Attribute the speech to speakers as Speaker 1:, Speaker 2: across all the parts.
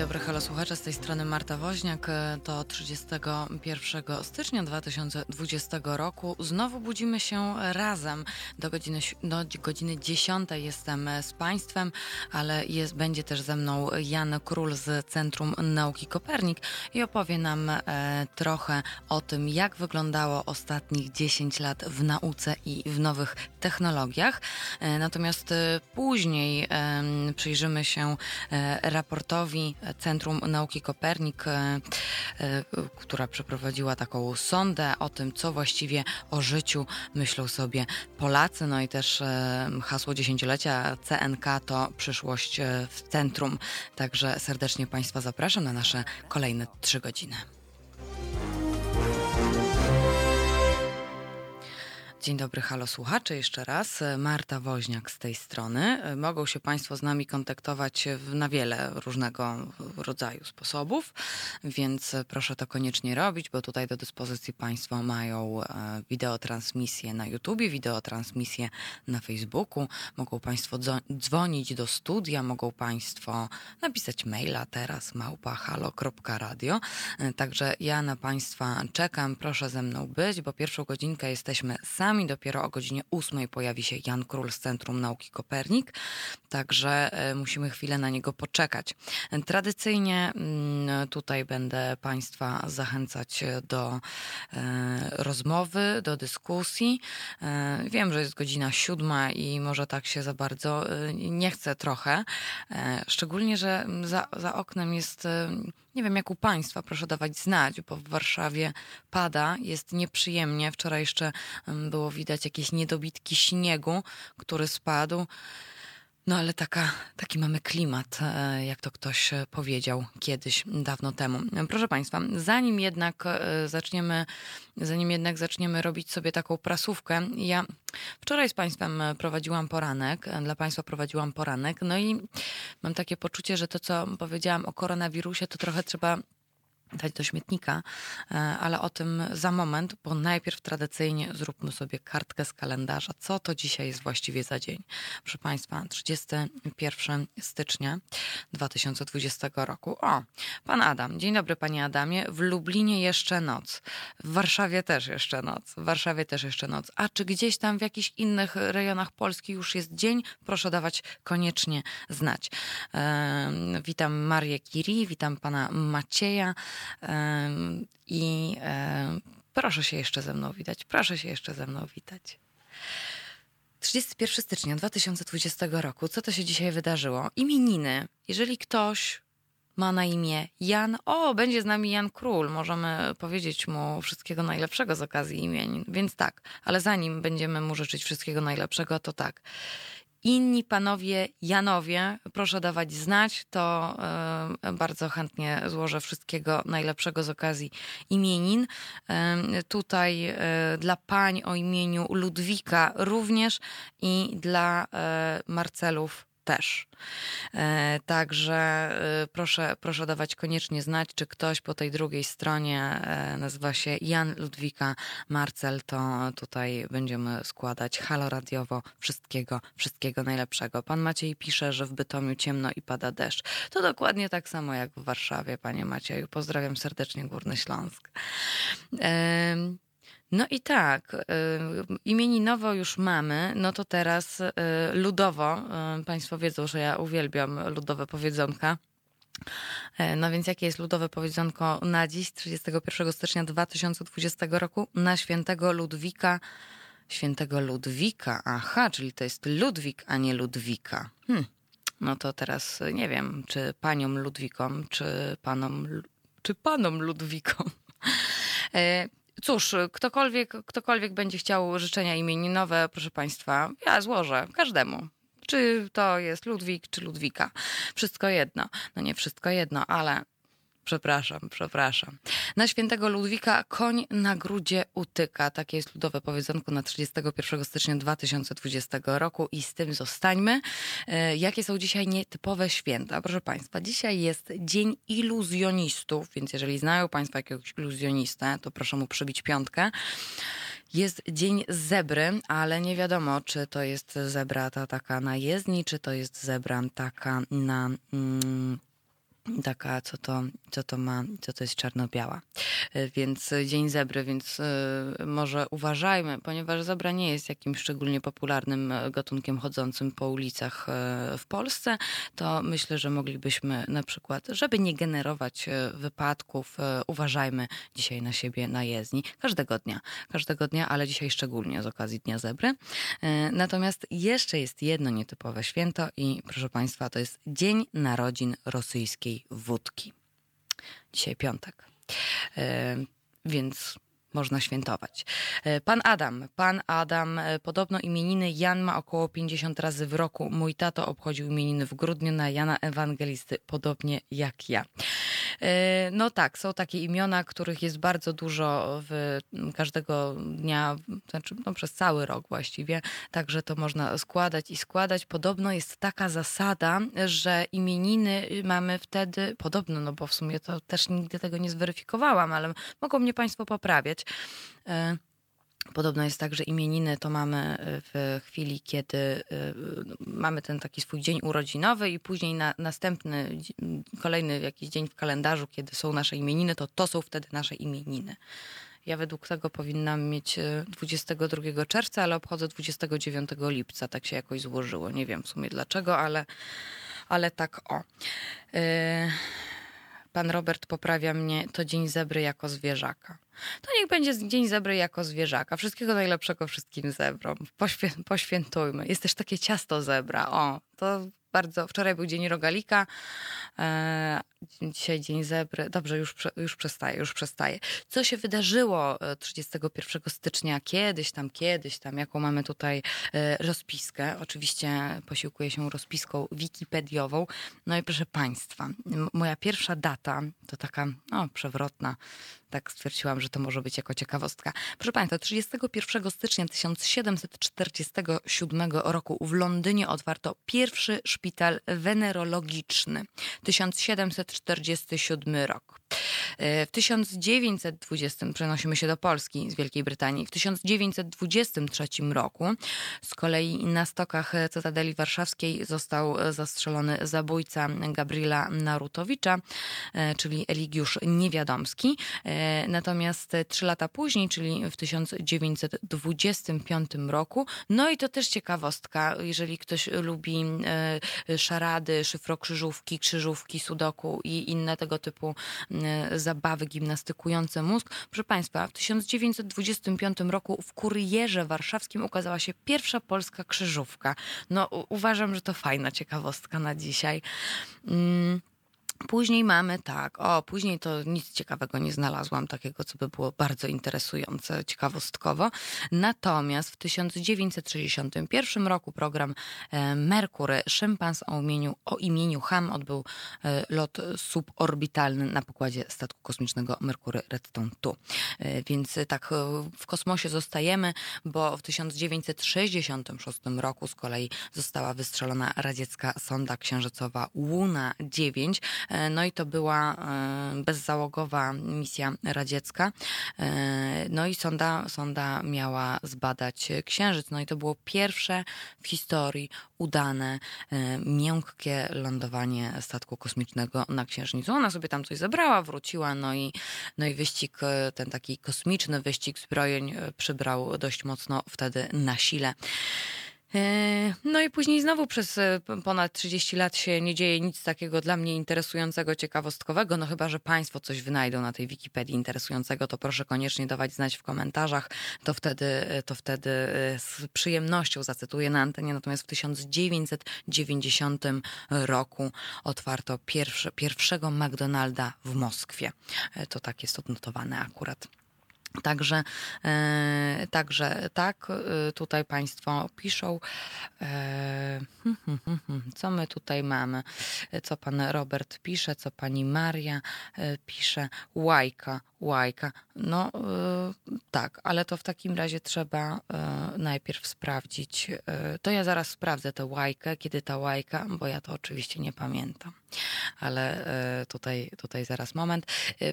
Speaker 1: dobry, halo słuchacze, z tej strony Marta Woźniak. To 31 stycznia 2020 roku. Znowu budzimy się razem. Do godziny, do godziny 10 jestem z Państwem, ale jest, będzie też ze mną Jan Król z Centrum Nauki Kopernik i opowie nam e, trochę o tym, jak wyglądało ostatnich 10 lat w nauce i w nowych technologiach. E, natomiast e, później e, przyjrzymy się e, raportowi Centrum Nauki Kopernik, e, e, która przeprowadziła taką sondę o tym, co właściwie o życiu myślą sobie Polacy. No i też e, hasło dziesięciolecia CNK to przyszłość w centrum. Także serdecznie Państwa zapraszam na nasze kolejne trzy godziny. Dzień dobry, halo słuchacze, jeszcze raz. Marta Woźniak z tej strony. Mogą się Państwo z nami kontaktować na wiele różnego rodzaju sposobów, więc proszę to koniecznie robić, bo tutaj do dyspozycji Państwo mają wideotransmisję na YouTubie, wideotransmisję na Facebooku. Mogą Państwo dzwonić do studia, mogą Państwo napisać maila teraz małpa.halo.radio. Także ja na Państwa czekam, proszę ze mną być, bo pierwszą godzinkę jesteśmy sami nami. Dopiero o godzinie 8 pojawi się Jan Król z Centrum Nauki Kopernik, także musimy chwilę na niego poczekać. Tradycyjnie tutaj będę Państwa zachęcać do rozmowy, do dyskusji. Wiem, że jest godzina siódma i może tak się za bardzo nie chce trochę, szczególnie, że za, za oknem jest nie wiem, jak u Państwa, proszę dawać znać, bo w Warszawie pada, jest nieprzyjemnie. Wczoraj jeszcze było widać jakieś niedobitki śniegu, który spadł. No ale taka, taki mamy klimat, jak to ktoś powiedział kiedyś, dawno temu. Proszę Państwa, zanim jednak zaczniemy, zanim jednak zaczniemy robić sobie taką prasówkę, ja wczoraj z Państwem prowadziłam poranek, dla Państwa prowadziłam poranek, no i mam takie poczucie, że to, co powiedziałam o koronawirusie, to trochę trzeba dać do śmietnika, ale o tym za moment, bo najpierw tradycyjnie zróbmy sobie kartkę z kalendarza. Co to dzisiaj jest właściwie za dzień? Proszę Państwa, 31 stycznia 2020 roku. O, pan Adam. Dzień dobry, panie Adamie. W Lublinie jeszcze noc. W Warszawie też jeszcze noc. W Warszawie też jeszcze noc. A czy gdzieś tam w jakichś innych rejonach Polski już jest dzień? Proszę dawać koniecznie znać. Ehm, witam Marię Kiri, witam pana Macieja. I proszę się jeszcze ze mną witać. Proszę się jeszcze ze mną witać. 31 stycznia 2020 roku. Co to się dzisiaj wydarzyło? Imieniny. Jeżeli ktoś ma na imię Jan, o, będzie z nami Jan Król, możemy powiedzieć mu wszystkiego najlepszego z okazji imienin. Więc tak, ale zanim będziemy mu życzyć wszystkiego najlepszego, to tak. Inni panowie Janowie, proszę dawać znać, to y, bardzo chętnie złożę wszystkiego najlepszego z okazji imienin. Y, tutaj y, dla pań o imieniu Ludwika również i dla Marcelów też. E, także e, proszę, proszę dawać koniecznie znać, czy ktoś po tej drugiej stronie e, nazywa się Jan Ludwika Marcel, to tutaj będziemy składać halo radiowo wszystkiego, wszystkiego najlepszego. Pan Maciej pisze, że w Bytomiu ciemno i pada deszcz. To dokładnie tak samo jak w Warszawie, panie Macieju. Pozdrawiam serdecznie Górny Śląsk. No i tak, y, imieninowo już mamy, no to teraz y, ludowo. Y, państwo wiedzą, że ja uwielbiam ludowe powiedzonka. No więc jakie jest ludowe powiedzonko na dziś, 31 stycznia 2020 roku, na świętego Ludwika. Świętego Ludwika, aha, czyli to jest Ludwik, a nie Ludwika. Hmm. No to teraz nie wiem, czy panią Ludwikom, czy panom, czy panom Ludwikom. Cóż, ktokolwiek, ktokolwiek będzie chciał życzenia imieninowe, proszę Państwa, ja złożę każdemu. Czy to jest Ludwik, czy Ludwika. Wszystko jedno. No nie wszystko jedno, ale Przepraszam, przepraszam. Na świętego Ludwika koń na grudzie utyka. Takie jest ludowe powiedzonko na 31 stycznia 2020 roku i z tym zostańmy. E, jakie są dzisiaj nietypowe święta? Proszę Państwa, dzisiaj jest Dzień Iluzjonistów, więc jeżeli znają Państwo jakiegoś iluzjonistę, to proszę mu przybić piątkę. Jest Dzień Zebry, ale nie wiadomo, czy to jest zebra ta taka na jezdni, czy to jest zebra taka na... Mm, taka, co to, co to ma, co to jest czarno-biała. E, więc Dzień Zebry, więc e, może uważajmy, ponieważ zebra nie jest jakimś szczególnie popularnym e, gatunkiem chodzącym po ulicach w Polsce, to myślę, że moglibyśmy na przykład, żeby nie generować wypadków, uważajmy dzisiaj na siebie na jezdni. Każdego dnia, każdego dnia, ale dzisiaj szczególnie z okazji Dnia Zebry. Natomiast jeszcze jest jedno nietypowe święto i proszę Państwa, to jest Dzień Narodzin Rosyjskiej wódki. Dzisiaj piątek, e, więc można świętować. E, pan Adam, pan Adam, e, podobno imieniny Jan ma około 50 razy w roku. Mój tato obchodził imieniny w grudniu na Jana Ewangelisty, podobnie jak ja. E, no tak, są takie imiona, których jest bardzo dużo w każdego dnia, znaczy no przez cały rok właściwie, także to można składać i składać. Podobno jest taka zasada, że imieniny mamy wtedy, podobno, no bo w sumie to też nigdy tego nie zweryfikowałam, ale mogą mnie Państwo poprawiać. Podobno jest tak, że imieniny to mamy w chwili, kiedy mamy ten taki swój dzień urodzinowy i później na następny, kolejny jakiś dzień w kalendarzu, kiedy są nasze imieniny, to to są wtedy nasze imieniny. Ja według tego powinnam mieć 22 czerwca, ale obchodzę 29 lipca. Tak się jakoś złożyło. Nie wiem w sumie dlaczego, ale, ale tak o. Pan Robert poprawia mnie, to dzień zebry jako zwierzaka. To niech będzie dzień zebry jako zwierzaka. Wszystkiego najlepszego wszystkim zebrom. Poświę poświętujmy. Jest też takie ciasto zebra. O, to bardzo. Wczoraj był dzień rogalika, e, dzisiaj dzień zebry. Dobrze, już, już przestaje, już przestaje. Co się wydarzyło 31 e, stycznia? Kiedyś tam, kiedyś tam, jaką mamy tutaj e, rozpiskę. Oczywiście posiłkuję się rozpiską wikipediową. No i proszę Państwa, moja pierwsza data to taka no, przewrotna tak stwierdziłam, że to może być jako ciekawostka. Proszę Państwa, 31 stycznia 1747 roku w Londynie otwarto pierwszy szpital wenerologiczny. 1747 rok. E, w 1920 przenosimy się do Polski z Wielkiej Brytanii. W 1923 roku z kolei na stokach Cytadeli Warszawskiej został zastrzelony zabójca Gabriela Narutowicza, e, czyli Eligiusz Niewiadomski. E, natomiast trzy lata później, czyli w 1925 roku, no i to też ciekawostka, jeżeli ktoś lubi szarady, szyfrokrzyżówki, krzyżówki, sudoku i inne tego typu zabawy gimnastykujące mózg. Proszę Państwa, w 1925 roku w Kurierze Warszawskim ukazała się pierwsza polska krzyżówka. No uważam, że to fajna ciekawostka na dzisiaj. Mm. Później mamy tak, o, później to nic ciekawego nie znalazłam, takiego, co by było bardzo interesujące, ciekawostkowo. Natomiast w 1961 roku program e, Merkury, szympans o imieniu, o imieniu Ham odbył e, lot suborbitalny na pokładzie statku kosmicznego Merkury Redstone 2. E, więc tak w kosmosie zostajemy, bo w 1966 roku z kolei została wystrzelona radziecka sonda księżycowa Luna 9, E, no i to była e, bezzałogowa misja radziecka. E, no i sonda, sonda miała zbadać księżyc. No i to było pierwsze w historii udane, miękkie lądowanie statku kosmicznego na Księżnicu. Ona sobie tam coś zabrała, wróciła, no i, no i wyścig, ten taki kosmiczny wyścig zbrojeń przybrał dość mocno wtedy na sile. E, no i później znowu przez e, ponad 30 lat się nie dzieje nic takiego dla mnie interesującego, ciekawostkowego. No chyba, że Państwo coś wynajdą na tej Wikipedii interesującego, to proszę koniecznie dawać znać w komentarzach. To wtedy, e, to wtedy z przyjemnością zacytuję na antenie. Natomiast w 1990 roku otwarto pierwsze, pierwszego McDonalda w Moskwie. To tak jest odnotowane akurat. Także, e, także tak, e, tutaj Państwo piszą. E, hmm, hmm, hmm, co my tutaj mamy? Co pan Robert pisze, co pani Maria pisze? Łajka, łajka. No tak, ale to w takim razie trzeba najpierw sprawdzić. To ja zaraz sprawdzę tę łajkę, kiedy ta łajka, bo ja to oczywiście nie pamiętam. Ale tutaj, tutaj zaraz moment.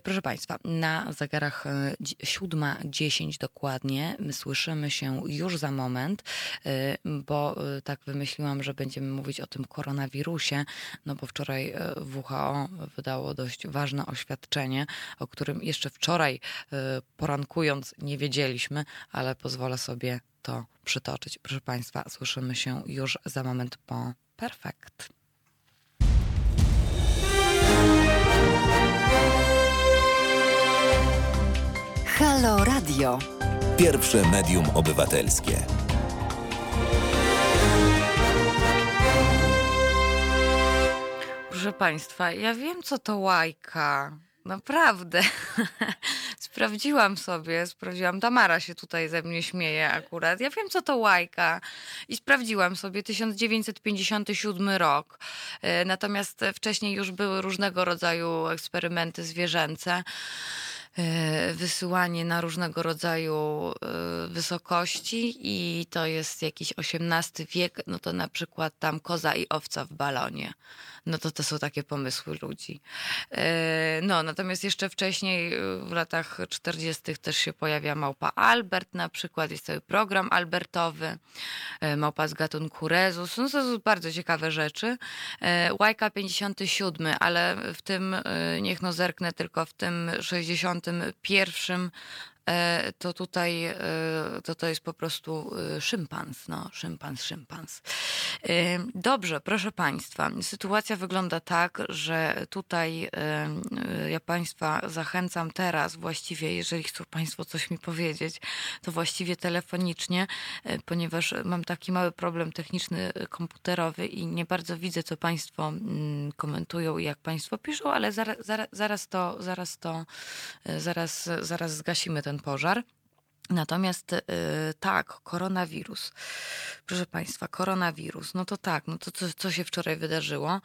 Speaker 1: Proszę Państwa, na zegarach 7.10 dokładnie. My słyszymy się już za moment, y, bo y, tak wymyśliłam, żeby będziemy mówić o tym koronawirusie, no bo wczoraj WHO wydało dość ważne oświadczenie, o którym jeszcze wczoraj porankując nie wiedzieliśmy, ale pozwolę sobie to przytoczyć. Proszę Państwa, słyszymy się już za moment po Perfekt.
Speaker 2: Halo Radio. Pierwsze medium obywatelskie.
Speaker 1: Proszę Państwa, ja wiem, co to łajka. Naprawdę. Sprawdziłam sobie, sprawdziłam. Tamara się tutaj ze mnie śmieje akurat. Ja wiem, co to łajka. I sprawdziłam sobie 1957 rok. E, natomiast wcześniej już były różnego rodzaju eksperymenty zwierzęce. E, wysyłanie na różnego rodzaju e, wysokości i to jest jakiś XVIII wiek, no to na przykład tam koza i owca w balonie. No to to są takie pomysły ludzi. E, no, natomiast jeszcze wcześniej, w latach 40. też się pojawia małpa Albert na przykład, jest cały program albertowy, małpa z gatunku Rezus, no to są bardzo ciekawe rzeczy. Łajka 57, ale w tym, niech no zerknę tylko w tym 60 pierwszym E, to tutaj e, to, to jest po prostu e, szympans, no, szympans, szympans. Dobrze, proszę Państwa, sytuacja wygląda tak, że tutaj ja Państwa zachęcam teraz właściwie, jeżeli chcą Państwo coś mi powiedzieć, to właściwie telefonicznie, ponieważ mam taki mały problem techniczny, komputerowy i nie bardzo widzę, co Państwo mm, komentują i jak Państwo piszą, ale zaraz, zaraz, zaraz to, zaraz to, zaraz, zaraz zgasimy ten pożar. Natomiast yy, tak, koronawirus. Proszę Państwa, koronawirus. No to tak, no to co, co się wczoraj wydarzyło?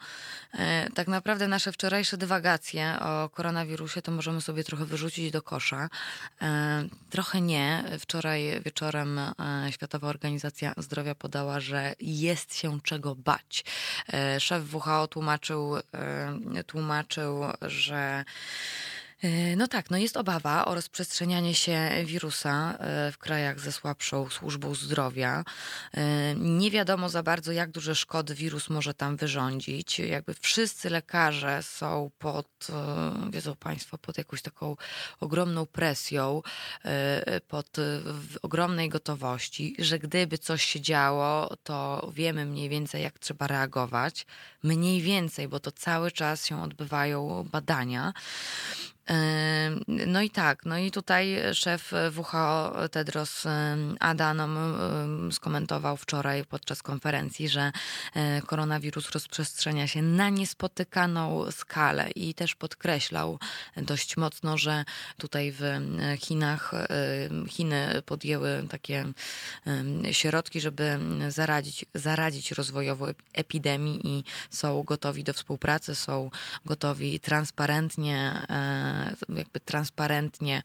Speaker 1: Yy, tak naprawdę nasze wczorajsze dywagacje o koronawirusie to możemy sobie trochę wyrzucić do kosza. Yy, trochę nie. Wczoraj wieczorem Światowa Organizacja Zdrowia podała, że jest się czego bać. Szef WHO tłumaczył, tłumaczył że no tak, no jest obawa o rozprzestrzenianie się wirusa e, w krajach ze słabszą służbą zdrowia. E, nie wiadomo za bardzo, jak duże szkody wirus może tam wyrządzić. Jakby wszyscy lekarze są pod, wiedzą Państwo, pod jakąś taką ogromną presją, pod ogromnej gotowości, że gdyby coś się działo, to wiemy mniej więcej, jak trzeba reagować. Mniej więcej, bo to cały czas się odbywają badania. No i tak, no i tutaj szef WHO Tedros Adhanom skomentował wczoraj podczas konferencji, że e, koronawirus rozprzestrzenia się na niespotykaną skalę i też podkreślał dość mocno, że tutaj w Chinach Chiny podjęły takie środki, żeby zaradzić, zaradzić rozwojowo epidemii i są gotowi do współpracy, są gotowi transparentnie jakby transparentnie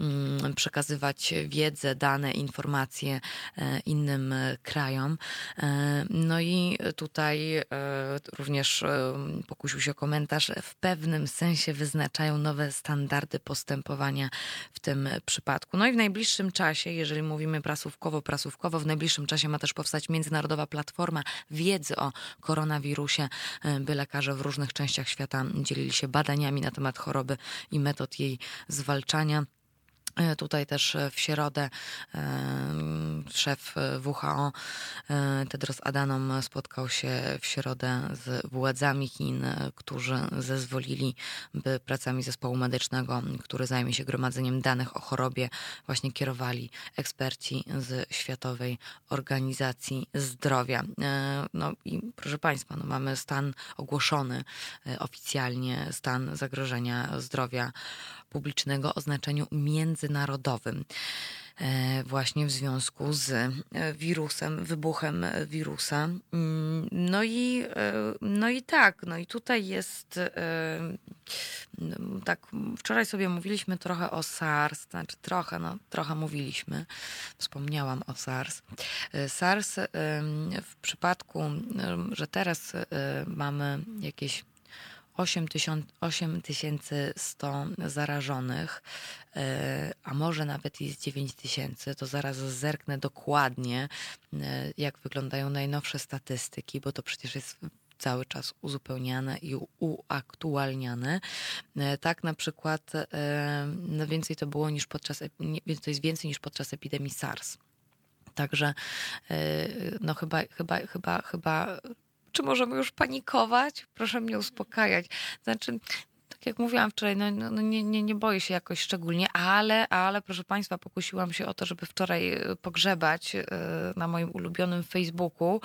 Speaker 1: mm, przekazywać wiedzę, dane, informacje e, innym e, krajom. E, no i tutaj również pokusił się o komentarz, w pewnym sensie wyznaczają nowe standardy postępowania w tym przypadku. No i w najbliższym czasie, jeżeli mówimy prasówkowo, prasówkowo, w najbliższym czasie ma też powstać międzynarodowa platforma wiedzy o koronawirusie, by lekarze w różnych częściach świata dzielili się badaniami na temat choroby i metod jej zwalczania. E, tutaj też e, w środę e, szef WHO Tedros Adhanom spotkał się w środę z władzami Chin, którzy zezwolili, by pracami zespołu medycznego, który zajmie się gromadzeniem danych o chorobie, właśnie kierowali eksperci z Światowej Organizacji Zdrowia. No i proszę Państwa, no mamy stan ogłoszony oficjalnie, stan zagrożenia zdrowia publicznego o znaczeniu międzynarodowym e, właśnie w związku z e, wirusem, wybuchem wirusa. Mm, no i, e, no i tak, no i tutaj jest no, tak, wczoraj sobie mówiliśmy trochę o SARS, znaczy trochę, no trochę mówiliśmy, wspomniałam o SARS. SARS w przypadku, że teraz mamy jakieś 8100 zarażonych, a może nawet jest 9000, to zaraz zerknę dokładnie, jak wyglądają najnowsze statystyki, bo to przecież jest cały czas uzupełniane i uaktualniane. E, tak na przykład e, no więcej to było niż podczas, to jest więcej niż podczas epidemii SARS. Także e, no chyba, chyba, chyba, chyba czy możemy już panikować? Proszę mnie uspokajać. Znaczy, tak jak mówiłam wczoraj, no, no, no nie, nie, nie boję się jakoś szczególnie, ale, ale proszę Państwa, pokusiłam się o to, żeby wczoraj e, pogrzebać e, na moim ulubionym Facebooku,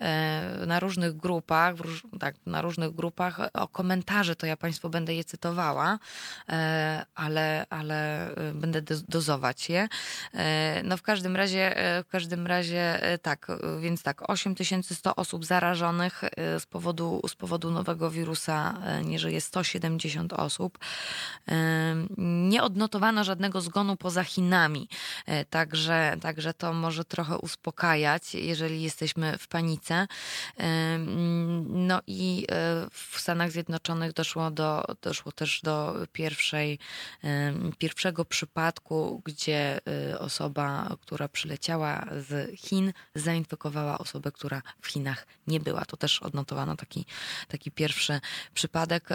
Speaker 1: e, na różnych grupach, róż, tak, na różnych grupach o komentarze, to ja Państwu będę je cytowała, ale, ale będę dozować je. No w każdym razie, w każdym razie tak, więc tak, 8100 osób zarażonych z powodu, z powodu nowego wirusa, nie żyje 170 50 osób. Nie odnotowano żadnego zgonu poza Chinami, e, także, także to może trochę uspokajać, jeżeli jesteśmy w panice. No i e, w Stanach Zjednoczonych doszło, do, doszło też do pierwszej, pierwszego przypadku, gdzie e, osoba, która przyleciała z Chin, zainfekowała osobę, która w Chinach nie była. To też odnotowano taki, taki pierwszy przypadek.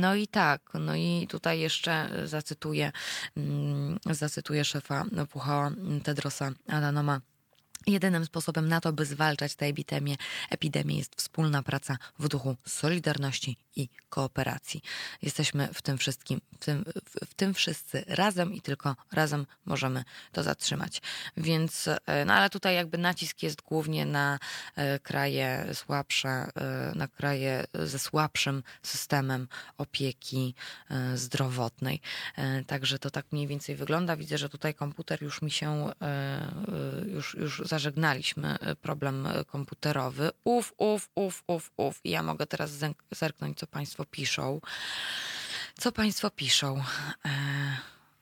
Speaker 1: No i tak, no i tutaj jeszcze zacytuję, mm, zacytuję szefa WHO Tedrosa Adanoma Jedynym sposobem na to, by zwalczać tę epidemię, epidemię jest wspólna praca w duchu solidarności i kooperacji. Jesteśmy w tym wszystkim, w tym, w, w tym wszyscy razem i tylko razem możemy to zatrzymać. Więc, e, no ale tutaj jakby nacisk jest głównie na e, kraje słabsze, e, na kraje ze słabszym systemem opieki zdrowotnej. Także to tak mniej więcej wygląda. Widzę, że tutaj komputer już mi się już, już zażegnaliśmy problem komputerowy. Uf, uf, uf, uf, uf. I ja mogę teraz zerknąć, co Państwo piszą. Co Państwo piszą? E,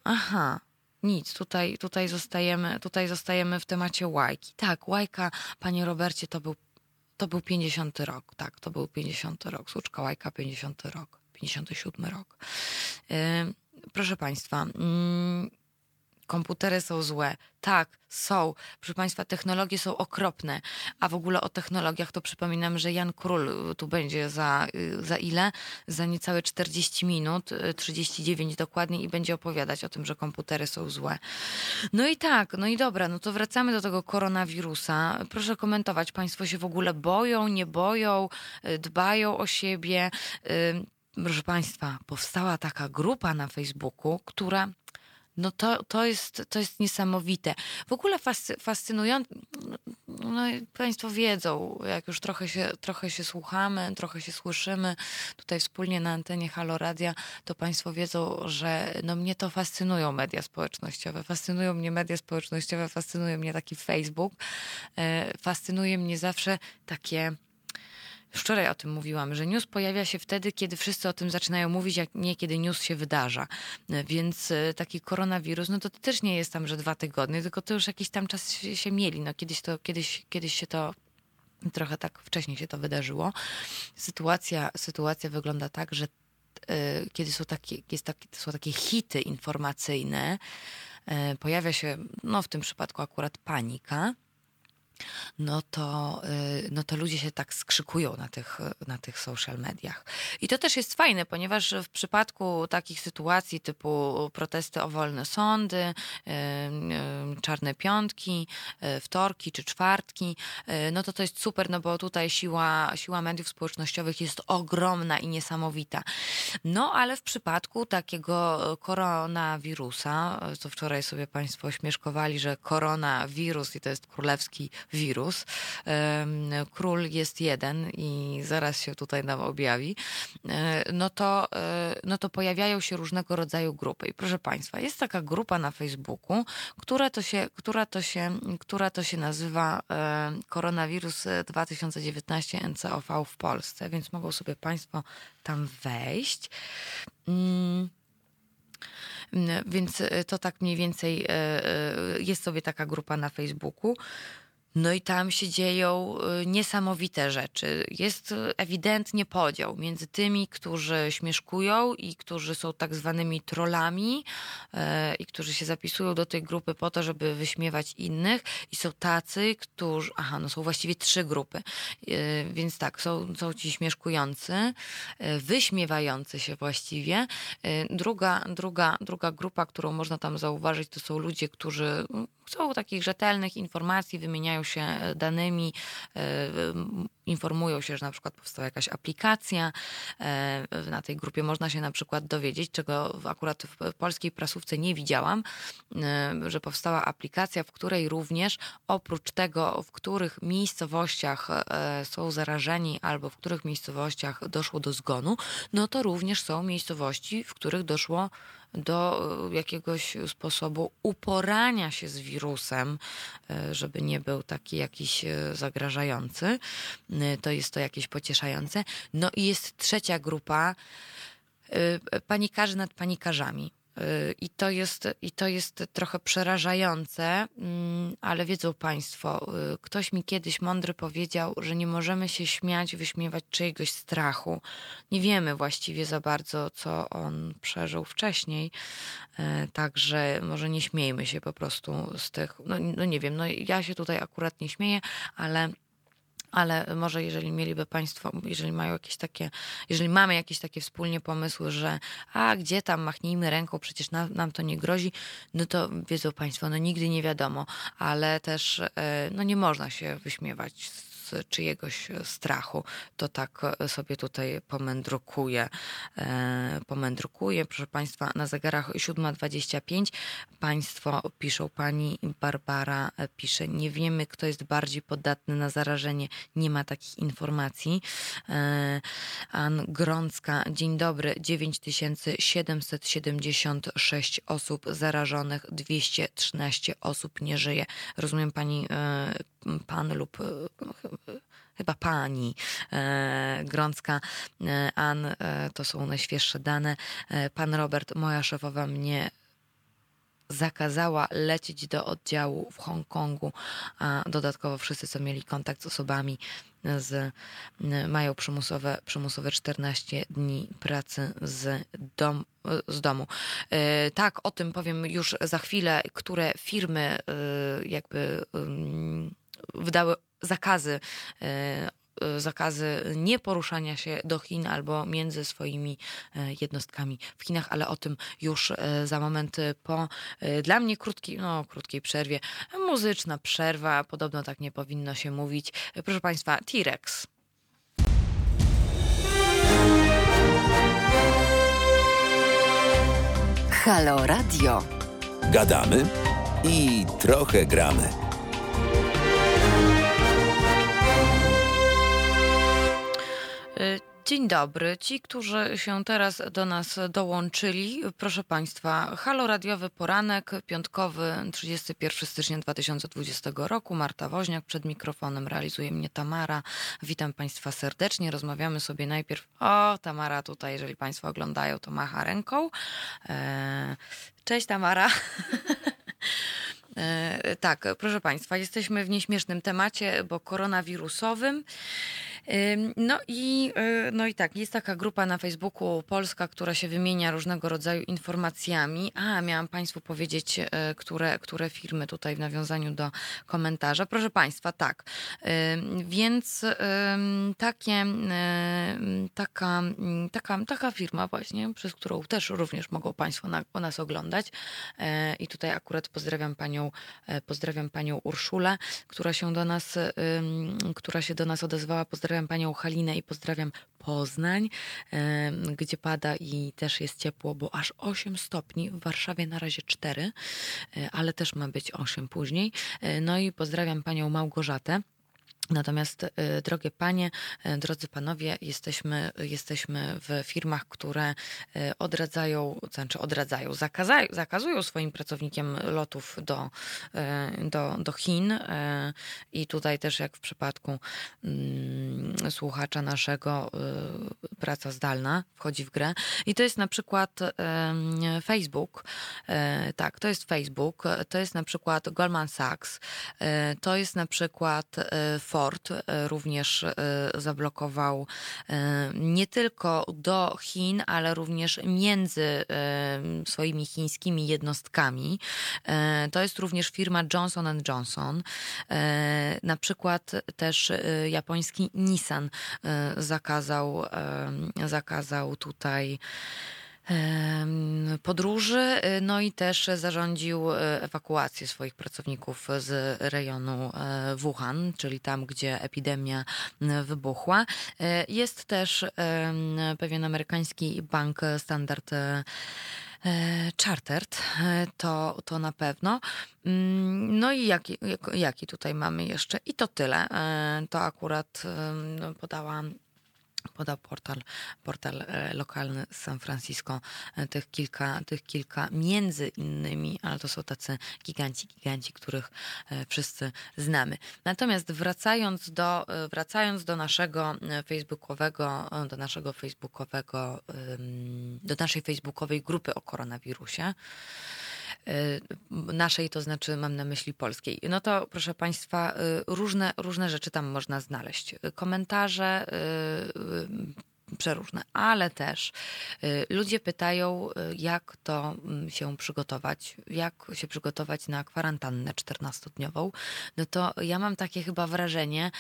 Speaker 1: aha. Nic, tutaj, tutaj, zostajemy, tutaj zostajemy w temacie łajki. Tak, łajka, panie Robercie, to był, to był 50 rok. Tak, to był 50 rok. Słuczka łajka, 50 rok. 57 rok. proszę Państwa, mm, komputery są złe. Tak, są. Proszę Państwa, technologie są okropne. A w ogóle o technologiach to przypominam, że Jan Król tu będzie za, za ile? Za niecałe 40 minut, 39 dokładnie i będzie opowiadać o tym, że komputery są złe. No i tak, no i dobra, no to wracamy do tego koronawirusa. Proszę komentować, Państwo się w ogóle boją, nie boją, dbają o siebie. Proszę Państwa, powstała taka grupa na Facebooku, która no to, to, jest, to jest niesamowite. W ogóle fascy, fascynujące, no, Państwo wiedzą, jak już trochę się, trochę się słuchamy, trochę się słyszymy tutaj wspólnie na antenie Halo Radia, to Państwo wiedzą, że no, mnie to fascynują media społecznościowe. Fascynują mnie media społecznościowe, fascynuje mnie taki Facebook, e, fascynuje mnie zawsze takie Wczoraj o tym mówiłam, że news pojawia się wtedy, kiedy wszyscy o tym zaczynają mówić, jak nie kiedy news się wydarza. Więc e, taki koronawirus, no to też nie jest tam, że dwa tygodnie, tylko to już jakiś tam czas się, się mieli. No kiedyś to, kiedyś, kiedyś się to trochę tak wcześniej się to wydarzyło. Sytuacja, sytuacja wygląda tak, że y, kiedy są takie, jest taki, są takie hity informacyjne, y, pojawia się, no w tym przypadku akurat panika, no to, y, no to ludzie się tak skrzykują na tych, na tych social mediach. I to też jest fajne, ponieważ w przypadku takich sytuacji typu protesty o wolne sądy, y, y, czarne piątki, wtorki czy czwartki, no to to jest super, no bo tutaj siła, siła mediów społecznościowych jest ogromna i niesamowita. No ale w przypadku takiego koronawirusa, co wczoraj sobie Państwo śmieszkowali, że koronawirus i to jest królewski wirus. Król jest jeden i zaraz się tutaj nam objawi. E, no to, e, no to pojawiają się różnego rodzaju grupy. I proszę Państwa, jest taka grupa na Facebooku, która to się, która to się, która to się nazywa e, Koronawirus 2019 NCOV w Polsce, więc mogą sobie Państwo tam wejść. Mm. Więc to tak mniej więcej jest sobie taka grupa na Facebooku. No i tam się dzieją y, niesamowite rzeczy. Jest ewidentnie podział między tymi, którzy śmieszkują i którzy są tak zwanymi trollami e, i którzy się zapisują do tej grupy po to, żeby wyśmiewać innych i są tacy, którzy, aha, no są właściwie trzy grupy, e, więc tak, są, są ci śmieszkujący, e, wyśmiewający się właściwie. Druga, druga, druga grupa, którą można tam zauważyć, to są ludzie, którzy chcą takich rzetelnych informacji, wymieniają się danymi, e, informują się, że na przykład powstała jakaś aplikacja. E, na tej grupie można się na przykład dowiedzieć, czego akurat w polskiej prasówce nie widziałam, że powstała aplikacja, w której również oprócz tego, w których miejscowościach są zarażeni albo w których miejscowościach doszło do zgonu, no to również są miejscowości, w których doszło do e, jakiegoś sposobu uporania się z wirusem, e, żeby nie był taki jakiś e, zagrażający. To jest to jakieś pocieszające. No i jest trzecia grupa panikarzy nad panikarzami. I to, jest, I to jest trochę przerażające, mm, ale wiedzą Państwo, y, ktoś mi kiedyś mądry powiedział, że nie możemy się śmiać, wyśmiewać czyjegoś strachu. Nie wiemy właściwie za bardzo, co on przeżył wcześniej, także może nie śmiejmy się po prostu z tych. No, no nie wiem, no ja się tutaj akurat nie śmieję, ale ale może jeżeli mieliby Państwo, jeżeli mają jakieś takie, jeżeli mamy jakieś takie wspólnie pomysły, że a gdzie tam machnijmy ręką, przecież nam, nam to nie grozi, no to wiedzą Państwo, no nigdy nie wiadomo, ale też e, no nie można się wyśmiewać z czyjegoś strachu, to tak sobie tutaj pomędrukuję. E, pomędrukuję, proszę Państwa, na zegarach 7.25 Państwo piszą, Pani Barbara pisze, nie wiemy, kto jest bardziej podatny na zarażenie, nie ma takich informacji. E, Ann Grącka, dzień dobry, 9776 osób zarażonych, 213 osób nie żyje. Rozumiem Pani e, pan lub chyba pani e, Grącka, e, Ann, e, to są najświeższe dane. Pan Robert, moja szefowa mnie zakazała lecieć do oddziału w Hongkongu, a dodatkowo wszyscy, co mieli kontakt z osobami z, mają przymusowe, przymusowe 14 dni pracy z, dom, z domu. Tak, o tym powiem już za chwilę, które firmy jakby wydały zakazy e, e, zakazy nieporuszania się do Chin albo między swoimi e, jednostkami w Chinach, ale o tym już za moment po dla mnie krótkiej, no, krótkiej przerwie. Muzyczna przerwa, podobno tak nie powinno się mówić. Proszę Państwa, T-Rex.
Speaker 2: Halo Radio. Gadamy i trochę gramy.
Speaker 1: Dzień dobry. Ci, którzy się teraz do nas dołączyli, proszę Państwa, halo radiowy poranek, piątkowy, 31 stycznia 2020 roku. Marta Woźniak przed mikrofonem, realizuje mnie Tamara. Witam Państwa serdecznie. Rozmawiamy sobie najpierw. O, Tamara tutaj, jeżeli Państwo oglądają, to macha ręką. Eee, cześć Tamara. E, tak, proszę Państwa, jesteśmy w nieśmiesznym temacie, bo koronawirusowym. No i, y, no i tak, jest taka grupa na Facebooku Polska, która się wymienia różnego rodzaju informacjami. A, miałam Państwu powiedzieć, y, które, które firmy tutaj w nawiązaniu do komentarza. Proszę Państwa, tak. Więc takie, taka, taka, taka firma właśnie, przez którą też również mogą Państwo na, nas oglądać. I tutaj akurat pozdrawiam Panią, pozdrawiam Panią Urszulę, która się do nas, która się do nas odezwała. Pozdrawiam pozdrawiam panią Halinę i pozdrawiam Poznań, gdzie pada i też jest ciepło, bo aż 8 stopni, w Warszawie na razie 4, e, ale też ma być 8 później. E, no i pozdrawiam panią Małgorzatę. Natomiast, y, drogie panie, y, drodzy panowie, jesteśmy, jesteśmy w firmach, które y, odradzają, znaczy odradzają, zakazają, zakazują swoim pracownikom lotów do, do, do Chin. I tutaj też, jak w przypadku mm, słuchacza naszego praca zdalna wchodzi w grę. I to jest na przykład Facebook. Tak, to jest Facebook. To jest na przykład Goldman Sachs. To jest na przykład Ford. Również zablokował nie tylko do Chin, ale również między swoimi chińskimi jednostkami. To jest również firma Johnson Johnson. Na przykład też japoński Nissan zakazał, zakazał tutaj podróży, no i też zarządził ewakuację swoich pracowników z rejonu Wuhan, czyli tam, gdzie epidemia wybuchła. Jest też pewien amerykański bank Standard Chartered, to, to na pewno. Mm, no i jaki, jaki tutaj mamy jeszcze? I to tyle. To akurat podałam podał portal, portal e, lokalny z San Francisco, e, tych kilka, tych kilka między innymi, ale to są tacy giganci, giganci, których e, wszyscy znamy. Natomiast wracając do, wracając do naszego facebookowego, do naszego facebookowego, do naszej facebookowej grupy o koronawirusie, naszej, to znaczy mam na myśli polskiej. No to proszę Państwa, różne, różne rzeczy tam można znaleźć. Komentarze przeróżne, ale też ludzie pytają, jak to się przygotować, jak się przygotować na kwarantannę 14-dniową. No to ja mam takie chyba wrażenie,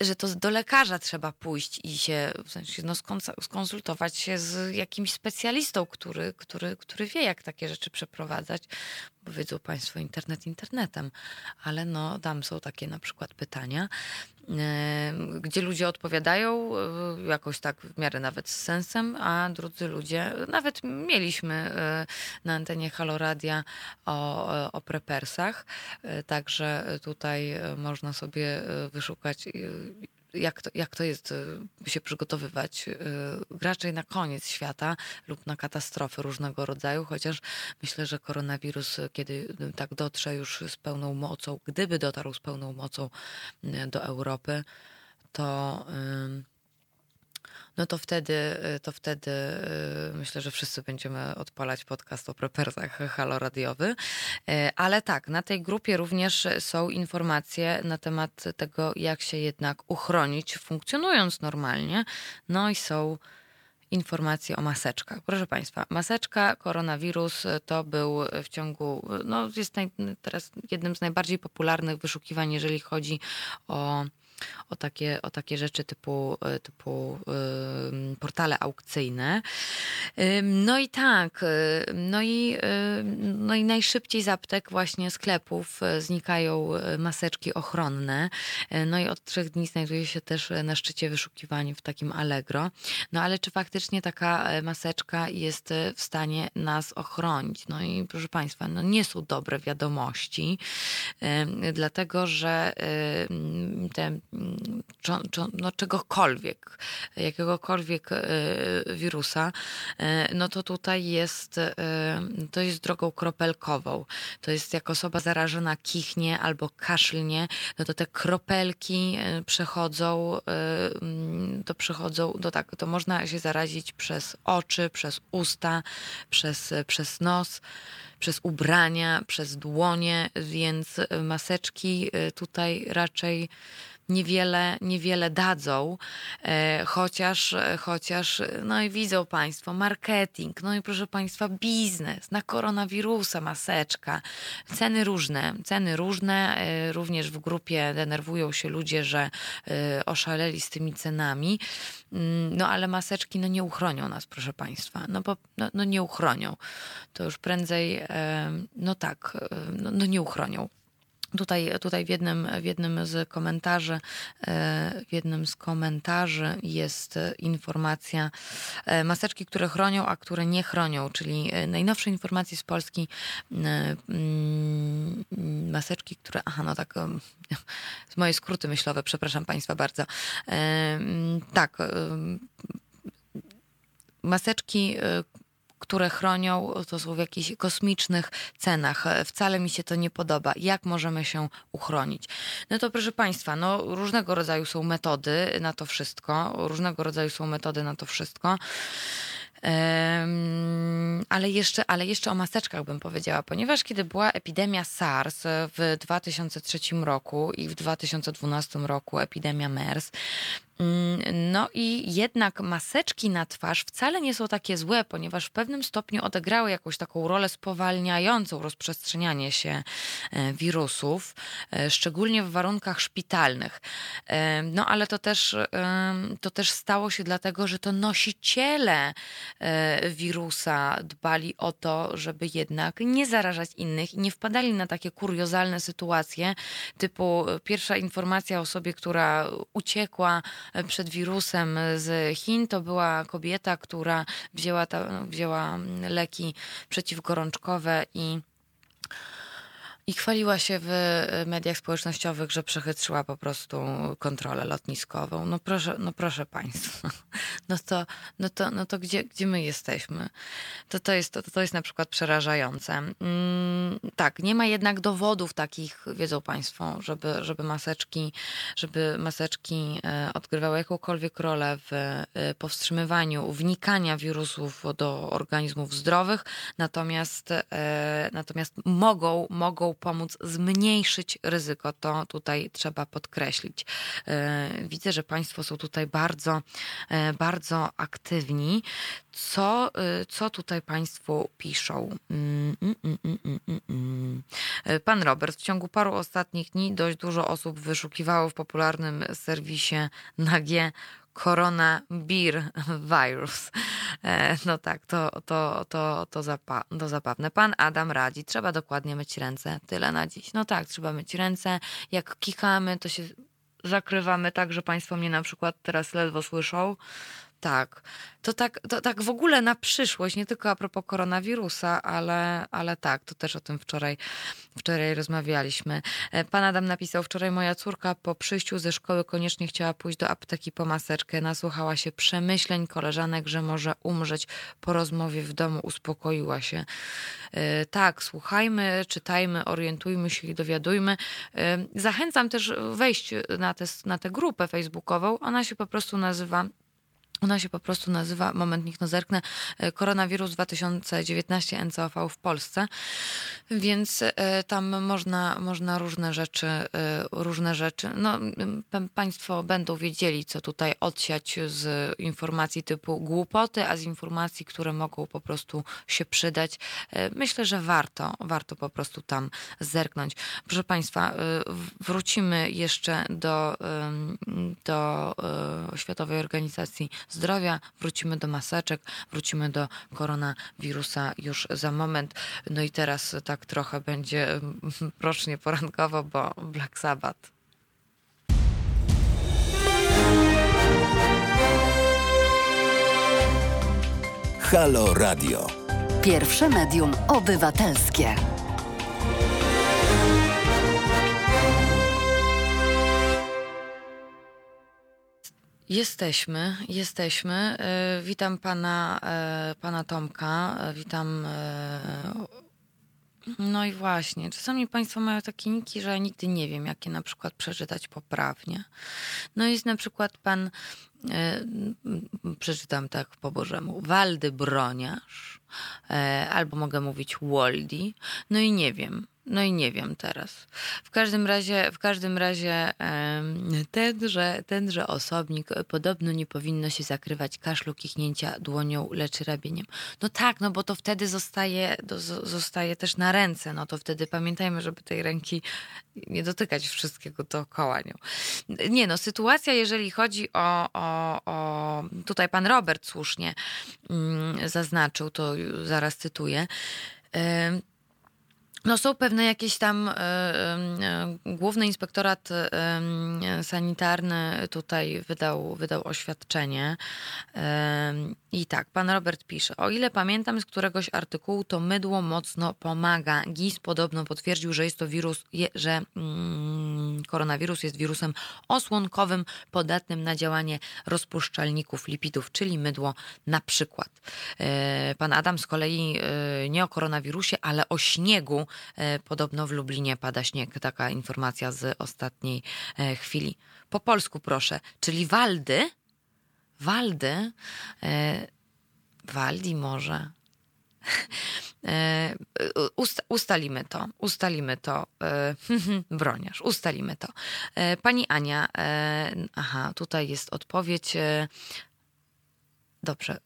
Speaker 1: że to do lekarza trzeba pójść i się w sensie, no, skonsultować się z jakimś specjalistą, który, który, który wie, jak takie rzeczy przeprowadzać. Bo wiedzą Państwo, internet internetem, ale no, tam są takie na przykład pytania, gdzie ludzie odpowiadają e, jakoś tak w miarę nawet z sensem, a drudzy ludzie, nawet mieliśmy e, na antenie Haloradia o, o prepersach, e, także tutaj można sobie wyszukać jak to, jak to jest się przygotowywać raczej na koniec świata lub na katastrofy różnego rodzaju, chociaż myślę, że koronawirus, kiedy tak dotrze już z pełną mocą, gdyby dotarł z pełną mocą do Europy, to no to wtedy, to wtedy myślę, że wszyscy będziemy odpalać podcast o prepersach haloradiowy. Ale tak, na tej grupie również są informacje na temat tego, jak się jednak uchronić, funkcjonując normalnie. No i są informacje o maseczkach. Proszę Państwa, maseczka, koronawirus to był w ciągu, no jest naj, teraz jednym z najbardziej popularnych wyszukiwań, jeżeli chodzi o o takie, o takie rzeczy typu, e, typu portale aukcyjne. No i tak, e, no i, e, no i najszybciej z aptek, właśnie sklepów znikają maseczki ochronne. No i od trzech dni znajduje się też na szczycie wyszukiwań w takim Allegro. No ale czy faktycznie taka maseczka jest w stanie nas ochronić? No i proszę Państwa, no nie są dobre wiadomości, dlatego że te no, czegokolwiek, jakiegokolwiek e, wirusa, e, no to tutaj jest, e, to jest drogą kropelkową. To jest jak osoba zarażona kichnie albo kaszlnie, no to te kropelki przechodzą, to przechodzą, to tak, to można się zarazić przez oczy, przez usta, przez, przez nos przez ubrania, przez dłonie, więc maseczki tutaj raczej niewiele, niewiele dadzą, e, chociaż, chociaż, no i widzą Państwo, marketing, no i proszę Państwa, biznes, na koronawirusa, maseczka, ceny różne, ceny różne, e, również w grupie denerwują się ludzie, że e, oszaleli z tymi cenami, mm, no ale maseczki no nie uchronią nas, proszę Państwa, no bo no, no nie uchronią, to już prędzej, no tak, no, no nie uchronią. Tutaj, tutaj w, jednym, w jednym z komentarzy, e, w jednym z komentarzy jest informacja e, maseczki, które chronią, a które nie chronią, czyli e, najnowsze informacje z Polski mm, maseczki, które, aha, no tak, z moje skróty myślowe, przepraszam Państwa bardzo. Tak, maseczki, które chronią, to są w jakichś kosmicznych cenach. Wcale mi się to nie podoba. Jak możemy się uchronić? No to proszę Państwa, no różnego rodzaju są metody na to wszystko. Różnego rodzaju są metody na to wszystko. Ale jeszcze, ale jeszcze o maseczkach bym powiedziała, ponieważ kiedy była epidemia SARS w 2003 roku i w 2012 roku epidemia MERS, no i jednak maseczki na twarz wcale nie są takie złe, ponieważ w pewnym stopniu odegrały jakąś taką rolę spowalniającą rozprzestrzenianie się e, wirusów, e, szczególnie w warunkach szpitalnych. E, no ale to też, to też stało się dlatego, że to nosiciele wirusa dbali o to, żeby jednak nie zarażać innych i nie wpadali na takie kuriozalne sytuacje, typu pierwsza informacja o osobie, która uciekła przed wirusem z Chin. To była kobieta, która wzięła, ta, wzięła leki przeciwgorączkowe i i chwaliła się w mediach społecznościowych, że przechytrzyła po prostu kontrolę lotniskową. No proszę, no proszę Państwa, no to, no to, no to gdzie, gdzie my jesteśmy? To, to, jest, to, to jest na przykład przerażające. Mm, tak, nie ma jednak dowodów takich, wiedzą Państwo, żeby, żeby maseczki, żeby maseczki e, odgrywały jakąkolwiek rolę w e, powstrzymywaniu wnikania wirusów do organizmów zdrowych, natomiast, e, natomiast mogą, mogą pomóc zmniejszyć ryzyko. To tutaj trzeba podkreślić. E, widzę, że Państwo są tutaj bardzo, e, bardzo aktywni. Co, e, co tutaj Państwo piszą? Mm, mm, mm, Pan Robert, w ciągu paru ostatnich dni dość dużo osób wyszukiwało w popularnym serwisie na G koronawirus. E, no tak, to, to, to, to, zapa to zapewne. Pan Adam radzi, trzeba dokładnie myć ręce. Tyle na dziś. No tak, trzeba myć ręce. Jak kikamy, to się zakrywamy tak, że Państwo mnie na przykład teraz ledwo słyszą. Tak, to tak, to tak w ogóle na przyszłość, nie tylko a propos koronawirusa, ale, ale tak, to też o tym wczoraj, wczoraj rozmawialiśmy. E, pan Adam napisał, wczoraj moja córka po przyjściu ze szkoły koniecznie chciała pójść do apteki po maseczkę. Nasłuchała się przemyśleń koleżanek, że może umrzeć. Po rozmowie w domu uspokoiła się. E, tak, słuchajmy, czytajmy, orientujmy się i dowiadujmy. E, zachęcam też wejść na, te, na tę grupę facebookową. Ona się po prostu nazywa ona się po prostu nazywa, moment niech no zerknę, e, koronawirus 2019 NCOV w Polsce, więc e, tam można, można różne rzeczy, e, różne rzeczy, no Państwo będą wiedzieli, co tutaj odsiać z informacji typu głupoty, a z informacji, które mogą po prostu się przydać. Myślę, że warto, warto po prostu tam zerknąć. Proszę Państwa, wrócimy jeszcze do, do Światowej Organizacji zdrowia, wrócimy do maseczek, wrócimy do koronawirusa już za moment. No i teraz tak trochę będzie rocznie porankowo, bo Black Sabbath.
Speaker 2: Halo Radio. Pierwsze medium obywatelskie.
Speaker 1: Jesteśmy, jesteśmy. E, witam pana, e, pana Tomka, e, witam. No i właśnie, czasami Państwo mają takie niki, że nigdy nie wiem, jakie na przykład przeczytać poprawnie. No jest na przykład pan, przeczytam tak po Bożemu, Waldy Broniarz, albo mogę mówić Woldi, no i nie wiem. No i nie wiem teraz. W każdym razie, w każdym razie tenże, tenże osobnik podobno nie powinno się zakrywać kaszlu, kichnięcia dłonią, lecz rabieniem. No tak, no bo to wtedy zostaje, zostaje też na ręce. No to wtedy pamiętajmy, żeby tej ręki nie dotykać wszystkiego dookoła nią. Nie no, sytuacja, jeżeli chodzi o, o, o tutaj pan Robert słusznie mm, zaznaczył, to zaraz cytuję no są pewne jakieś tam y, y, główny inspektorat y, sanitarny tutaj wydał, wydał oświadczenie i tak, pan Robert pisze, o ile pamiętam z któregoś artykułu, to mydło mocno pomaga. GIS podobno potwierdził, że jest to wirus, je, że mm, koronawirus jest wirusem osłonkowym, podatnym na działanie rozpuszczalników lipidów, czyli mydło na przykład. Pan Adam z kolei nie o koronawirusie, ale o śniegu. Podobno w Lublinie pada śnieg. Taka informacja z ostatniej chwili. Po polsku proszę, czyli Waldy. Waldy. Waldi może. E, ust, ustalimy to, ustalimy to. E, broniarz, ustalimy to. E, pani Ania, aha, tutaj jest odpowiedź. Dobrze.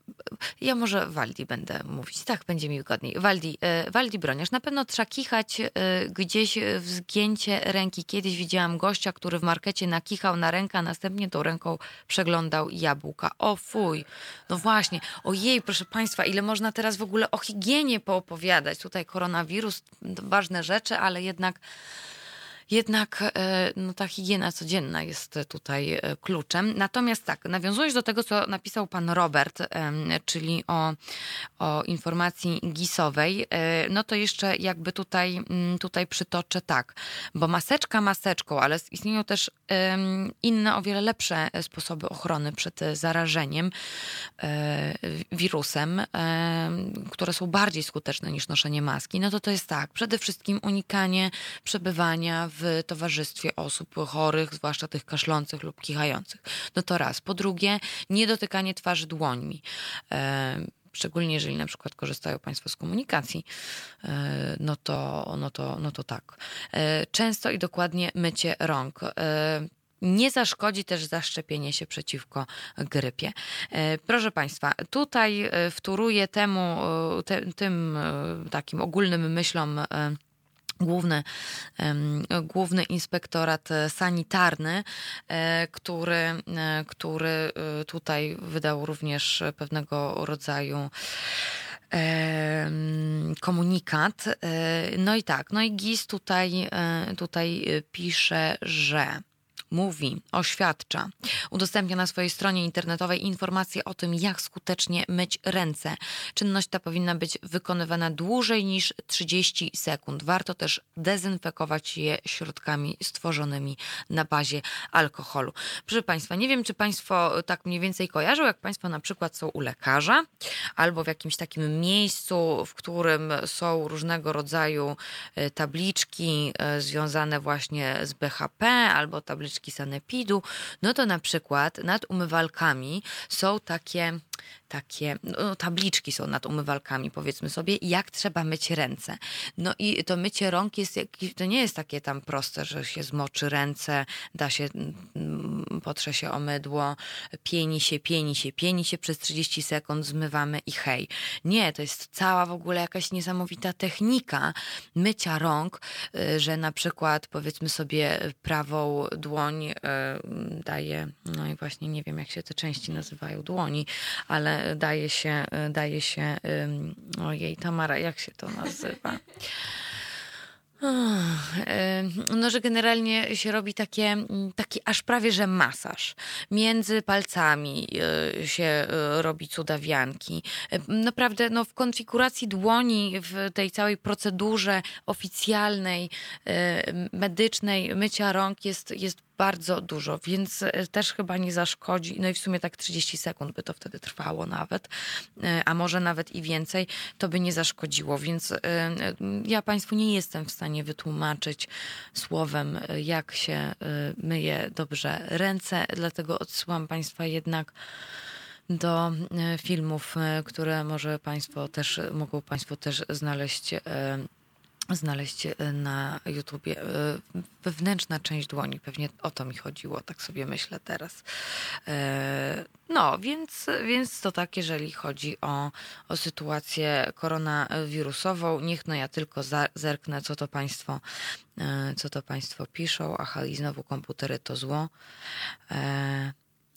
Speaker 1: Ja może Waldi będę mówić. Tak, będzie mi wygodniej. Waldi, e, Waldi Broniarz. Na pewno trzeba kichać e, gdzieś w zgięcie ręki. Kiedyś widziałam gościa, który w markecie nakichał na rękę, a następnie tą ręką przeglądał jabłka. O fuj. No właśnie. Ojej, proszę Państwa, ile można teraz w ogóle o higienie poopowiadać. Tutaj koronawirus, ważne rzeczy, ale jednak jednak e, no, ta higiena codzienna jest tutaj e, kluczem. Natomiast tak, nawiązując do tego, co napisał pan Robert, czyli o, o informacji gisowej, e, no to jeszcze jakby tutaj, mm, tutaj przytoczę tak, bo maseczka maseczką, ale istnieją też inne, o wiele lepsze sposoby ochrony przed zarażeniem wirusem, które są bardziej skuteczne niż noszenie maski, no to to jest tak, przede wszystkim unikanie przebywania w towarzystwie osób chorych, zwłaszcza tych kaszlących lub kichających. No to raz. Po drugie, nie dotykanie twarzy dłońmi e, szczególnie jeżeli na przykład korzystają Państwo z komunikacji, e, no to, no to, no to tak. E, często i dokładnie mycie rąk. Nie zaszkodzi też zaszczepienie się przeciwko grypie. Proszę Państwa, tutaj wtóruję temu, te, tym takim ogólnym myślom Główny, główny inspektorat sanitarny, e, który, e, który e, tutaj wydał również pewnego rodzaju komunikat. No i tak, no i GIS tutaj, tutaj pisze, że mówi, oświadcza, udostępnia na swojej stronie internetowej informacje o tym, jak skutecznie myć ręce. Czynność ta powinna być wykonywana dłużej niż 30 sekund. Warto też dezynfekować je środkami stworzonymi na bazie alkoholu. Proszę Państwa, nie wiem, czy Państwo tak mniej więcej kojarzą, jak Państwo na przykład są u lekarza albo w jakimś takim miejscu, w którym są różnego rodzaju e, tabliczki e, związane właśnie z BHP albo tabliczki sanepidu, no to na przykład nad umywalkami są takie takie no, tabliczki są nad umywalkami, powiedzmy sobie, jak trzeba myć ręce. No i to mycie rąk jest, to nie jest takie tam proste, że się zmoczy ręce, da się, mm, potrze się o mydło, pieni się, pieni się, pieni się przez 30 sekund, zmywamy i hej. Nie, to jest cała w ogóle jakaś niesamowita technika mycia rąk, y, że na przykład powiedzmy sobie prawą dłoń y, daje, no i właśnie nie wiem jak się te części nazywają, dłoni, ale daje się, daje się, ojej, Tamara, jak się to nazywa? No, że generalnie się robi takie, taki aż prawie że masaż. Między palcami y, się robi cudawianki. Naprawdę no, w konfiguracji dłoni, w tej całej procedurze oficjalnej, medycznej mycia rąk jest, jest bardzo dużo, więc e, też chyba nie zaszkodzi. No i w sumie tak 30 sekund by to wtedy trwało nawet, e, a może nawet i więcej, to by nie zaszkodziło. Więc e, ja Państwu nie jestem w stanie wytłumaczyć słowem, jak się myje dobrze ręce, dlatego odsyłam Państwa jednak do filmów, które może Państwo też, mogą Państwo też znaleźć znaleźć e, na YouTubie e, wewnętrzna część dłoni. Pewnie o to mi chodziło, tak sobie myślę teraz. E, no, więc, więc to tak, jeżeli chodzi o, o sytuację koronawirusową. Niech no ja tylko zerknę, co to Państwo, co to Państwo piszą. Aha, i znowu komputery to zło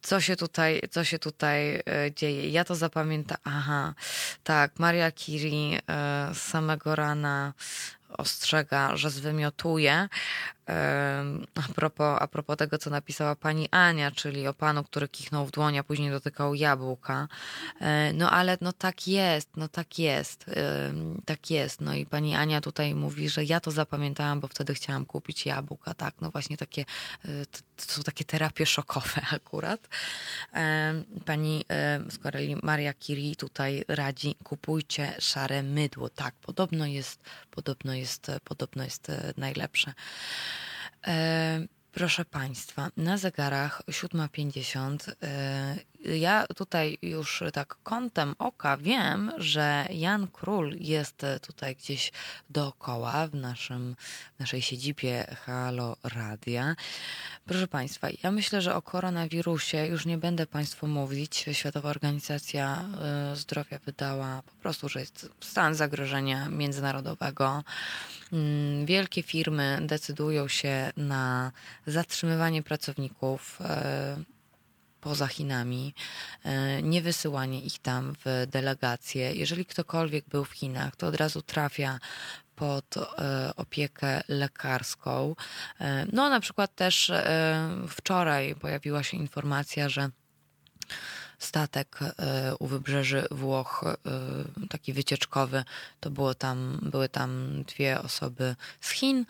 Speaker 1: co się tutaj, co się tutaj dzieje. Ja to zapamiętam. Aha, tak, Maria e, z samego rana ostrzega, że zwymiotuje. A propos, a propos tego, co napisała pani Ania, czyli o panu, który kichnął w dłoń, a później dotykał jabłka. No ale no tak jest, no tak jest, tak jest. No i pani Ania tutaj mówi, że ja to zapamiętałam, bo wtedy chciałam kupić jabłka, tak. No właśnie takie, e, to, są takie terapie szokowe akurat. Pani z kolei Maria Curie tutaj radzi, kupujcie szare mydło. Tak, podobno jest, podobno jest, podobno jest e, najlepsze. Proszę Państwa, na zegarach 7.50 ja tutaj już tak kątem oka wiem, że Jan Król jest tutaj gdzieś dookoła w, naszym, naszej siedzibie Halo Radia. Proszę Państwa, ja myślę, że o koronawirusie już nie będę Państwu mówić. Światowa Organizacja y, Zdrowia wydała po prostu, że jest stan zagrożenia międzynarodowego. Mm, wielkie firmy decydują się na zatrzymywanie pracowników y, poza Chinami, e, nie wysyłanie ich tam w delegacje. Jeżeli ktokolwiek był w Chinach, to od razu trafia pod e, opiekę lekarską. E, no, na przykład też wczoraj pojawiła się informacja, że statek u wybrzeży Włoch, taki wycieczkowy, to było tam, były tam dwie osoby z Chin,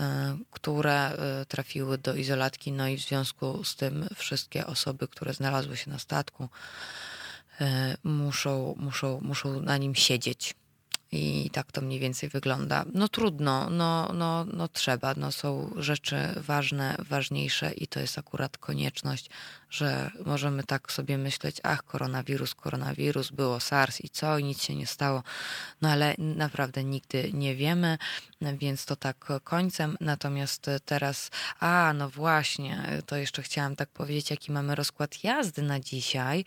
Speaker 1: E, które e, trafiły do izolatki, no i w związku z tym wszystkie osoby, które znalazły się na statku, e, muszą, muszą, muszą na nim siedzieć. I tak to mniej więcej wygląda. No trudno, no, no, no trzeba. No, są rzeczy ważne, ważniejsze i to jest akurat konieczność że możemy tak sobie myśleć, ach, koronawirus, koronawirus, było SARS i co, i nic się nie stało. No ale naprawdę nigdy nie wiemy, więc to tak końcem. Natomiast teraz, a no właśnie, to jeszcze chciałam tak powiedzieć, jaki mamy rozkład jazdy na dzisiaj,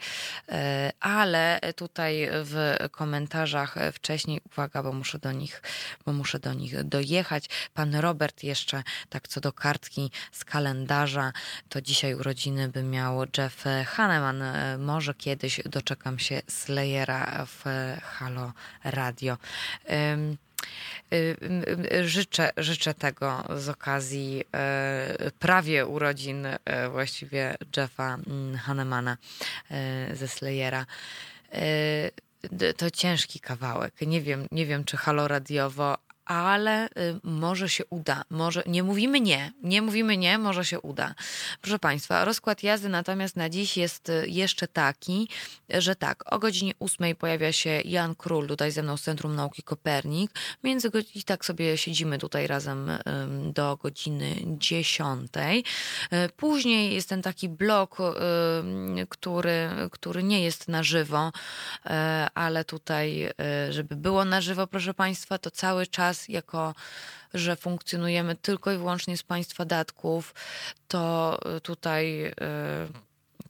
Speaker 1: e, ale tutaj w komentarzach wcześniej, uwaga, bo muszę do nich, bo muszę do nich dojechać. Pan Robert jeszcze tak co do kartki z kalendarza, to dzisiaj urodziny by miał Jeff Hanneman. E, może kiedyś doczekam się Slayera w Halo Radio. Życzę, życzę tego z okazji e, prawie urodzin e, właściwie Jeffa mm, Hannemana ze Slayera to ciężki kawałek. Nie wiem, nie wiem, czy halo radiowo, ale y, może się uda. Może, nie mówimy nie, nie mówimy nie, może się uda. Proszę Państwa, rozkład jazdy natomiast na dziś jest y, jeszcze taki, że tak, o godzinie 8 pojawia się Jan Król tutaj ze mną z Centrum Nauki Kopernik. Między, I tak sobie siedzimy tutaj razem do godziny 10. Y, później jest ten taki blok, który, który nie jest na żywo, ale tutaj, żeby było na żywo, proszę Państwa, to cały czas nas jako że funkcjonujemy tylko i wyłącznie z państwa datków, to tutaj y,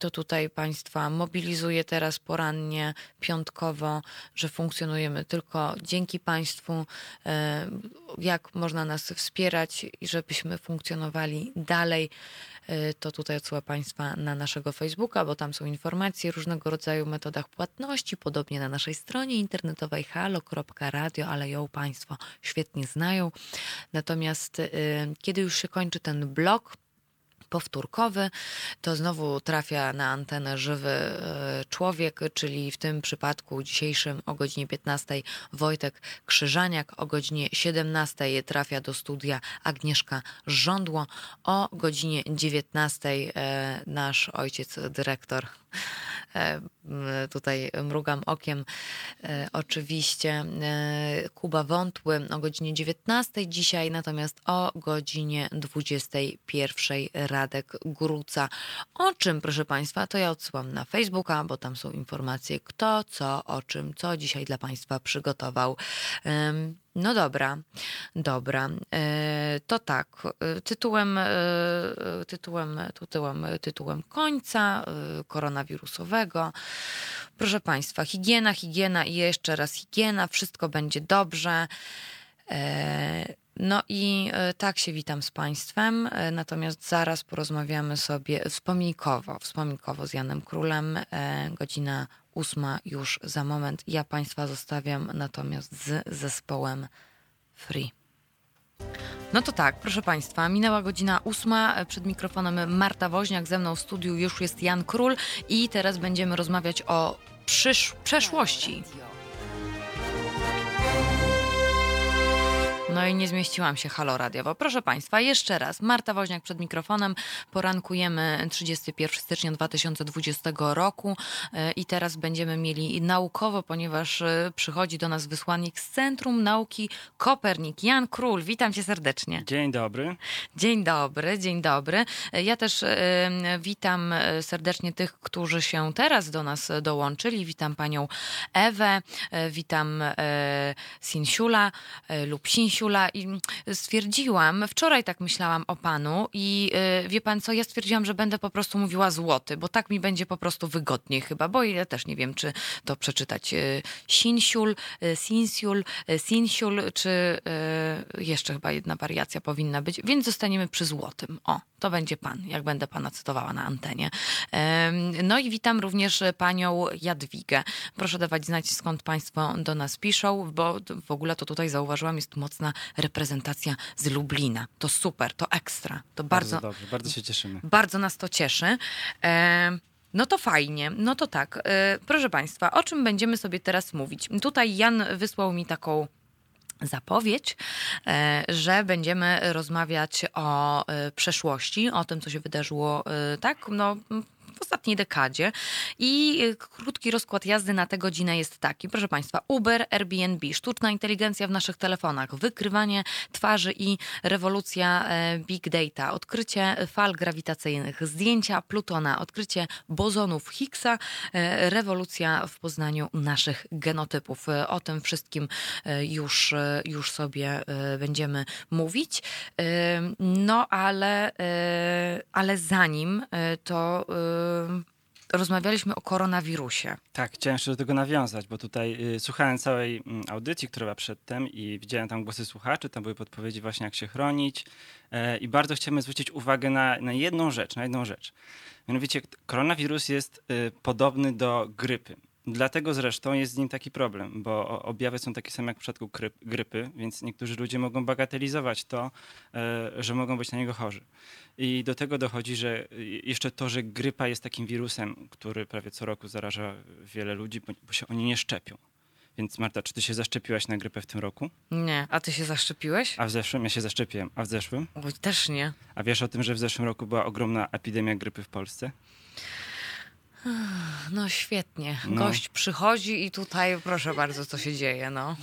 Speaker 1: to tutaj Państwa mobilizuję teraz porannie, piątkowo, że funkcjonujemy tylko dzięki Państwu, y, jak można nas wspierać i żebyśmy funkcjonowali dalej. Y, to tutaj odsyła Państwa na naszego Facebooka, bo tam są informacje o różnego rodzaju metodach płatności, podobnie na naszej stronie internetowej halo.radio, ale ją Państwo świetnie znają. Natomiast y, kiedy już się kończy ten blok, powtórkowy, to znowu trafia na antenę żywy e, człowiek, czyli w tym przypadku dzisiejszym o godzinie 15 Wojtek Krzyżaniak, o godzinie 17 trafia do studia Agnieszka Żądło, o godzinie 19 e, nasz ojciec dyrektor tutaj mrugam okiem. E, oczywiście e, Kuba Wątły o godzinie 19 dzisiaj, natomiast o godzinie 21 Radek Gruca. O czym, proszę Państwa, to ja odsyłam na Facebooka, bo tam są informacje, kto, co, o czym, co dzisiaj dla Państwa przygotował. No dobra, dobra. E, to tak, e, tytułem, e, tytułem, tytułem, tytułem końca koronawirusowego. Proszę Państwa, higiena, higiena i jeszcze raz higiena, wszystko będzie dobrze. No i tak się witam z Państwem, natomiast zaraz porozmawiamy sobie wspominkowo, wspominkowo z Janem Królem, godzina ósma już za moment. Ja Państwa zostawiam natomiast z zespołem Free. No to tak, proszę Państwa, minęła godzina ósma, przed mikrofonem Marta Woźniak, ze mną w studiu już jest Jan Król i teraz będziemy rozmawiać o przysz- przeszłości. No i nie zmieściłam się halo radiowo. Proszę Państwa, jeszcze raz. Marta Woźniak przed mikrofonem. Porankujemy 31 stycznia 2020 roku e, i teraz będziemy mieli naukowo, ponieważ e, przychodzi do nas wysłannik z Centrum Nauki Kopernik. Jan Król, witam Cię serdecznie.
Speaker 3: Dzień dobry.
Speaker 1: Dzień dobry, dzień dobry. E, ja też witam serdecznie tych, którzy się teraz do nas dołączyli. Witam Panią Ewę, witam Sinsiula lub Sinsiula I stwierdziłam, wczoraj tak myślałam o panu i yy, wie pan co, ja stwierdziłam, że będę po prostu mówiła złoty, bo tak mi będzie po prostu wygodniej chyba, bo ja też nie wiem, czy to przeczytać yy, Sinsiul, yy, Sinsiul, Sinsiul, czy jeszcze chyba jedna wariacja powinna być, więc zostaniemy przy złotym. O, to będzie pan, jak będę pana cytowała na antenie. No i witam również panią Jadwigę. Proszę dawać znać, skąd państwo do nas piszą, bo w ogóle to tutaj zauważyłam, jest mocna reprezentacja z Lublina. To super, to ekstra. To bardzo,
Speaker 3: bardzo dobrze, bardzo się cieszymy.
Speaker 1: Bardzo nas to cieszy. No to fajnie, no to tak. E, proszę Państwa, o czym będziemy sobie teraz mówić? Tutaj Jan wysłał mi taką zapowiedź, e, że będziemy rozmawiać o e, przeszłości, o tym, co się wydarzyło, e, tak, no ostatniej dekadzie. I y, krótki rozkład jazdy na tę godzinę jest taki. Proszę Państwa, Uber, Airbnb, sztuczna inteligencja w naszych telefonach, wykrywanie twarzy i rewolucja e, big data, odkrycie fal grawitacyjnych, zdjęcia Plutona, odkrycie bozonów Higgsa, e, rewolucja w poznaniu naszych genotypów. E, o tym wszystkim już, już sobie będziemy mówić. No ale, ale zanim to rozmawialiśmy o koronawirusie.
Speaker 3: Tak, chciałem jeszcze do tego nawiązać, bo tutaj y, słuchałem całej y, audycji, która była przedtem i widziałem tam głosy słuchaczy, tam były podpowiedzi właśnie jak się chronić y, i bardzo chciałem zwrócić uwagę na, na jedną rzecz, na jedną rzecz. Mianowicie koronawirus jest y, podobny do grypy. Dlatego zresztą jest z nim taki problem, bo objawy są takie same jak w przypadku grypy, więc niektórzy ludzie mogą bagatelizować to, e, że mogą być na niego chorzy. I do tego dochodzi, że jeszcze to, że grypa jest takim wirusem, który prawie co roku zaraża wiele ludzi, bo się oni nie szczepią. Więc Marta, czy ty się zaszczepiłaś na grypę w tym roku?
Speaker 1: Nie. A ty się zaszczepiłeś?
Speaker 3: A w zeszłym? Ja się zaszczepiłem. A w zeszłym?
Speaker 1: Oj, też nie.
Speaker 3: A wiesz o tym, że w zeszłym roku była ogromna epidemia grypy w Polsce?
Speaker 1: No świetnie. No. Gość przychodzi i tutaj proszę bardzo, co się dzieje. No.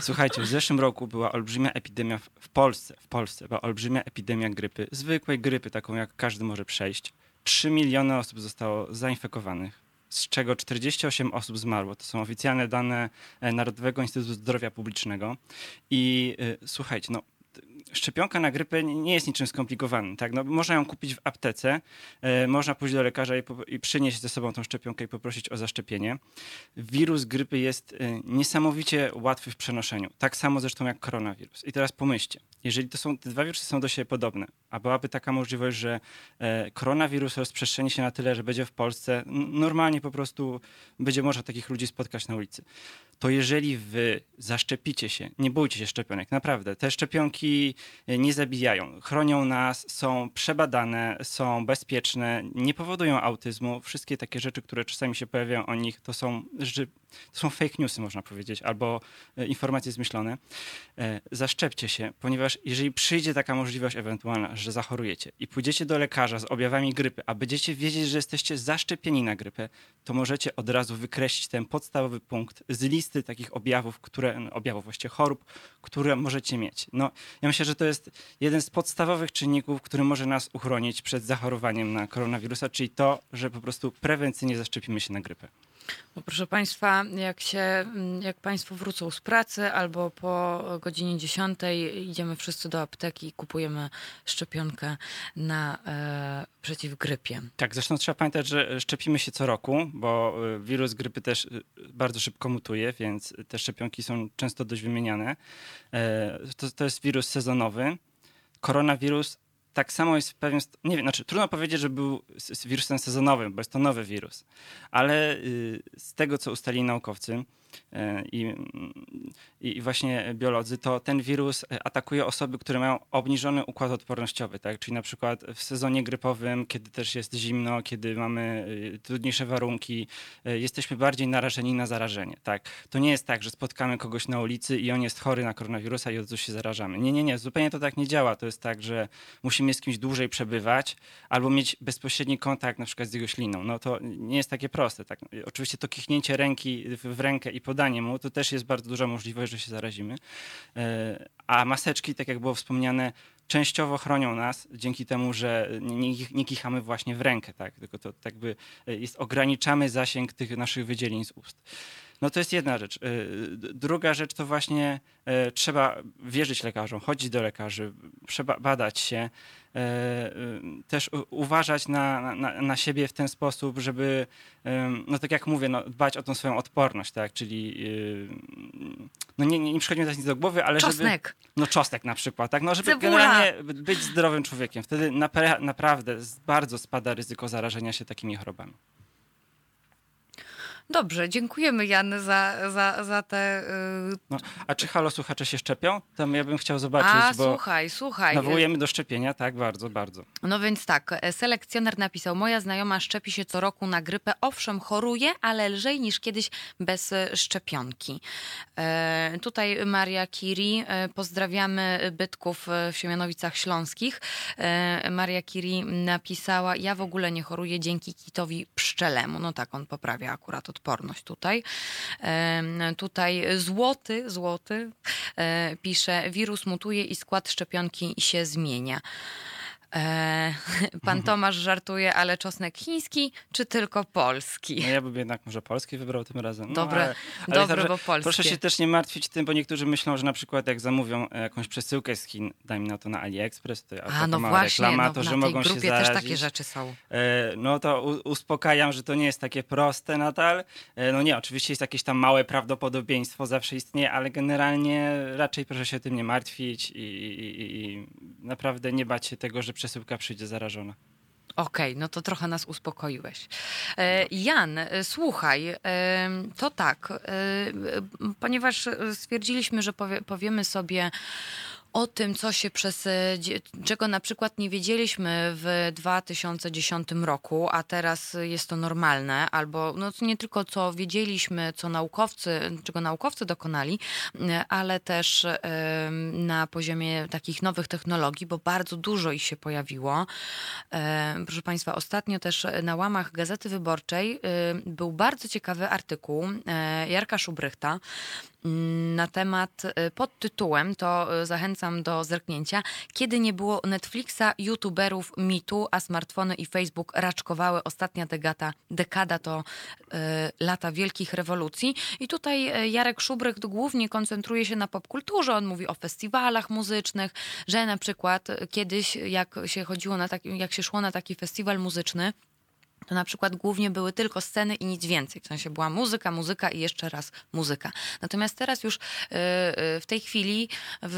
Speaker 3: Słuchajcie, w zeszłym roku była olbrzymia epidemia w Polsce, w Polsce była olbrzymia epidemia grypy, zwykłej grypy, taką jak każdy może przejść. 3 miliony osób zostało zainfekowanych, z czego 48 osób zmarło. To są oficjalne dane e, Narodowego Instytutu Zdrowia Publicznego. I y, słuchajcie, no szczepionka na grypę nie jest niczym skomplikowanym. Tak? No, można ją kupić w aptece, e, można pójść do lekarza i, i, przynieść ze sobą tą szczepionkę i poprosić o zaszczepienie. Wirus grypy jest e, niesamowicie łatwy w przenoszeniu. Tak samo zresztą jak koronawirus. I teraz pomyślcie, jeżeli to są, te dwa wirusy są do siebie podobne, a byłaby taka możliwość, że e, koronawirus rozprzestrzeni się na tyle, że będzie w Polsce, normalnie po prostu będzie można takich ludzi spotkać na ulicy, to jeżeli wy zaszczepicie się, nie bójcie się szczepionek, naprawdę, te szczepionki nie zabijają, chronią nas, są przebadane, są bezpieczne, nie powodują autyzmu. Wszystkie takie rzeczy, które czasami się pojawiają o nich, to są to są fake newsy, można powiedzieć, albo e, informacje zmyślone. E, zaszczepcie się, ponieważ jeżeli przyjdzie taka możliwość ewentualna, że zachorujecie i pójdziecie do lekarza z objawami grypy, a będziecie wiedzieć, że jesteście zaszczepieni na grypę, to możecie od razu wykreślić ten podstawowy punkt z listy takich objawów, które, objawów właściwie chorób, które możecie mieć. No, ja myślę, że to jest jeden z podstawowych czynników, który może nas uchronić przed zachorowaniem na koronawirusa, czyli to, że po prostu prewencyjnie zaszczepimy się na grypę.
Speaker 1: No proszę Państwa, jak, się, jak Państwo wrócą z pracy albo po godzinie 10 idziemy wszyscy do apteki i kupujemy szczepionkę na e, przeciw grypie.
Speaker 3: Tak, zresztą trzeba pamiętać, że szczepimy się co roku, bo e, wirus grypy też e, bardzo szybko mutuje, więc te szczepionki są często dość wymieniane. E, to, to jest wirus sezonowy. Koronawirus tak samo jest pewien. Nie wiem, znaczy trudno powiedzieć, że był wirusem sezonowym, bo jest to nowy wirus. Ale y, z tego, co ustalili naukowcy, i, i właśnie biolodzy, to ten wirus atakuje osoby, które mają obniżony układ odpornościowy, tak? Czyli na przykład w sezonie grypowym, kiedy też jest zimno, kiedy mamy trudniejsze warunki, jesteśmy bardziej narażeni na zarażenie, tak? To nie jest tak, że spotkamy kogoś na ulicy i on jest chory na koronawirusa i od razu się zarażamy. Nie, nie, nie, zupełnie to tak nie działa. To jest tak, że musimy z kimś dłużej przebywać albo mieć bezpośredni kontakt na przykład z jego śliną. No to nie jest takie proste. Tak? Oczywiście to kichnięcie ręki w rękę i podanie mu, to też jest bardzo duża możliwość, że się zarazimy. E, a maseczki, tak jak było wspomniane, częściowo chronią nas dzięki temu, że nie, nie, kichamy właśnie w rękę, tak? tylko to tak by jest, ograniczamy zasięg tych naszych wydzielin z ust. No to jest jedna rzecz. Y, druga rzecz to właśnie trzeba wierzyć lekarzom, chodzić do lekarzy, badać się, też uważać na, na, na siebie w ten sposób, żeby, no tak jak mówię, no, dbać o tą swoją odporność, tak, czyli no nie, nie, nie przychodzi mi teraz nic do głowy, ale
Speaker 1: czosnek.
Speaker 3: żeby... No czosnek na przykład, tak, no żeby Cebula. generalnie być zdrowym człowiekiem. Wtedy naprawdę bardzo spada ryzyko zarażenia się takimi chorobami.
Speaker 1: Dobrze, dziękujemy Jan za, za, za te...
Speaker 3: Yy... No, a czy halo słuchacze się szczepią? Tam ja bym chciał zobaczyć,
Speaker 1: a,
Speaker 3: bo
Speaker 1: słuchaj, słuchaj.
Speaker 3: nawołujemy do szczepienia, tak, bardzo, bardzo.
Speaker 1: No więc tak, e, selekcjoner napisał, moja znajoma szczepi się co roku na grypę, owszem choruje, ale lżej niż kiedyś bez e, szczepionki. E, tutaj Maria Kiri, e, pozdrawiamy bytków w Siemianowicach Śląskich. E, Maria Kiri napisała, ja w ogóle nie choruję dzięki kitowi pszczelemu. No tak, on poprawia akurat od odporność tutaj. Tutaj złoty, złoty e, pisze, wirus mutuje i skład szczepionki się zmienia. E, pan Tomasz żartuje, ale czosnek chiński czy tylko polski?
Speaker 3: No ja bym jednak może polski wybrał tym razem. No,
Speaker 1: dobre, ale, ale dobre tak, bo polskie.
Speaker 3: Proszę się też nie martwić tym, bo niektórzy myślą, że na przykład jak zamówią e, jakąś przesyłkę z Chin, dajmy na to na AliExpress, to
Speaker 1: A, no właśnie, reklama, no, to, że mogą się zarazić. też takie rzeczy są.
Speaker 3: E, no to uspokajam, że to nie jest takie proste nadal. No nie, oczywiście jest jakieś tam małe prawdopodobieństwo, zawsze istnieje, ale generalnie raczej proszę się tym nie martwić i, i, i naprawdę nie bać się tego, że przesyłka przyjdzie zarażona.
Speaker 1: Okej, okay, no to trochę nas uspokoiłeś. E, Jan, e, słuchaj, e, to tak, ponieważ stwierdziliśmy, że powiemy sobie o tym, co się przez, e, czego na przykład nie wiedzieliśmy w 2010 roku, a teraz jest to normalne, albo no, nie tylko co wiedzieliśmy, co naukowcy, czego naukowcy dokonali, e, ale też na poziomie takich nowych technologii, bo bardzo dużo ich się pojawiło. E, proszę Państwa, ostatnio też na łamach Gazety Wyborczej był bardzo ciekawy artykuł Jarka Szubrychta, na temat y, pod tytułem, to y, zachęcam do zerknięcia, kiedy nie było Netflixa, youtuberów, mitu, a smartfony i Facebook raczkowały. Ostatnia dekada, dekada to y, lata wielkich rewolucji. I tutaj y, Jarek Szubrych głównie koncentruje się na popkulturze. On mówi o festiwalach muzycznych, że na przykład kiedyś jak się chodziło na taki, jak się szło na taki festiwal muzyczny, to na przykład głównie były tylko sceny i nic więcej. W sensie była muzyka, muzyka i jeszcze raz muzyka. Natomiast teraz już y, y, w tej chwili, w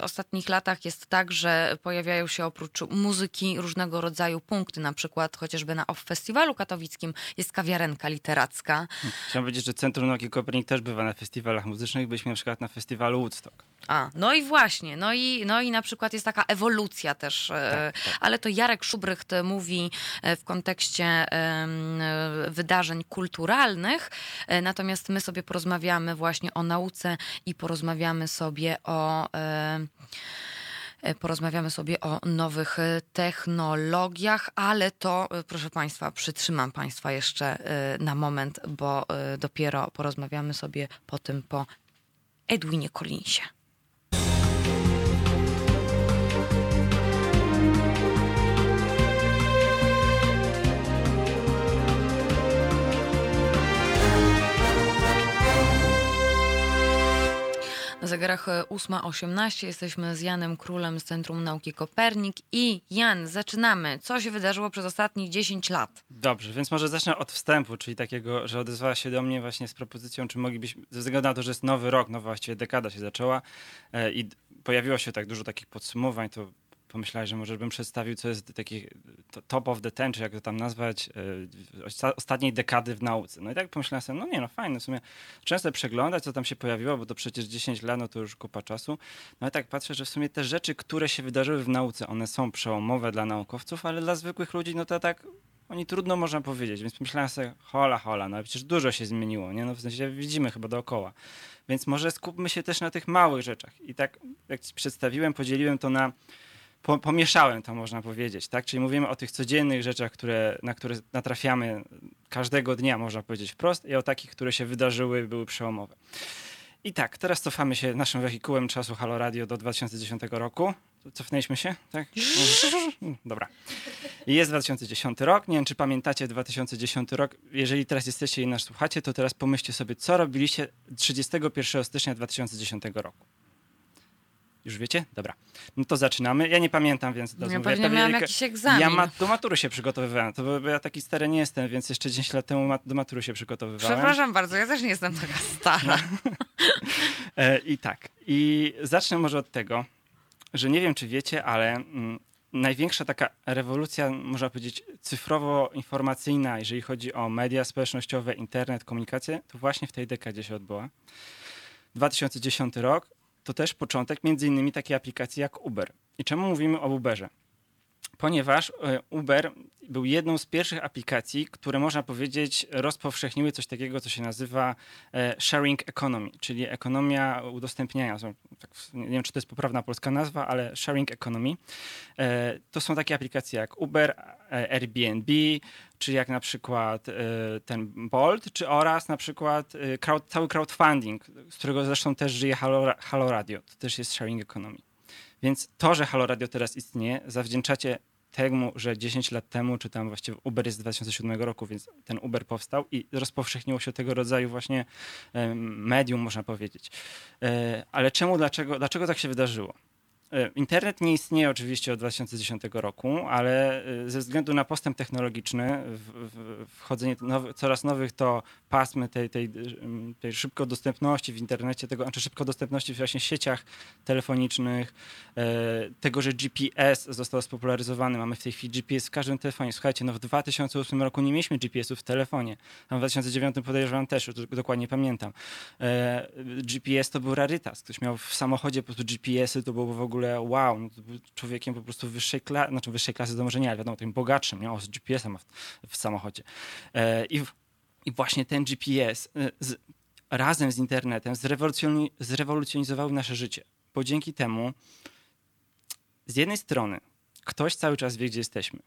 Speaker 1: y, ostatnich latach jest tak, że pojawiają się oprócz muzyki różnego rodzaju punkty. Na przykład chociażby na OFF Festiwalu Katowickim jest kawiarenka literacka.
Speaker 3: Chciałem powiedzieć, że Centrum Nauki Kopernik też bywa na festiwalach muzycznych. Byliśmy na przykład na festiwalu Woodstock.
Speaker 1: A, no i właśnie. No i, no i na przykład jest taka ewolucja też. Tak, tak. Ale to Jarek Szubrycht mówi w kontekście kontekście wydarzeń kulturalnych, e, natomiast my sobie porozmawiamy właśnie o nauce i porozmawiamy sobie o e, porozmawiamy sobie o nowych technologiach, ale to, proszę Państwa, przytrzymam Państwa jeszcze e, na moment, bo dopiero porozmawiamy sobie po tym po Edwinie Collinsie. Na zegarach 8.18 e, jesteśmy z Janem Królem z Centrum Nauki Kopernik i Jan, zaczynamy. Co się wydarzyło przez ostatnich 10 lat?
Speaker 3: Dobrze, więc może zacznę od wstępu, czyli takiego, że odezwała się do mnie właśnie z propozycją, czy moglibyśmy, ze względu na to, że jest nowy rok, nowa właściwie dekada się zaczęła e, i pojawiło się tak dużo takich podsumowań, to pomyślałeś, że może bym przedstawił, co jest taki top of the ten, czy jak to tam nazwać, e, ostatniej dekady w nauce. No i tak pomyślałem sobie, no nie, no fajne, w sumie często przeglądać, co tam się pojawiło, bo to przecież 10 lat, no to już kupa czasu. No i tak patrzę, że w sumie te rzeczy, które się wydarzyły w nauce, one są przełomowe dla naukowców, ale dla zwykłych ludzi, no to tak oni trudno można powiedzieć, więc myślałem sobie, hola, hola, no przecież dużo się zmieniło, nie? No w sensie widzimy chyba dookoła. Więc może skupmy się też na tych małych rzeczach. I tak jak ci przedstawiłem, podzieliłem to na po, pomieszałem to, można powiedzieć, tak? Czyli mówimy o tych codziennych rzeczach, które, na które natrafiamy każdego dnia, można powiedzieć wprost, i o takich, które się wydarzyły, były przełomowe. I tak, teraz cofamy się naszym wehikułem czasu Halo Radio do 2010 roku. Cofnęliśmy się? Tak? Dobra. Jest 2010 rok. Nie wiem, czy pamiętacie 2010 rok. Jeżeli teraz jesteście i nas słuchacie, to teraz pomyślcie sobie, co robiliście 31 stycznia 2010 roku. Już wiecie? Dobra. No to zaczynamy. Ja nie pamiętam, więc...
Speaker 1: Ja mówię, pewnie ja miałam jakiś egzamin.
Speaker 3: Ja do matury się przygotowywałem. To bo ja taki stary nie jestem, więc jeszcze 10 lat temu do matury się przygotowywałem.
Speaker 1: Przepraszam bardzo, ja też nie jestem taka stara.
Speaker 3: e, I tak. I zacznę może od tego, że nie wiem, czy wiecie, ale mm, największa taka rewolucja, można powiedzieć, cyfrowo-informacyjna, jeżeli chodzi o media społecznościowe, internet, komunikację, to właśnie w tej dekadzie się odbyła. 2010 rok to też początek między innymi takiej aplikacji jak Uber. I czemu mówimy o Uberze? Ponieważ e, Uber był jedną z pierwszych aplikacji, które można powiedzieć rozpowszechniły coś takiego, co się nazywa e, sharing economy, czyli ekonomia udostępniania. Tak, nie wiem, czy to jest poprawna polska nazwa, ale sharing economy. E, to są takie aplikacje jak Uber, Airbnb, czy jak na przykład ten Bolt, czy oraz na przykład crowd, cały crowdfunding, z którego zresztą też żyje Halo, Halo Radio. To też jest sharing economy. Więc to, że Halo Radio teraz istnieje, zawdzięczacie temu, że 10 lat temu, czy tam właściwie Uber jest z 2007 roku, więc ten Uber powstał i rozpowszechniło się tego rodzaju właśnie medium, można powiedzieć. E, ale czemu, dlaczego, dlaczego tak się wydarzyło? E, internet nie istnieje oczywiście od 2010 roku, ale e, ze względu na postęp technologiczny, wchodzenie nowy, coraz nowych to pasmy tej, tej, tej szybkodostępności w internecie, tego, znaczy szybkodostępności w właśnie sieciach telefonicznych, e, tego, że GPS został spopularyzowany. Mamy w tej chwili GPS w każdym telefonie. Słuchajcie, no w 2008 roku nie mieliśmy GPS-ów w telefonie. A w 2009 podejrzewam też, już dokładnie pamiętam. GPS to był rarytas. Ktoś miał w samochodzie po prostu GPS-y, to było w ogóle ogóle wow, no człowiekiem po prostu wyższej klasy, znaczy wyższej klasy to ale wiadomo, tym bogatszym, nie? O, z GPS-em w, w samochodzie. E, i, I właśnie ten GPS e, z, razem z internetem zrewolucjoni, zrewolucjonizowały nasze życie. Bo dzięki temu z jednej strony ktoś cały czas wie, gdzie jesteśmy.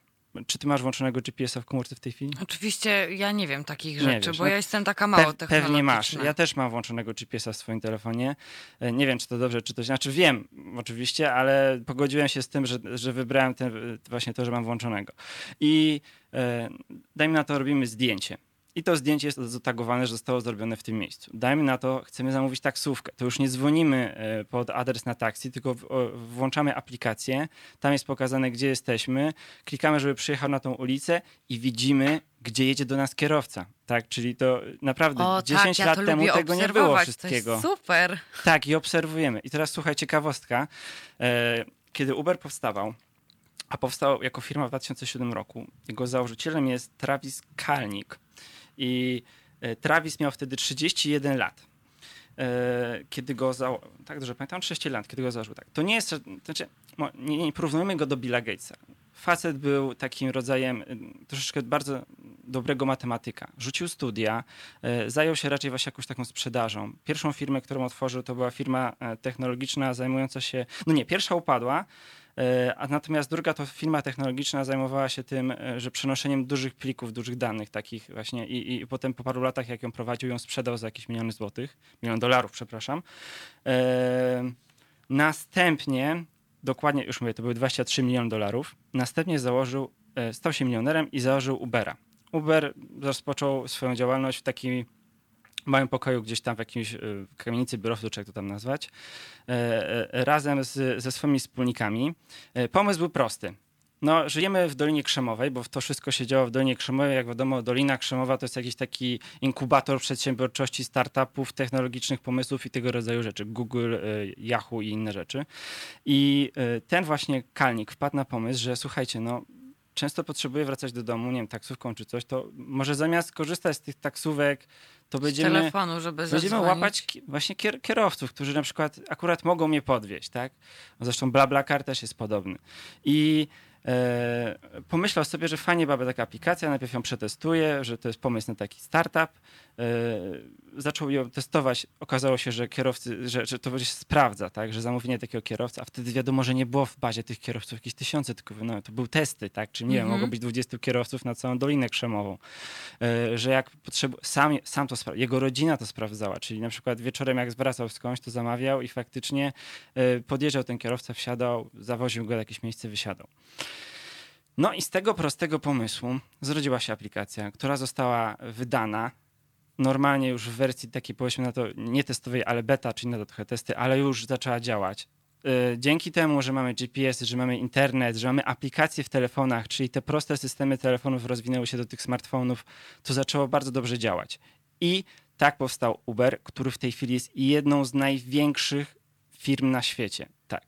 Speaker 3: Czy ty masz włączonego GPS-a w komórce w tej chwili?
Speaker 1: Oczywiście ja nie wiem takich rzeczy, wiesz, bo no, ja jestem taka mało pe.
Speaker 3: Pewnie masz. Ja też mam włączonego GPS-a w swoim telefonie. E, nie wiem, czy to dobrze, czy to... Znaczy wiem oczywiście, ale pogodziłem się z tym, że, że wybrałem ten, właśnie to, że mam włączonego. I e, dajmy na to, robimy zdjęcie. I to zdjęcie jest zatagowane, że zostało zrobione w tym miejscu. Dajmy na to, chcemy zamówić taksówkę. To już nie dzwonimy e, pod adres na taksi, tylko włączamy aplikację. Tam jest pokazane, gdzie jesteśmy. Klikamy, żeby przyjechał na tą ulicę i widzimy, gdzie jedzie do nas kierowca. Tak, czyli to naprawdę o, 10 tak, lat ja temu tego nie było wszystkiego.
Speaker 1: super.
Speaker 3: Tak, i obserwujemy. I teraz słuchaj, ciekawostka. E, kiedy Uber powstawał, a powstał jako firma w 2007 roku, jego założycielem jest Travis Kalnick i e, Travis miał wtedy 31 lat. E, kiedy go założył, tak dobrze pamiętam, 6 lat, kiedy go założył. Tak. To nie jest, znaczy, nie, nie porównujmy go do Billa Gatesa. Facet był takim rodzajem e, troszeczkę bardzo dobrego matematyka. Rzucił studia, zajął się raczej właśnie jakąś taką sprzedażą. Pierwszą firmę, którą otworzył, to była firma technologiczna zajmująca się, no nie, pierwsza upadła, E, a natomiast druga to firma technologiczna zajmowała się tym, e, że przenoszeniem dużych plików, dużych danych takich właśnie i, i potem po paru latach, jak ją prowadził, ją sprzedał za jakieś miliony złotych, milion dolarów, przepraszam. E, następnie, dokładnie już mówię, to były 23 miliony dolarów, następnie założył, e, stał się milionerem i założył Ubera. Uber rozpoczął swoją działalność w takiej małym pokoju gdzieś tam w jakimś y, kamienicy biurowcu, czy jak to tam nazwać, e, e, razem z, ze swoimi wspólnikami. E, pomysł był prosty. no, żyjemy w Dolinie Krzemowej, bo to wszystko się działo w Dolinie Krzemowej. Jak wiadomo, Dolina Krzemowa to jest jakiś taki inkubator przedsiębiorczości, startupów, technologicznych pomysłów i tego rodzaju rzeczy. Google, Yahoo i inne rzeczy. I ten właśnie kalnik wpadł na pomysł, że słuchajcie, no często potrzebuję wracać do domu, nie wiem, taksówką czy coś, to może zamiast korzystać z tych taksówek, to
Speaker 1: z
Speaker 3: będziemy,
Speaker 1: telefonu, żeby
Speaker 3: będziemy
Speaker 1: zadzwonić.
Speaker 3: łapać właśnie kier- kierowców, którzy na przykład akurat mogą mnie podwieźć, tak? Zresztą BlaBlaCar też jest podobny. I e, pomyślał sobie, że fajnie byłaby taka aplikacja, najpierw ją przetestuje, że to jest pomysł na taki startup. E, zaczął ją testować, okazało się, że kierowcy, że, że to się sprawdza, tak? Że zamówienie takiego kierowcy, a wtedy wiadomo, że nie było w bazie tych kierowców jakieś tysiące, tylko no, to były testy, tak? Czyli nie wiem,
Speaker 1: Mhm.
Speaker 3: mogło być 20 kierowców na całą Dolinę Krzemową. E, że jak potrzebu- sam, sam to spra- jego rodzina to sprawdzała, czyli na przykład wieczorem jak zwracał skądś, to zamawiał i faktycznie e, podjeżdżał ten kierowca, wsiadał, zawoził go do jakieś miejsce, wysiadał. No i z tego prostego pomysłu zrodziła się aplikacja, która została wydana normalnie już w wersji takiej powiedzmy na to nie testowej, ale beta, czyli na to trochę testy, ale już zaczęła działać. Y, Dzięki temu, że mamy GPS, że mamy internet, że mamy aplikacje w telefonach, czyli te proste systemy telefonów rozwinęły się do tych smartfonów, to zaczęło bardzo dobrze działać. I tak powstał Uber, który w tej chwili jest jedną z największych firm na świecie. Tak.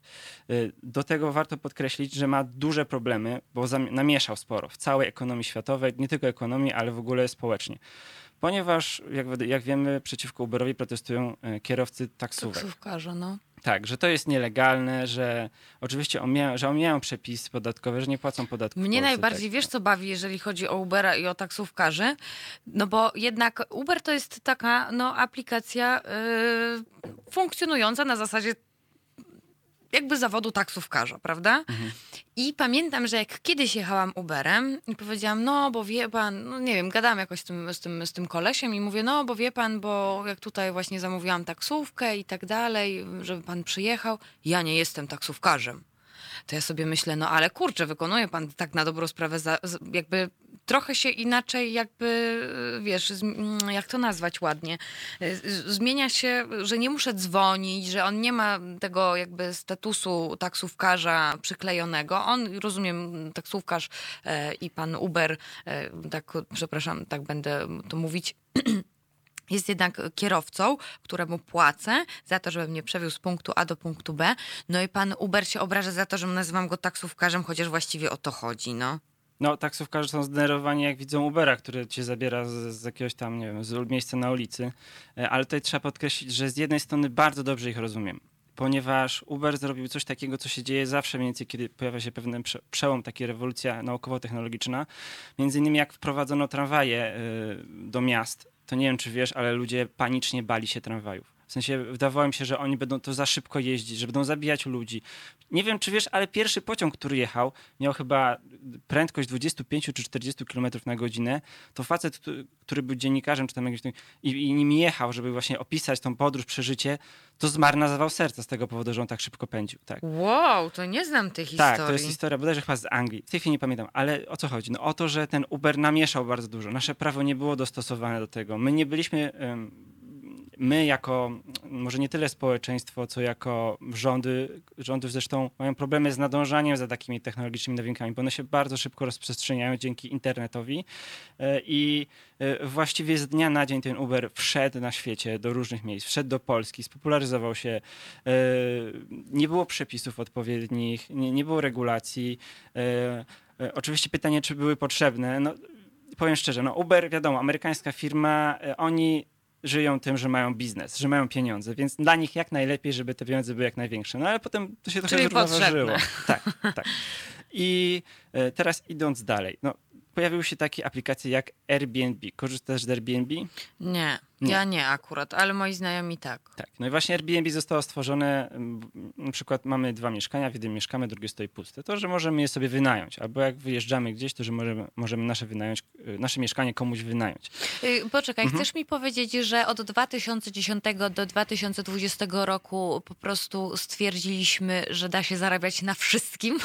Speaker 3: Y, Do tego warto podkreślić, że ma duże problemy, bo namieszał sporo w całej ekonomii światowej, nie tylko ekonomii, ale w ogóle społecznie. Ponieważ, jak, jak wiemy, przeciwko Uberowi protestują e, kierowcy taksówek.
Speaker 1: Taksówkarze, no.
Speaker 3: Tak, że to jest nielegalne, że oczywiście omija, że omijają przepisy podatkowe, że nie płacą podatków.
Speaker 1: Mnie najbardziej,
Speaker 3: tak.
Speaker 1: wiesz co bawi, jeżeli chodzi o Ubera i o taksówkarzy? No bo jednak Uber to jest taka no, aplikacja yy, funkcjonująca na zasadzie jakby zawodu taksówkarza, prawda? I pamiętam, że jak kiedyś jechałam Uberem i powiedziałam, no bo wie pan, no nie wiem, gadałam jakoś z tym, z, tym, z tym kolesiem i mówię, no bo wie pan, bo jak tutaj właśnie zamówiłam taksówkę i tak dalej, żeby pan przyjechał, ja nie jestem taksówkarzem to ja sobie myślę, no ale kurczę, wykonuje pan tak na dobrą sprawę, za, jakby trochę się inaczej jakby, wiesz, mm, jak to nazwać ładnie, Y, zmienia się, że nie muszę dzwonić, że on nie ma tego jakby statusu taksówkarza przyklejonego. On, rozumiem, taksówkarz e, i pan Uber, e, tak, przepraszam, tak będę to mówić, jest jednak kierowcą, któremu płacę za to, żeby mnie przewiózł z punktu A do punktu B. No i pan Uber się obraża za to, że nazywam go taksówkarzem, chociaż właściwie o to chodzi, no.
Speaker 3: No, taksówkarze są zdenerwowani, jak widzą Ubera, który cię zabiera z, z jakiegoś tam, nie wiem, z miejsca na ulicy. E, Ale tutaj trzeba podkreślić, że z jednej strony bardzo dobrze ich rozumiem, ponieważ Uber zrobił coś takiego, co się dzieje zawsze mniej więcej, kiedy pojawia się pewien prze, przełom, taka rewolucja naukowo-technologiczna. Między innymi jak wprowadzono tramwaje y, do miast, to nie wiem, czy wiesz, ale ludzie panicznie bali się tramwajów. W sensie wydawało mi się, że oni będą to za szybko jeździć, że będą zabijać ludzi. Nie wiem, czy wiesz, ale pierwszy pociąg, który jechał, miał chyba prędkość 25 czy 40 km na godzinę. To facet, który- był dziennikarzem, czy tam jakimś, i, i nim jechał, żeby właśnie opisać tą podróż, przeżycie, to zawał serca z tego powodu, że on tak szybko pędził. Tak.
Speaker 1: Wow, to nie znam tej historii.
Speaker 3: Tak, to jest historia bodajże chyba z Anglii. W tej chwili nie pamiętam, ale o co chodzi? No o to, że ten Uber namieszał bardzo dużo. Nasze prawo nie było dostosowane do tego. My nie byliśmy, em, my jako, może nie tyle społeczeństwo, co jako rządy, rządy zresztą mają problemy z nadążaniem za takimi technologicznymi nowinkami, bo one się bardzo szybko rozprzestrzeniają dzięki internetowi E, i e, właściwie z dnia na dzień ten Uber wszedł na świecie do różnych miejsc, wszedł do Polski, spopularyzował się, e, nie było przepisów odpowiednich, nie, było regulacji. Oczywiście pytanie, czy były potrzebne. No, powiem szczerze, no Uber, wiadomo, amerykańska firma, oni żyją tym, że mają biznes, że mają pieniądze, więc dla nich jak najlepiej, żeby te pieniądze były jak największe. No ale potem to się trochę
Speaker 1: Czyli
Speaker 3: zrównoważyło.
Speaker 1: potrzebne.
Speaker 3: Tak, tak. I e, teraz idąc dalej, no, pojawiły się takie aplikacje jak Airbnb. Korzystasz z Airbnb?
Speaker 1: Nie,
Speaker 3: Nie.
Speaker 1: ja nie akurat, ale moi znajomi tak.
Speaker 3: Tak. No i właśnie Airbnb zostało stworzone, na przykład mamy dwa mieszkania, w jednym mieszkamy, drugie stoi puste. To, że możemy je sobie wynająć, albo jak wyjeżdżamy gdzieś, to że możemy, możemy nasze, wynająć, y, nasze mieszkanie komuś wynająć.
Speaker 1: Y, Poczekaj,
Speaker 3: Mhm.
Speaker 1: chcesz mi powiedzieć, że od 2010 do 2020 roku po prostu stwierdziliśmy, że da się zarabiać na wszystkim?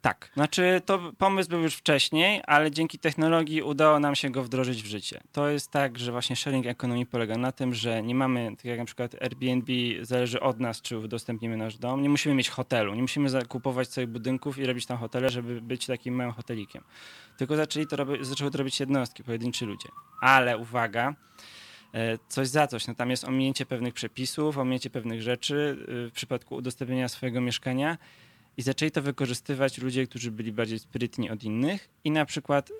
Speaker 3: Tak, znaczy to pomysł był już wcześniej, ale dzięki technologii udało nam się go wdrożyć w życie. To jest tak, że właśnie sharing economy polega na tym, że nie mamy, tak jak na przykład Airbnb zależy od nas, czy udostępnimy nasz dom, nie musimy mieć hotelu, nie musimy zakupować całych budynków i robić tam hotele, żeby być takim małym hotelikiem. Tylko zaczęli to zaczęły to robić jednostki, pojedynczy ludzie. Ale uwaga, e, coś za coś. No tam jest ominięcie pewnych przepisów, ominięcie pewnych rzeczy y, w przypadku udostępnienia swojego mieszkania i zaczęli to wykorzystywać ludzie, którzy byli bardziej sprytni od innych i na przykład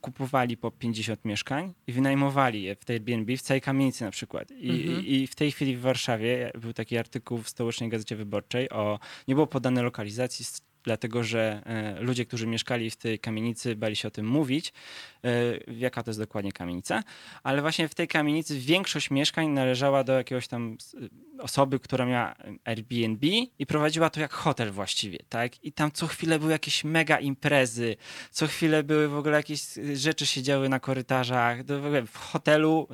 Speaker 3: kupowali po 50 mieszkań i wynajmowali je w tej Airbnb, w całej kamienicy na przykład. I, mhm. I, w tej chwili w Warszawie był taki artykuł w Stołecznej Gazecie Wyborczej o, nie było podane lokalizacji, dlatego że e, ludzie, którzy mieszkali w tej kamienicy, bali się o tym mówić, e, jaka to jest dokładnie kamienica, ale właśnie w tej kamienicy większość mieszkań należała do jakiegoś tam osoby, która miała Airbnb i prowadziła to jak hotel właściwie, tak? I tam co chwilę były jakieś mega imprezy, co chwilę były w ogóle jakieś rzeczy się działy na korytarzach. W hotelu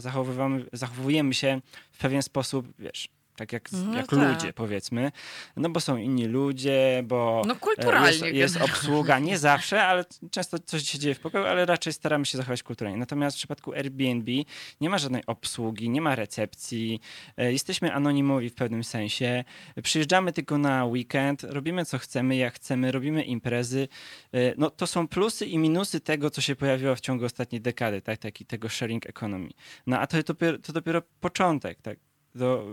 Speaker 3: zachowujemy się w pewien sposób, wiesz, tak jak, no jak tak. ludzie, powiedzmy. No bo są inni ludzie, bo
Speaker 1: no, kulturalnie
Speaker 3: jest, jest obsługa, nie zawsze, ale często coś się dzieje w pokoju, ale raczej staramy się zachować kulturalnie. Natomiast w przypadku Airbnb nie ma żadnej obsługi, nie ma recepcji, e, jesteśmy anonimowi w pewnym sensie, przyjeżdżamy tylko na weekend, robimy co chcemy, jak chcemy, robimy imprezy. E, no to są plusy i minusy tego, co się pojawiło w ciągu ostatniej dekady, tak, taki, tego sharing economy. No a to, to, dopiero, to dopiero początek, tak do,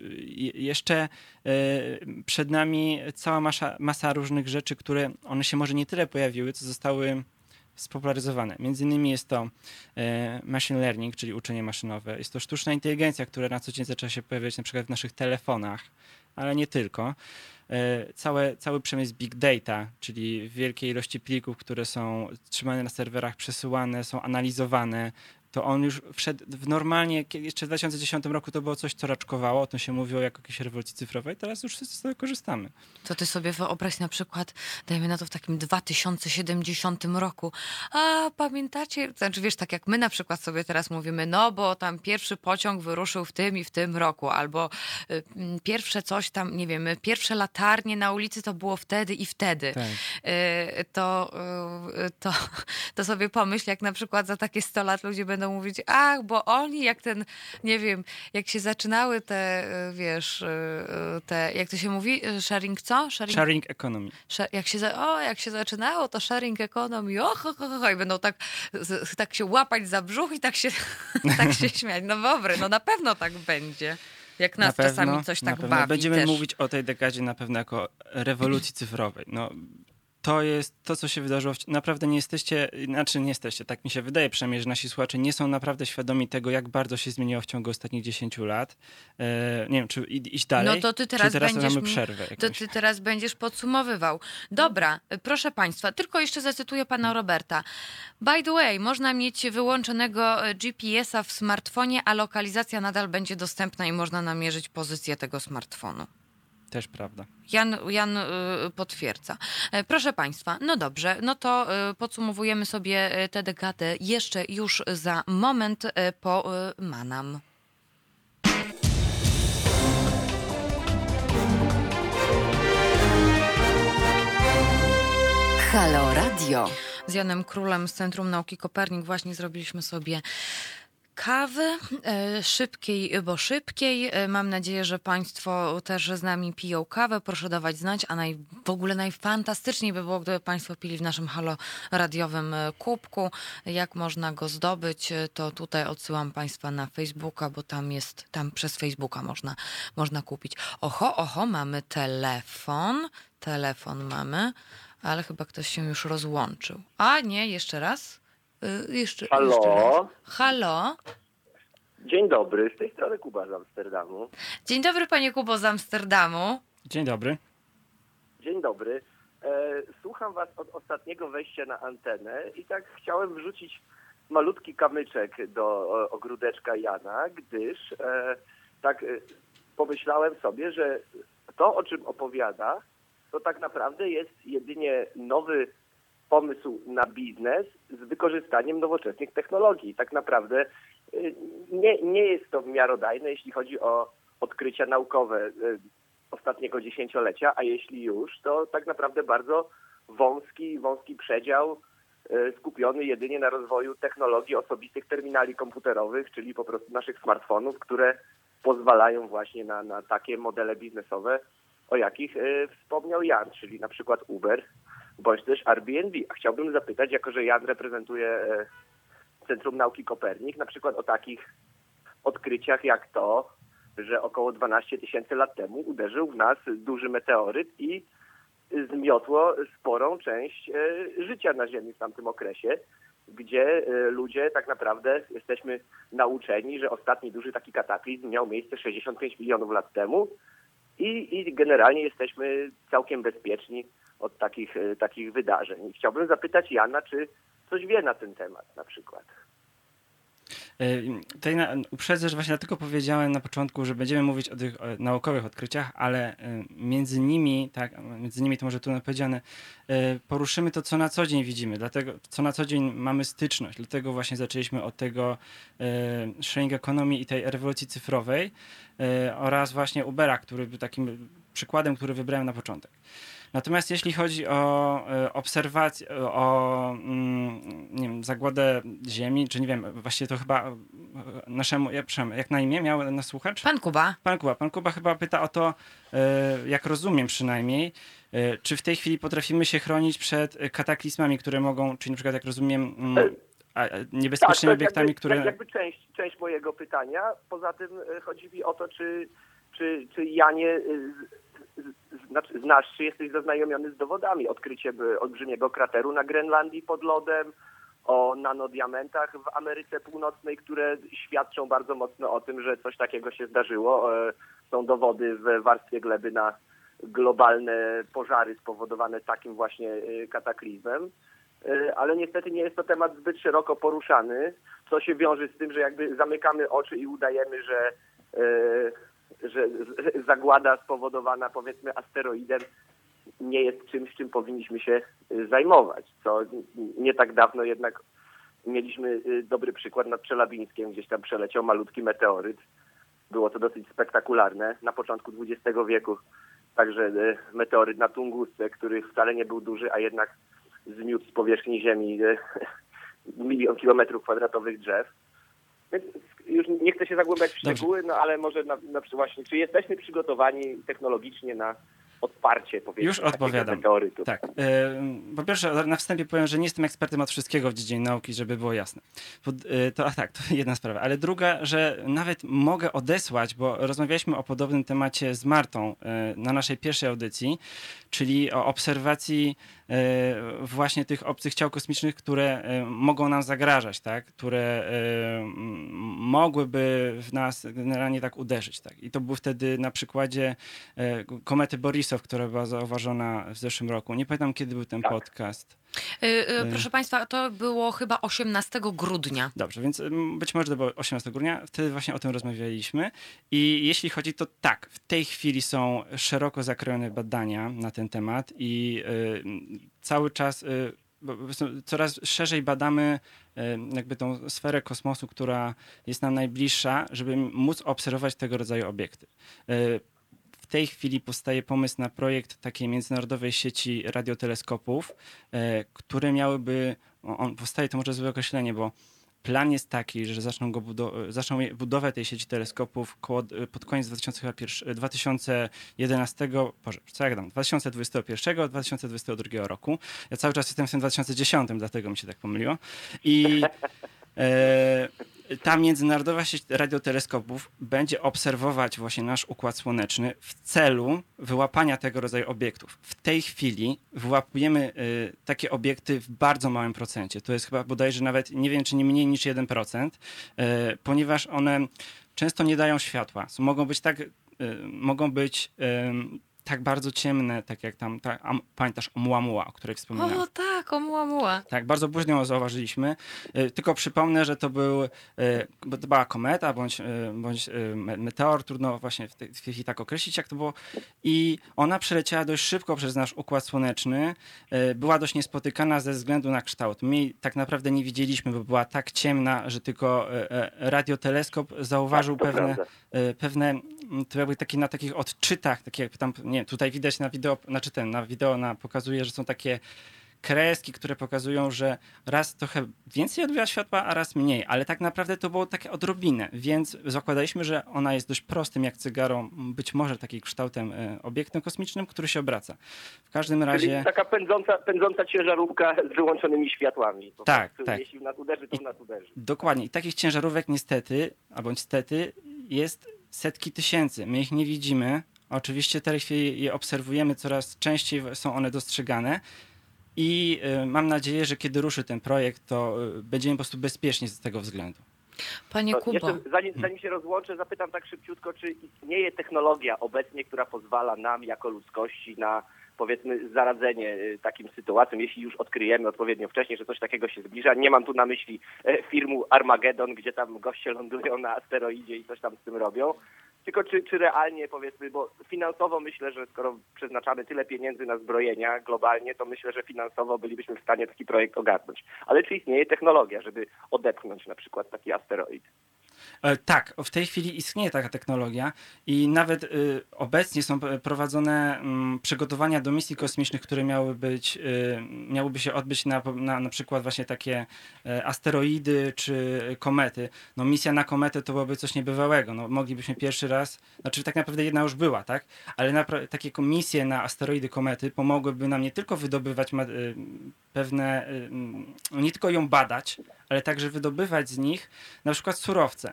Speaker 3: y, jeszcze y, przed nami cała masa, masa różnych rzeczy, które one się może nie tyle pojawiły, co zostały spopularyzowane. Między innymi jest to y, machine learning, czyli uczenie maszynowe. Jest to sztuczna inteligencja, która na co dzień zaczęła się pojawiać na przykład w naszych telefonach, ale nie tylko. Całe, cały przemysł big data, czyli wielkie ilości plików, które są trzymane na serwerach, przesyłane, są analizowane, to on już wszedł w normalnie, jeszcze w 2010 roku to było coś, co raczkowało, o tym się mówiło jako jakiejś rewolucji cyfrowej, teraz już wszyscy z tego korzystamy.
Speaker 1: To ty sobie wyobraź na przykład, dajmy na to w takim 2070 roku, a pamiętacie, znaczy wiesz, tak jak my na przykład sobie teraz mówimy, no bo tam pierwszy pociąg wyruszył w tym i w tym roku, albo y, pierwsze coś tam, nie wiem, pierwsze latarnie na ulicy to było wtedy i wtedy. Tak. Y, to, y, to, to sobie pomyśl, jak na przykład za takie 100 lat ludzie będą będą mówić, ach, bo oni jak ten, nie wiem, jak się zaczynały te, e, wiesz, e, e, te, jak to się mówi, sharing co?
Speaker 3: Sharing, sharing economy.
Speaker 1: Jak się, o, jak się zaczynało to sharing economy, och, och, och, i będą tak, tak się łapać za brzuch i tak się, tak się śmiać. No dobry, no na pewno tak będzie. Jak nas pewno, czasami coś tak bawi
Speaker 3: Będziemy
Speaker 1: też.
Speaker 3: mówić o tej dekadzie na pewno jako rewolucji cyfrowej. No, to jest to, co się wydarzyło. Naprawdę nie jesteście, znaczy nie jesteście, tak mi się wydaje przynajmniej, że nasi słuchacze nie są naprawdę świadomi tego, jak bardzo się zmieniło w ciągu ostatnich 10 lat. E, nie wiem, czy iść dalej,
Speaker 1: no to ty teraz,
Speaker 3: teraz
Speaker 1: będziesz,
Speaker 3: mamy przerwę. Jakąś.
Speaker 1: To ty teraz będziesz podsumowywał. Dobra, proszę Państwa, tylko jeszcze zacytuję pana Roberta. By the way, można mieć wyłączonego GPS-a w smartfonie, a lokalizacja nadal będzie dostępna i można namierzyć pozycję tego smartfonu.
Speaker 3: Też prawda.
Speaker 1: Jan, Jan y, potwierdza. E, proszę Państwa, no dobrze, no to y, podsumowujemy sobie y, tę dekadę jeszcze już za moment po Manam.
Speaker 2: Halo Radio.
Speaker 1: Z Janem Królem z Centrum Nauki Kopernik właśnie zrobiliśmy sobie kawy, e, szybkiej, bo szybkiej. E, mam nadzieję, że Państwo też z nami piją kawę. Proszę dawać znać, a naj, w ogóle najfantastyczniej by było, gdyby Państwo pili w naszym halo radiowym e, kubku. Jak można go zdobyć, to tutaj odsyłam Państwa na Facebooka, bo tam jest, tam przez Facebooka można, można kupić. Oho, oho, mamy telefon. Telefon mamy, ale chyba ktoś się już rozłączył. A nie, jeszcze raz.
Speaker 4: Y, jeszcze, Halo? Jeszcze
Speaker 1: Halo?
Speaker 4: Dzień dobry, z tej strony Kuba z Amsterdamu.
Speaker 1: Dzień dobry panie Kubo z Amsterdamu.
Speaker 3: Dzień dobry.
Speaker 4: Dzień dobry. E, słucham was od ostatniego wejścia na antenę i tak chciałem wrzucić malutki kamyczek do ogródeczka Jana, gdyż e, tak e, pomyślałem sobie, że to, o czym opowiada, to tak naprawdę jest jedynie nowy pomysł na biznes z wykorzystaniem nowoczesnych technologii. Tak naprawdę y, nie, nie jest to miarodajne, jeśli chodzi o odkrycia naukowe y, ostatniego dziesięciolecia, a jeśli już, to tak naprawdę bardzo wąski, wąski przedział e, skupiony jedynie na rozwoju technologii osobistych terminali komputerowych, czyli po prostu naszych smartfonów, które pozwalają właśnie na, na takie modele biznesowe, o jakich wspomniał Jan, czyli na przykład Uber bądź też Airbnb. A chciałbym zapytać, jako że Jan reprezentuje e, Centrum Nauki Kopernik, na przykład o takich odkryciach jak to, że około 12 tysięcy lat temu uderzył w nas duży meteoryt i zmiotło sporą część e, życia na Ziemi w tamtym okresie, gdzie e, ludzie tak naprawdę jesteśmy nauczeni, że ostatni duży taki kataklizm miał miejsce 65 milionów lat temu i, i generalnie jesteśmy całkiem bezpieczni od takich, e, takich wydarzeń. Chciałbym zapytać Jana, czy coś wie na ten temat na przykład.
Speaker 3: E, tutaj na, uprzedzę, że właśnie dlatego powiedziałem na początku, że będziemy mówić o tych naukowych odkryciach, ale e, między nimi, tak, między nimi to może tu powiedziane, e, poruszymy to, co na co dzień widzimy, dlatego, co na co dzień mamy styczność, dlatego właśnie zaczęliśmy od tego sharing economy i tej rewolucji cyfrowej oraz właśnie Ubera, który był takim przykładem, który wybrałem na początek. Natomiast jeśli chodzi o e, obserwację, o mm, nie wiem, zagładę ziemi, czy nie wiem, właściwie to chyba e, naszemu, jak, jak na imię miał nas słuchacz?
Speaker 1: Pan Kuba.
Speaker 3: Pan Kuba. Pan Kuba chyba pyta o to, e, jak rozumiem przynajmniej, czy w tej chwili potrafimy się chronić przed kataklizmami, które mogą, czyli na przykład jak rozumiem mm, niebezpiecznymi tak, obiektami,
Speaker 4: jakby,
Speaker 3: które...
Speaker 4: jakby część, część mojego pytania. Poza tym chodzi mi o to, czy, czy, czy ja nie znaczy, znasz, czy jesteś zaznajomiony z dowodami. Odkrycie olbrzymiego krateru na Grenlandii pod lodem, o nanodiamentach w Ameryce Północnej, które świadczą bardzo mocno o tym, że coś takiego się zdarzyło. E, są dowody w warstwie gleby na globalne pożary spowodowane takim właśnie e, kataklizmem. E, ale niestety nie jest to temat zbyt szeroko poruszany, co się wiąże z tym, że jakby zamykamy oczy i udajemy, że że zagłada spowodowana powiedzmy asteroidem nie jest czymś, czym powinniśmy się y, zajmować. Co nie tak dawno jednak mieliśmy y, dobry przykład nad Czelabińskiem, gdzieś tam przeleciał malutki meteoryt. Było to dosyć spektakularne. Na początku XX wieku także y, meteoryt na Tungusce, który wcale nie był duży, a jednak zmiótł z powierzchni Ziemi milion kilometrów kwadratowych drzew. Więc już nie chcę się zagłębiać w szczegóły, no ale może na, na właśnie, czy jesteśmy przygotowani technologicznie na odparcie, powiedzmy,
Speaker 3: Już odpowiadam.
Speaker 4: meteorytu.
Speaker 3: Tak. E, po pierwsze, na wstępie powiem, że nie jestem ekspertem od wszystkiego w dziedzinie nauki, żeby było jasne. E, to, a tak, to jedna sprawa. Ale druga, że nawet mogę odesłać, bo rozmawialiśmy o podobnym temacie z Martą e, na naszej pierwszej audycji, czyli o obserwacji właśnie tych obcych ciał kosmicznych, które mogą nam zagrażać, tak? które mogłyby w nas generalnie tak uderzyć. Tak? I to był wtedy na przykładzie komety Boris która była zauważona w zeszłym roku. Nie pamiętam, kiedy był ten tak. podcast.
Speaker 1: Yy, yy, proszę Państwa, to było chyba 18 grudnia.
Speaker 3: Dobrze, więc być może to było 18 grudnia. Wtedy właśnie o tym rozmawialiśmy. I jeśli chodzi, to tak, w tej chwili są szeroko zakrojone badania na ten temat i cały czas coraz szerzej badamy jakby tą sferę kosmosu, która jest nam najbliższa, żeby móc obserwować tego rodzaju obiekty w tej chwili powstaje pomysł na projekt takiej międzynarodowej sieci radioteleskopów, e, które miałyby, on powstaje to może złe określenie, bo plan jest taki, że zaczną, go budow- zaczną budowę tej sieci teleskopów koło, pod koniec 2011, Boże, co jak dam, 2021-2022 roku. Ja cały czas jestem w tym 2010, dlatego mi się tak pomyliło. I e, ta międzynarodowa sieć radioteleskopów będzie obserwować właśnie nasz układ słoneczny w celu wyłapania tego rodzaju obiektów. W tej chwili wyłapujemy y, takie obiekty w bardzo małym procencie. To jest chyba bodajże nawet, nie wiem czy nie mniej niż 1%, y, ponieważ one często nie dają światła. Mogą być tak, y, mogą być tak bardzo ciemne, tak jak tam, ta, am, pamiętasz Oumuamua, o której wspominałem?
Speaker 1: O tak, Oumuamua.
Speaker 3: Tak, bardzo późno ją zauważyliśmy. Y, tylko przypomnę, że to był, y, bo to była kometa bądź, y, bądź meteor, trudno właśnie w tej chwili tak określić, jak to było. I ona przeleciała dość szybko przez nasz Układ Słoneczny. Była dość niespotykana ze względu na kształt. My tak naprawdę nie widzieliśmy, bo była tak ciemna, że tylko radioteleskop zauważył tak, pewne, pewne, to jakby takie na takich odczytach, takie jak tam, nie nie, tutaj widać na wideo, znaczy ten, na wideo na, pokazuje, że są takie kreski, które pokazują, że raz trochę więcej odbija światła, a raz mniej, ale tak naprawdę to było takie odrobinę, więc zakładaliśmy, że ona jest dość prostym jak cygarą, być może takim kształtem e, obiektem kosmicznym, który się obraca. W każdym razie... Czyli
Speaker 4: taka pędząca, pędząca ciężarówka z wyłączonymi światłami.
Speaker 3: Po tak, prostu, tak.
Speaker 4: Jeśli nas uderzy, to I, nas uderzy.
Speaker 3: Dokładnie. I takich ciężarówek niestety, albo niestety, jest setki tysięcy. My ich nie widzimy. Oczywiście chwili je obserwujemy, coraz częściej są one dostrzegane. I y, mam nadzieję, że kiedy ruszy ten projekt, to y, będziemy po prostu bezpieczni z tego względu.
Speaker 1: Panie Kubo.
Speaker 4: zanim, zanim się rozłączę, zapytam tak szybciutko, czy istnieje technologia obecnie, która pozwala nam jako ludzkości na powiedzmy zaradzenie y, takim sytuacjom, jeśli już odkryjemy odpowiednio wcześniej, że coś takiego się zbliża. Nie mam tu na myśli e, firmu Armageddon, gdzie tam goście lądują na asteroidzie i coś tam z tym robią, tylko czy, czy realnie powiedzmy, bo finansowo myślę, że skoro przeznaczamy tyle pieniędzy na zbrojenia globalnie, to myślę, że finansowo bylibyśmy w stanie taki projekt ogarnąć. Ale czy istnieje technologia, żeby odepchnąć na przykład taki asteroid?
Speaker 3: E, tak, w tej chwili istnieje taka technologia i nawet y, obecnie są prowadzone y, przygotowania do misji kosmicznych, które miały być, y, miałyby się odbyć na, na, na przykład właśnie takie y, asteroidy czy komety. No misja na kometę to byłoby coś niebywałego. No, moglibyśmy pierwszy raz, znaczy tak naprawdę jedna już była, tak? Ale na, takie misje na asteroidy, komety pomogłyby nam nie tylko wydobywać y, pewne, no nie tylko ją badać, ale także wydobywać z nich na przykład surowce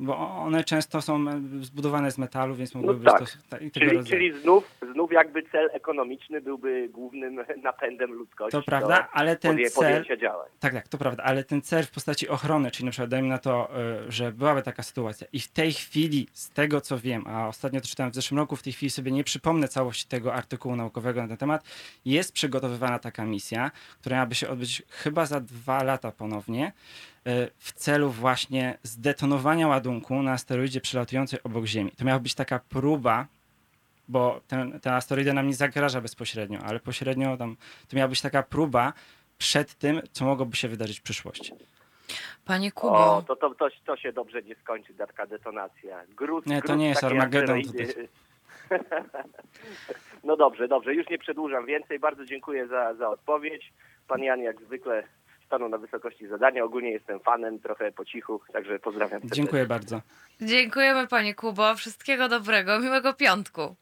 Speaker 3: bo one często są zbudowane z metalu, więc mogłyby
Speaker 4: no tak. być to, tego czyli, czyli znów, znów jakby cel ekonomiczny byłby głównym napędem ludzkości.
Speaker 3: To prawda, ale ten cel...
Speaker 4: działań.
Speaker 3: Tak, tak, to prawda, ale ten cel w postaci ochrony, czyli na przykład dajmy na to, e, że byłaby taka sytuacja i w tej chwili, z tego co wiem, a ostatnio to czytałem w zeszłym roku, w tej chwili sobie nie przypomnę całości tego artykułu naukowego na ten temat, jest przygotowywana taka misja, która miałaby się odbyć chyba za dwa lata ponownie, w celu właśnie zdetonowania ładunku na asteroidzie przelatującej obok Ziemi. To miała być taka próba, bo ten, ten asteroida nam nie zagraża bezpośrednio, ale pośrednio tam, to miała być taka próba przed tym, co mogłoby się wydarzyć w przyszłości.
Speaker 1: Panie Kubo.
Speaker 4: O, to, to, to, to się dobrze nie skończy, taka detonacja.
Speaker 3: Grud, nie, to nie jest Armagedon.
Speaker 4: no dobrze, dobrze, już nie przedłużam więcej. Bardzo dziękuję za, za odpowiedź. Pan Jan jak zwykle stanął na wysokości zadania. Ogólnie jestem fanem, trochę po cichu, także pozdrawiam.
Speaker 3: Dziękuję bardzo.
Speaker 1: Dziękujemy panie Kubo. Wszystkiego dobrego. Miłego piątku.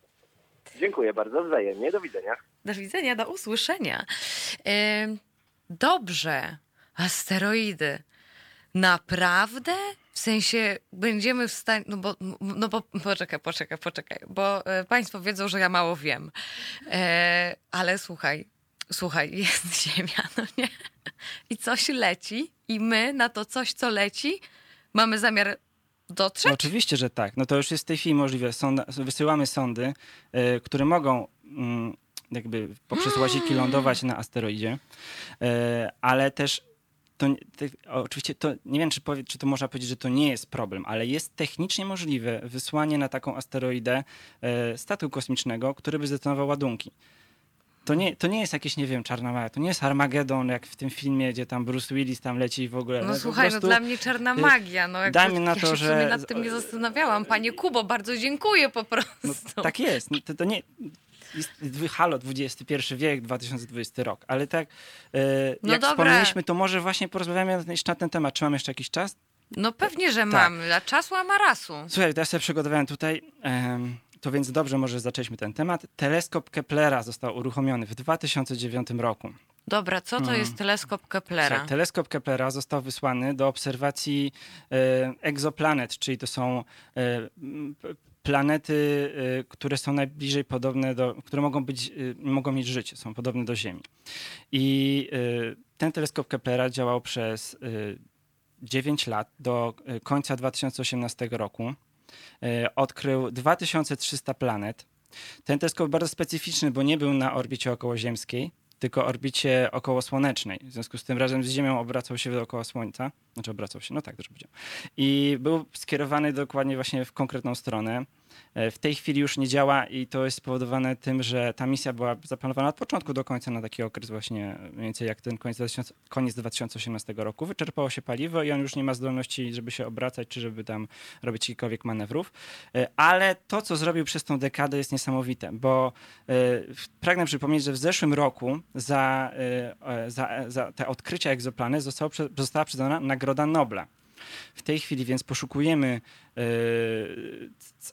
Speaker 4: Dziękuję bardzo. Wzajemnie. Do widzenia.
Speaker 1: Do widzenia, do usłyszenia. Yy, dobrze. Asteroidy. Naprawdę? W sensie będziemy w stanie. No bo, no bo poczekaj, poczekaj, poczekaj. Bo e, Państwo wiedzą, że ja mało wiem. E, ale słuchaj, słuchaj, jest Ziemia, no nie? I coś leci, i my na to coś, co leci, mamy zamiar dotrzeć? No
Speaker 3: oczywiście, że tak. No to już jest w tej chwili możliwe. Sonda, wysyłamy sondy, y, które mogą. Y, jakby poprzez łaziki lądować na asteroidzie, y, ale też to, oczywiście to, nie wiem, czy, powie, czy to można powiedzieć, że to nie jest problem, ale jest technicznie możliwe wysłanie na taką asteroidę e, statku kosmicznego, który by zdetonował ładunki. To nie, to nie jest jakieś, nie wiem, czarna magia. To nie jest Armageddon, jak w tym filmie, gdzie tam Bruce Willis tam leci i w ogóle.
Speaker 1: No, no słuchaj, prostu, no dla mnie czarna y, magia. No,
Speaker 3: dajmy na to, ja się że.
Speaker 1: nad tym nie zastanawiałam. Panie Kubo, bardzo dziękuję po prostu.
Speaker 3: No, tak jest. No, to, to nie jest, halo, XXI wiek, 2020 rok, ale tak e, no jak dobra. wspomnieliśmy, to może właśnie porozmawiamy jeszcze na ten temat. Czy mam jeszcze jakiś czas?
Speaker 1: No pewnie, że tak. mam. A czasu a marasu.
Speaker 3: Słuchaj, to ja sobie przygotowałem tutaj... To więc dobrze, może zaczęliśmy ten temat. Teleskop Keplera został uruchomiony w 2009 roku.
Speaker 1: Dobra, co to hmm. jest teleskop Keplera? Słuchaj,
Speaker 3: teleskop Keplera został wysłany do obserwacji e, egzoplanet, czyli to są e, planety, e, które są najbliżej podobne do, które mogą być, e, mogą mieć życie, są podobne do Ziemi. I e, ten teleskop Keplera działał przez 9 lat do końca 2018 roku. E, odkrył 2300 planet. Ten teleskop bardzo specyficzny, bo nie był na orbicie okołoziemskiej, tylko orbicie okołosłonecznej. W związku z tym razem z Ziemią obracał się dookoła Słońca. Znaczy obracał się, no tak, dobrze powiedział. I był skierowany dokładnie właśnie w konkretną stronę. E, w tej chwili już nie działa i to jest spowodowane tym, że ta misja była zaplanowana od początku do końca na taki okres właśnie mniej więcej jak ten koniec, 2000, koniec 2018 roku. Wyczerpało się paliwo i on już nie ma zdolności, żeby się obracać, czy żeby tam robić jakikolwiek manewrów. E, ale to, co zrobił przez tą dekadę jest niesamowite, bo e, pragnę przypomnieć, że w zeszłym roku za, za, za te odkrycia egzoplany została, została przyznana Nagroda Nobla. W tej chwili więc poszukujemy e,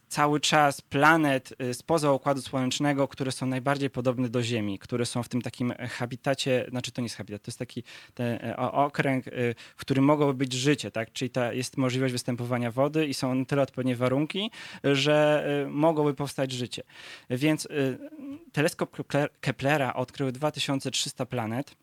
Speaker 3: cały czas planet e, spoza Układu Słonecznego, które są najbardziej podobne do Ziemi, które są w tym takim habitacie, znaczy to nie jest habitat, to jest taki e, okręg, w którym mogłoby być życie, tak? Czyli ta, jest możliwość występowania wody i są na tyle odpowiednie warunki, że mogłoby powstać życie. Więc teleskop Keplera odkrył 2300 planet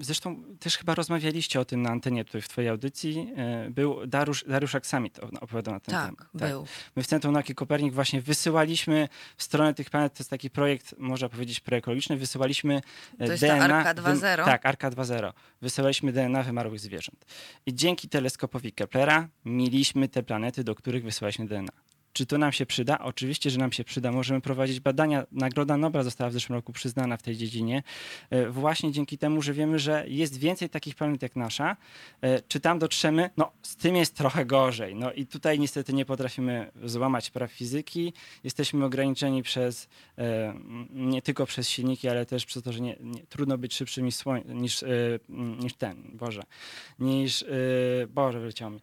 Speaker 3: zresztą też chyba rozmawialiście o tym na antenie tutaj w twojej audycji. E, był Dariusz, Dariusz Aksamit opowiadał na ten
Speaker 1: tak, temat. Tak, był.
Speaker 3: My w Centrum Nauki Kopernik właśnie wysyłaliśmy w stronę tych planet, to jest taki projekt, można powiedzieć, preekologiczny, wysyłaliśmy
Speaker 1: to jest DNA. To Arka 2.0?
Speaker 3: Tak, Arka 2.0. Wysyłaliśmy DNA wymarłych zwierząt. I dzięki teleskopowi Keplera mieliśmy te planety, do których wysyłaliśmy DNA. Czy to nam się przyda? Oczywiście, że nam się przyda. Możemy prowadzić badania. Nagroda Nobla została w zeszłym roku przyznana w tej dziedzinie. E, właśnie dzięki temu, że wiemy, że jest więcej takich planet jak nasza. E, czy tam dotrzemy? No, z tym jest trochę gorzej. No i tutaj niestety nie potrafimy złamać praw fizyki. Jesteśmy ograniczeni przez, e, nie tylko przez silniki, ale też przez to, że nie, nie, trudno być szybszym niż, niż, niż ten, Boże, niż, Boże, wyleciało mi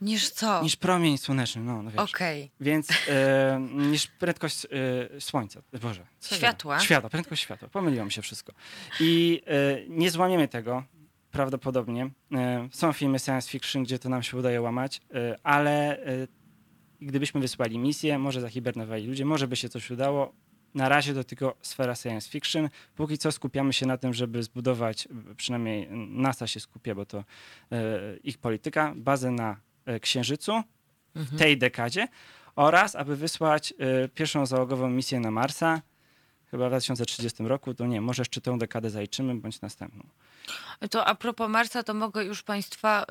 Speaker 1: Niż co?
Speaker 3: Niż promień słoneczny, no, no wiesz.
Speaker 1: Okej. Okay.
Speaker 3: Więc e, niż prędkość e, słońca, Boże.
Speaker 1: Światła.
Speaker 3: Światła, prędkość światła. Pomyliło mi się wszystko. I e, nie złamiemy tego, prawdopodobnie. E, są filmy science fiction, gdzie to nam się udaje łamać, e, ale e, gdybyśmy wysłali misję, może zahibernowali ludzie, może by się coś udało. Na razie to tylko sfera science fiction. Póki co skupiamy się na tym, żeby zbudować, przynajmniej NASA się skupia, bo to ich polityka, bazę na Księżycu w mhm. tej dekadzie oraz aby wysłać e, pierwszą załogową misję na Marsa chyba w 2030 roku, to nie, może jeszcze tę dekadę zaliczymy, bądź następną.
Speaker 1: To a propos Marsa, to mogę już Państwa y,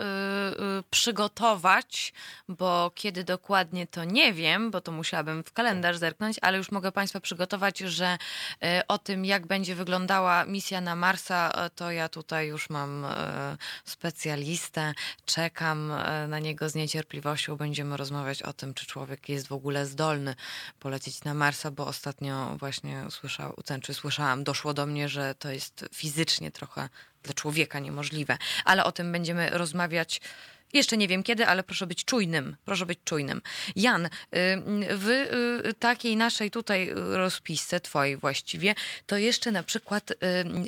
Speaker 1: y, przygotować, bo kiedy dokładnie to nie wiem, bo to musiałabym w kalendarz zerknąć, ale już mogę Państwa przygotować, że y, o tym, jak będzie wyglądała misja na Marsa, y, to ja tutaj już mam y, specjalistę, czekam y, na niego z niecierpliwością. Będziemy rozmawiać o tym, czy człowiek jest w ogóle zdolny polecieć na Marsa, bo ostatnio właśnie słyszał, czy słyszałam, doszło do mnie, że to jest fizycznie trochę dla człowieka niemożliwe. Ale o tym będziemy rozmawiać jeszcze nie wiem kiedy, ale proszę być czujnym. Proszę być czujnym. Jan, y, w y, takiej naszej tutaj rozpisce, twojej właściwie, to jeszcze na przykład y,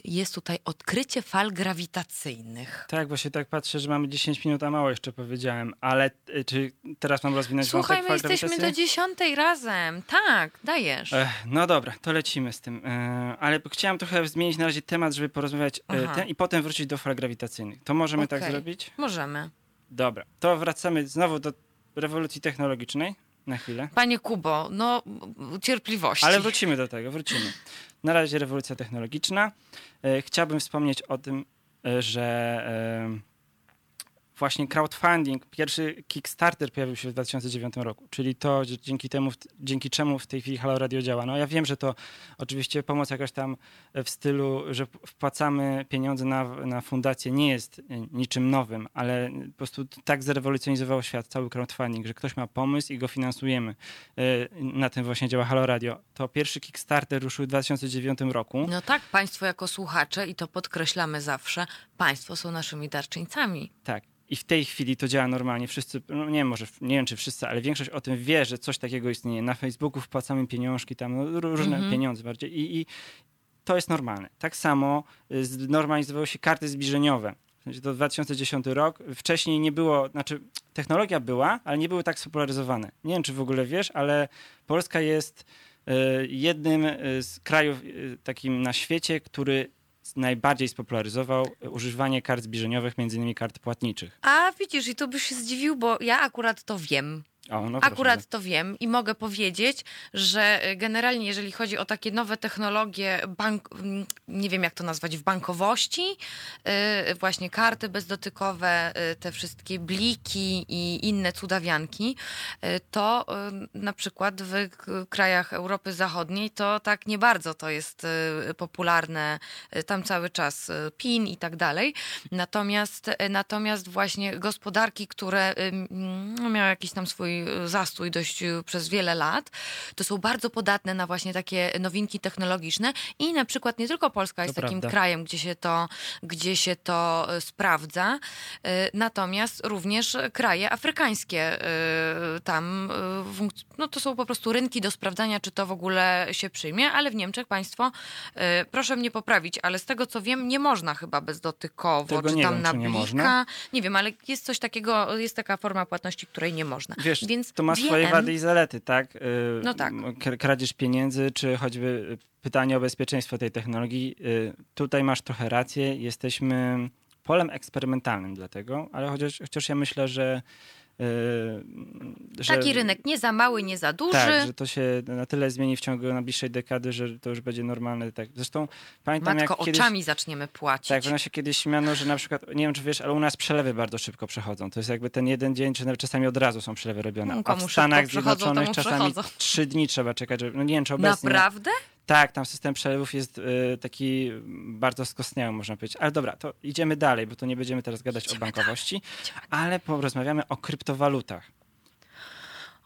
Speaker 1: jest tutaj odkrycie fal grawitacyjnych.
Speaker 3: Tak, właśnie tak patrzę, że mamy 10 minut, a mało jeszcze powiedziałem, ale czy teraz mam rozwinąć
Speaker 1: Słuchaj,
Speaker 3: my
Speaker 1: jesteśmy do dziesiątej razem. Tak, dajesz. Ech,
Speaker 3: no dobra, to lecimy z tym. E, ale chciałem trochę zmienić na razie temat, żeby porozmawiać ten, i potem wrócić do fal grawitacyjnych. To możemy okay. tak zrobić?
Speaker 1: Możemy.
Speaker 3: Dobra, to wracamy znowu do rewolucji technologicznej na chwilę.
Speaker 1: Panie Kubo, no cierpliwości.
Speaker 3: Ale wrócimy do tego, wrócimy. Na razie rewolucja technologiczna. E, chciałbym wspomnieć o tym, e, że e, właśnie crowdfunding, pierwszy Kickstarter pojawił się w 2009 roku, czyli to dzięki temu, dzięki czemu w tej chwili Halo Radio działa. No ja wiem, że to oczywiście pomoc jakaś tam w stylu, że wpłacamy pieniądze na, na fundację nie jest niczym nowym, ale po prostu tak zrewolucjonizował świat, cały crowdfunding, że ktoś ma pomysł i go finansujemy. E, na tym właśnie działa Halo Radio. To pierwszy Kickstarter ruszył w 2009 roku.
Speaker 1: No tak, państwo jako słuchacze i to podkreślamy zawsze, państwo są naszymi darczyńcami.
Speaker 3: Tak. I w tej chwili to działa normalnie. Wszyscy, no nie wiem, może, nie wiem czy wszyscy, ale większość o tym wie, że coś takiego istnieje. Na Facebooku wpłacamy pieniążki, tam no, różne mhm. pieniądze bardziej. I, I, to jest normalne. Tak samo y, znormalizowały się karty zbliżeniowe. To 2010 rok. Wcześniej nie było, znaczy technologia była, ale nie były tak spopularyzowane. Nie wiem, czy w ogóle wiesz, ale Polska jest y, jednym y, z krajów takim na świecie, który najbardziej spopularyzował używanie kart zbliżeniowych, między innymi kart płatniczych.
Speaker 1: A widzisz, i to byś się zdziwił, bo ja akurat to wiem.
Speaker 3: O, no
Speaker 1: Akurat
Speaker 3: proszę.
Speaker 1: to wiem i mogę powiedzieć, że y, generalnie jeżeli chodzi o takie nowe technologie, bank, nie wiem jak to nazwać, w bankowości, y, właśnie karty bezdotykowe, y, te wszystkie bliki i inne cudawianki, to na przykład w krajach Europy Zachodniej to tak nie bardzo to jest popularne, tam cały czas PIN i tak dalej. Natomiast, natomiast właśnie gospodarki, które no, miały jakiś tam swój y, zastój dość y, przez wiele lat, to są bardzo podatne na właśnie takie nowinki technologiczne i na przykład nie tylko Polska jest takim
Speaker 3: prawda.
Speaker 1: krajem, gdzie się to, gdzie się to y, sprawdza, natomiast również kraje afrykańskie tam, no to są po prostu rynki do sprawdzania, czy to w ogóle się przyjmie, ale w Niemczech państwo, proszę mnie poprawić, ale z tego co wiem, nie można chyba bezdotykowo,
Speaker 3: Tego
Speaker 1: czy tam
Speaker 3: wiem,
Speaker 1: na
Speaker 3: czy nie
Speaker 1: blika. Nie wiem, ale jest coś takiego, jest taka forma płatności, której nie można.
Speaker 3: Wiesz,
Speaker 1: Więc
Speaker 3: to ma
Speaker 1: wiem,
Speaker 3: swoje wady i zalety, tak? Y,
Speaker 1: No tak.
Speaker 3: Kradzież pieniędzy, czy choćby pytanie o bezpieczeństwo tej technologii. Y, Tutaj masz trochę rację. Jesteśmy polem eksperymentalnym dlatego, ale chociaż, chociaż ja myślę, że, y, że
Speaker 1: Taki rynek nie za mały, nie za duży.
Speaker 3: Tak, że to się na tyle zmieni w ciągu najbliższej dekady, że to już będzie normalne. Tak. Zresztą pamiętam,
Speaker 1: Matko,
Speaker 3: jak kiedyś...
Speaker 1: oczami zaczniemy płacić.
Speaker 3: Tak, w się kiedyś śmiano, że na przykład, nie wiem czy wiesz, ale u nas przelewy bardzo szybko przechodzą. To jest jakby ten jeden dzień, czy nawet czasami od razu są przelewy robione. A w Stanach Zjednoczonych czasami trzy dni trzeba czekać, żeby, no nie wiem czy obecnie.
Speaker 1: Naprawdę?
Speaker 3: Tak, tam system przelewów jest y, taki bardzo skostniały, można powiedzieć. Ale dobra, to idziemy dalej, bo to nie będziemy teraz gadać o bankowości, ale porozmawiamy o kryptowalutach.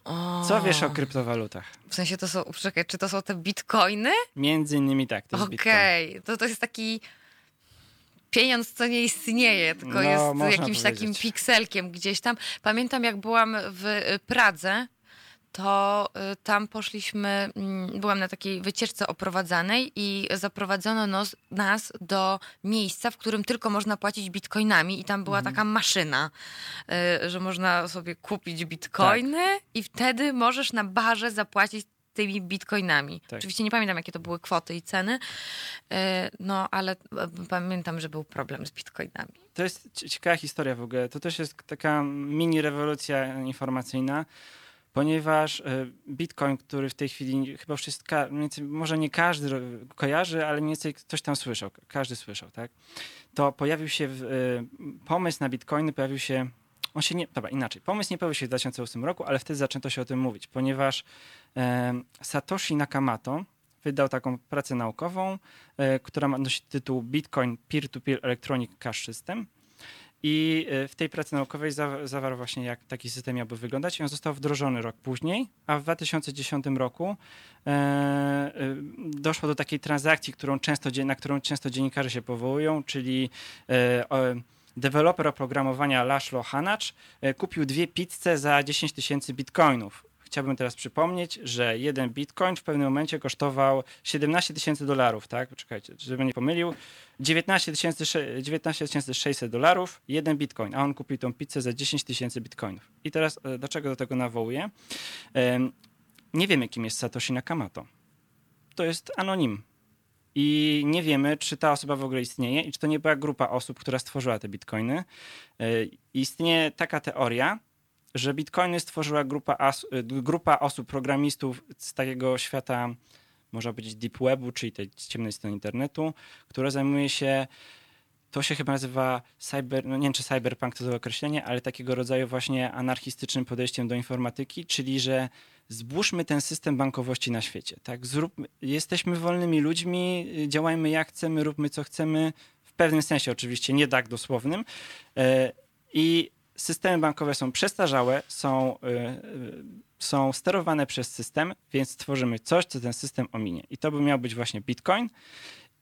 Speaker 1: O,
Speaker 3: Co wiesz o kryptowalutach?
Speaker 1: W sensie to są, czekaj, czy to są te bitcoiny?
Speaker 3: Między innymi tak, to jest.
Speaker 1: Okej, to, to jest taki pieniądz, co nie istnieje, tylko
Speaker 3: No,
Speaker 1: jest jakimś takim
Speaker 3: powiedzieć.
Speaker 1: pikselkiem gdzieś tam. Pamiętam, jak byłam w Pradze, to y, tam poszliśmy, mm, byłam na takiej wycieczce oprowadzanej i zaprowadzono nos, nas do miejsca, w którym tylko można płacić bitcoinami i tam była
Speaker 3: Mhm.
Speaker 1: taka maszyna, y, że można sobie kupić bitcoiny
Speaker 3: Tak.
Speaker 1: i wtedy możesz na barze zapłacić tymi bitcoinami.
Speaker 3: Tak.
Speaker 1: Oczywiście nie pamiętam, jakie to były kwoty i ceny, y, no ale pamiętam, że był problem z bitcoinami.
Speaker 3: To jest cie- ciekawa historia w ogóle. To też jest taka mini rewolucja informacyjna, ponieważ e, Bitcoin, który w tej chwili chyba więcej, może nie każdy kojarzy, ale mniej więcej ktoś tam słyszał, każdy słyszał, tak? To pojawił się w, e, pomysł na Bitcoiny, pojawił się, on się nie, dobra, inaczej, pomysł nie pojawił się w 2008 roku, ale wtedy zaczęto się o tym mówić, ponieważ e, Satoshi Nakamoto wydał taką pracę naukową, e, która ma nosi tytuł Bitcoin Peer-to-Peer Electronic Cash System. I e, w tej pracy naukowej za- zawarł właśnie, jak taki system miałby wyglądać. I on został wdrożony rok później, a w 2010 roku e, e, doszło do takiej transakcji, którą często, na którą często dziennikarze się powołują, czyli deweloper oprogramowania Laszlo Hanacz kupił dwie pizze za 10 tysięcy bitcoinów. Chciałbym teraz przypomnieć, że jeden bitcoin w pewnym momencie kosztował 17 tysięcy dolarów, tak? Poczekajcie, żebym nie pomylił. 19 tysięcy 19 600 dolarów, jeden bitcoin, a on kupił tą pizzę za 10 tysięcy bitcoinów. I teraz e, dlaczego do tego nawołuję? Nie wiemy, kim jest Satoshi Nakamoto. To jest anonim. I nie wiemy, czy ta osoba w ogóle istnieje i czy to nie była grupa osób, która stworzyła te bitcoiny. E, Istnieje taka teoria, że bitcoiny stworzyła grupa, as, y, grupa osób, programistów z takiego świata, można powiedzieć, deep webu, czyli tej ciemnej strony internetu, która zajmuje się, to się chyba nazywa cyber, no nie wiem czy cyberpunk to złe określenie, ale takiego rodzaju właśnie anarchistycznym podejściem do informatyki, czyli że zbóżmy ten system bankowości na świecie. Tak? Jesteśmy wolnymi ludźmi, działajmy jak chcemy, róbmy co chcemy, w pewnym sensie oczywiście, nie tak dosłownym. E, I systemy bankowe są przestarzałe, są, y, y, są sterowane przez system, więc stworzymy coś, co ten system ominie. I to by miał być właśnie Bitcoin.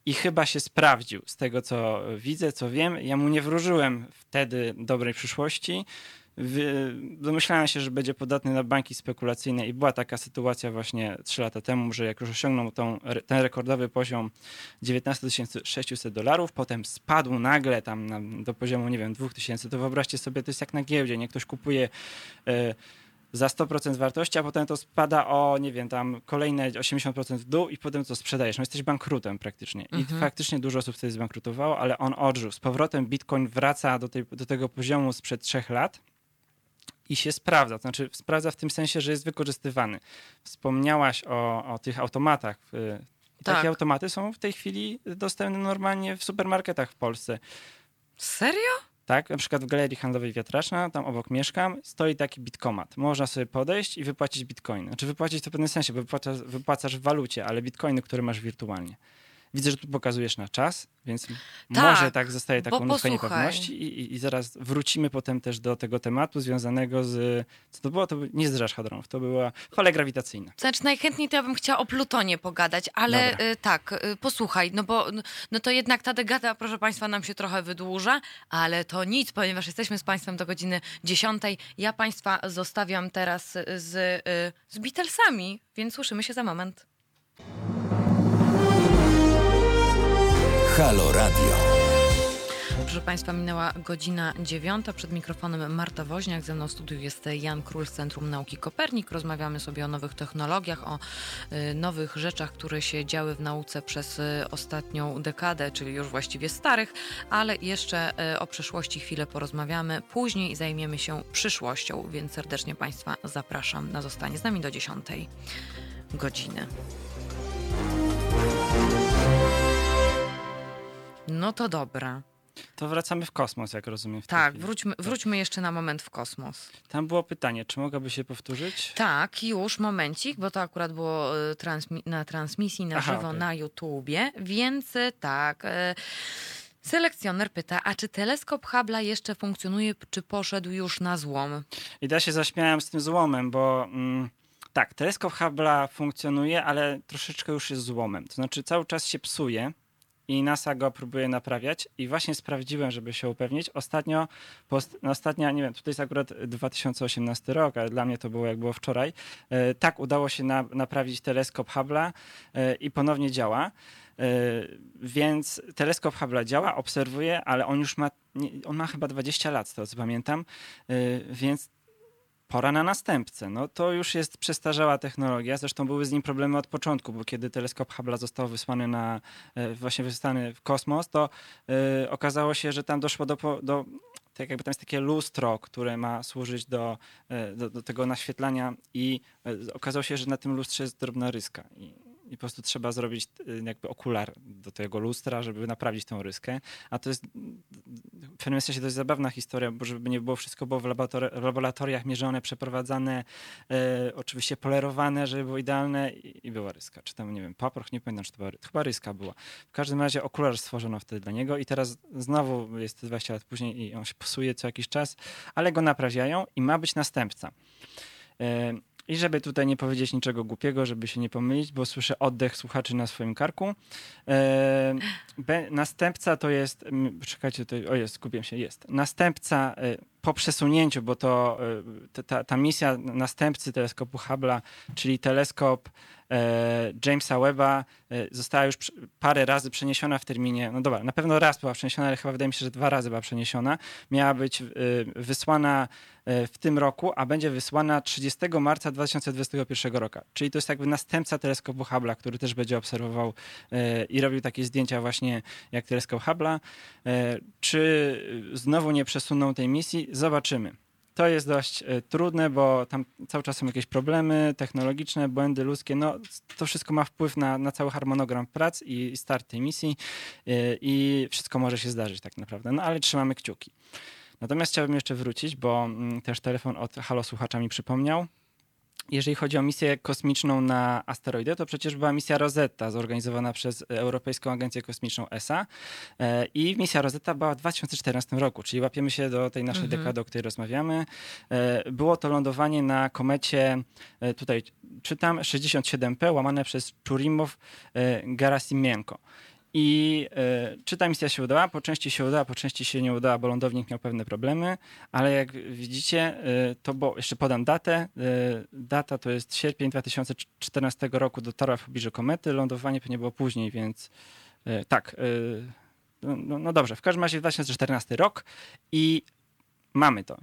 Speaker 3: I chyba się sprawdził z tego, co widzę, co wiem. Ja mu nie wróżyłem wtedy dobrej przyszłości. Domyślałem się, że będzie podatny na banki spekulacyjne i była taka sytuacja właśnie 3 lata temu, że jak już osiągnął tą, ten rekordowy poziom 19 600 dolarów, potem spadł nagle tam na, do poziomu, nie wiem, 2000, to wyobraźcie sobie, to jest jak na giełdzie, nie? Ktoś kupuje e, za 100% wartości, a potem to spada o, nie wiem, tam kolejne 80% w dół i potem to sprzedajesz. No jesteś bankrutem praktycznie. I
Speaker 1: Mhm.
Speaker 3: faktycznie dużo osób wtedy zbankrutowało, ale on odżył. Z powrotem Bitcoin wraca do, tej, do tego poziomu sprzed trzech lat i się sprawdza. To znaczy sprawdza w tym sensie, że jest wykorzystywany. Wspomniałaś o, o tych automatach. Tak. Takie automaty są w tej chwili dostępne normalnie w supermarketach w Polsce.
Speaker 1: Serio?
Speaker 3: Tak, na przykład w galerii handlowej Wiatraczna, tam obok mieszkam, stoi taki bitkomat. Można sobie podejść i wypłacić bitcoiny. Znaczy wypłacić to w pewnym sensie, bo wypłacasz, wypłacasz w walucie, ale bitcoiny, które masz wirtualnie. Widzę, że tu pokazujesz na czas, więc tak, może tak zostaje taką nutkę niepewności i, i, zaraz wrócimy potem też do tego tematu związanego z, co to było? To nie z hadronów, to była fala grawitacyjna.
Speaker 1: Znaczy najchętniej to ja bym chciała o Plutonie pogadać, ale y, tak, y, posłuchaj, no bo no to jednak ta degata, proszę Państwa, nam się trochę wydłuża, ale to nic, ponieważ jesteśmy z Państwem do godziny 10. Ja Państwa zostawiam teraz z, y, z Beatlesami, więc słyszymy się za moment. Halo Radio. Proszę Państwa, minęła godzina dziewiąta. Przed mikrofonem Marta Woźniak. Ze mną w studiu jest Jan Król z Centrum Nauki Kopernik. Rozmawiamy sobie o nowych technologiach, o y, nowych rzeczach, które się działy w nauce przez y, ostatnią dekadę, czyli już właściwie starych, ale jeszcze y, o przyszłości chwilę porozmawiamy. Później zajmiemy się przyszłością, więc serdecznie Państwa zapraszam na zostanie z nami do dziesiątej godziny. No to dobra.
Speaker 3: To wracamy w kosmos, jak rozumiem.
Speaker 1: tak, wróćmy, wróćmy jeszcze na moment w kosmos.
Speaker 3: Tam było pytanie, czy mogłaby się powtórzyć?
Speaker 1: Tak, już, momencik, bo to akurat było y, transmi na transmisji na Aha, żywo okay. na YouTubie, więc y, tak. Y, selekcjoner pyta, a czy teleskop Hubble'a jeszcze funkcjonuje, czy poszedł już na złom?
Speaker 3: I ja się zaśmiałem z tym złomem, bo... Mm, tak, teleskop Hubble'a funkcjonuje, ale troszeczkę już jest złomem. To znaczy cały czas się psuje i NASA go próbuje naprawiać i właśnie sprawdziłem, żeby się upewnić. Ostatnio, post, no ostatnia, nie wiem, tutaj jest akurat 2018 rok, ale dla mnie to było jak było wczoraj. E, tak, udało się na, naprawić teleskop Hubble'a e, i ponownie działa. E, więc teleskop Hubble'a działa, obserwuje, ale on już ma, on ma chyba 20 lat, z tego co pamiętam, więc pora na następcę. No to już jest przestarzała technologia, zresztą były z nim problemy od początku, bo kiedy teleskop Hubble został wysłany na, e, właśnie wysłany w kosmos, to yy, okazało się, że tam doszło do, do tak jakby tam jest takie lustro, które ma służyć do, e, do, do tego naświetlania i okazało się, że na tym lustrze jest drobna ryska. I i po prostu trzeba zrobić y, jakby okular do tego lustra, żeby naprawić tą ryskę. A to jest w pewnym sensie dość zabawna historia, bo żeby nie było wszystko było w, laboratori w laboratoriach mierzone, przeprowadzane, e, oczywiście polerowane, żeby było idealne i, i, była ryska. Czy tam, nie wiem, paproch, nie pamiętam, czy to była, chyba ryska była. W każdym razie okular stworzono wtedy dla niego i teraz znowu jest 20 lat później i on się psuje co jakiś czas, ale go naprawiają i ma być następca. E, i żeby tutaj nie powiedzieć niczego głupiego, żeby się nie pomylić, bo słyszę oddech słuchaczy na swoim karku. E, następca to jest, czekajcie, to, o jest, skupiłem się, jest. Następca e, po przesunięciu, bo to e, ta, ta misja następcy teleskopu Hubble'a, czyli teleskop Jamesa Webba e, została już parę razy przeniesiona w terminie, no dobra, na pewno raz była przeniesiona, ale chyba wydaje mi się, że dwa razy była przeniesiona. Miała być wysłana w tym roku, a będzie wysłana 30 marca 2021 roku. Czyli to jest jakby następca teleskopu Hubble'a, który też będzie obserwował i robił takie zdjęcia właśnie jak teleskop Hubble'a. Czy znowu nie przesuną tej misji? Zobaczymy. To jest dość e, trudne, bo tam cały czas są jakieś problemy technologiczne, błędy ludzkie. No, to wszystko ma wpływ na, na cały harmonogram prac i start tej misji e, i wszystko może się zdarzyć tak naprawdę. No ale trzymamy kciuki. Natomiast chciałbym jeszcze wrócić, bo mm, też telefon od Halo Słuchacza mi przypomniał, jeżeli chodzi o misję kosmiczną na asteroidy, to przecież była misja Rosetta zorganizowana przez Europejską Agencję Kosmiczną ESA e, i misja Rosetta była w 2014 roku, czyli łapiemy się do tej naszej mhm. dekady, o której rozmawiamy. E, było to lądowanie na komecie, e, tutaj czytam, 67P łamane przez Czurimow Gerasimienko. I y, czy ta misja się udała? Po części się udała, po części się nie udała, bo lądownik miał pewne problemy, ale jak widzicie, y, to bo jeszcze podam datę. Y, data to jest sierpień 2014 roku, dotarła w pobliżu komety, lądowanie pewnie było później, więc tak. No, no, no, dobrze, w każdym razie 2014 rok i mamy to.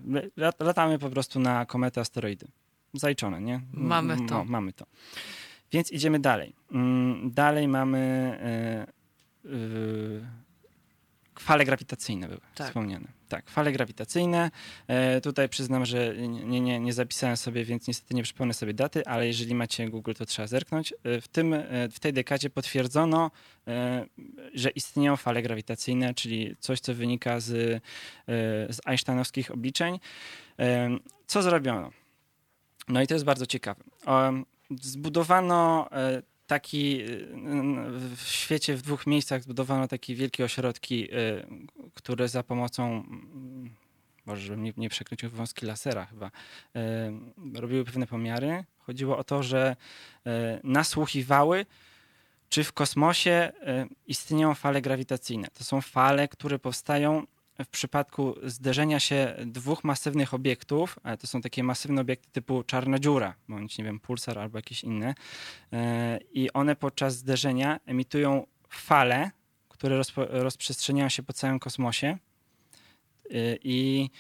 Speaker 3: Latamy po prostu na kometę asteroidy. Zaliczone, nie?
Speaker 1: Mamy to. No,
Speaker 3: mamy to. Więc idziemy dalej. Mm, dalej mamy fale grawitacyjne były tak. wspomniane. Tak, fale grawitacyjne. E, tutaj przyznam, że nie, nie, nie zapisałem sobie, więc niestety nie przypomnę sobie daty, ale jeżeli macie Google, to trzeba zerknąć. E, w, tym, e, w tej dekadzie potwierdzono, e, że istnieją fale grawitacyjne, czyli coś, co wynika z, e, z einsteinowskich obliczeń. E, co zrobiono? No i to jest bardzo ciekawe. Zbudowano taki w świecie w dwóch miejscach zbudowano takie wielkie ośrodki, które za pomocą może żebym nie, nie przekręcił wąski lasera chyba, robiły pewne pomiary. Chodziło o to, że nasłuchiwały, czy w kosmosie istnieją fale grawitacyjne. To są fale, które powstają w przypadku zderzenia się dwóch masywnych obiektów, ale to są takie masywne obiekty typu czarna dziura, bądź nie wiem, pulsar albo jakieś inne, e, i one podczas zderzenia emitują fale, które rozprzestrzeniają się po całym kosmosie. E, I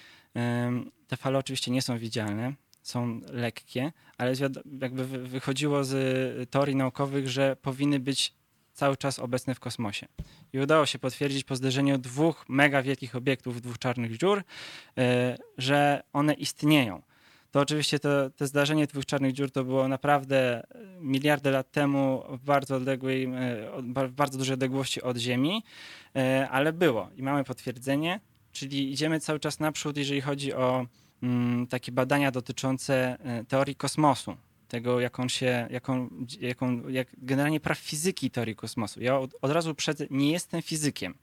Speaker 3: te fale oczywiście nie są widzialne, są lekkie, ale jakby wychodziło z teorii naukowych, że powinny być cały czas obecne w kosmosie. I udało się potwierdzić po zderzeniu dwóch mega wielkich obiektów, dwóch czarnych dziur, e, że one istnieją. To oczywiście to, to zdarzenie dwóch czarnych dziur to było naprawdę miliardy lat temu w bardzo odległej, e, w bardzo dużej odległości od Ziemi, e, ale było i mamy potwierdzenie, czyli idziemy cały czas naprzód, jeżeli chodzi o mm, takie badania dotyczące teorii kosmosu tego, jak on się, jak on, jak generalnie praw fizyki teorii kosmosu. Ja od, od razu przed, nie jestem fizykiem,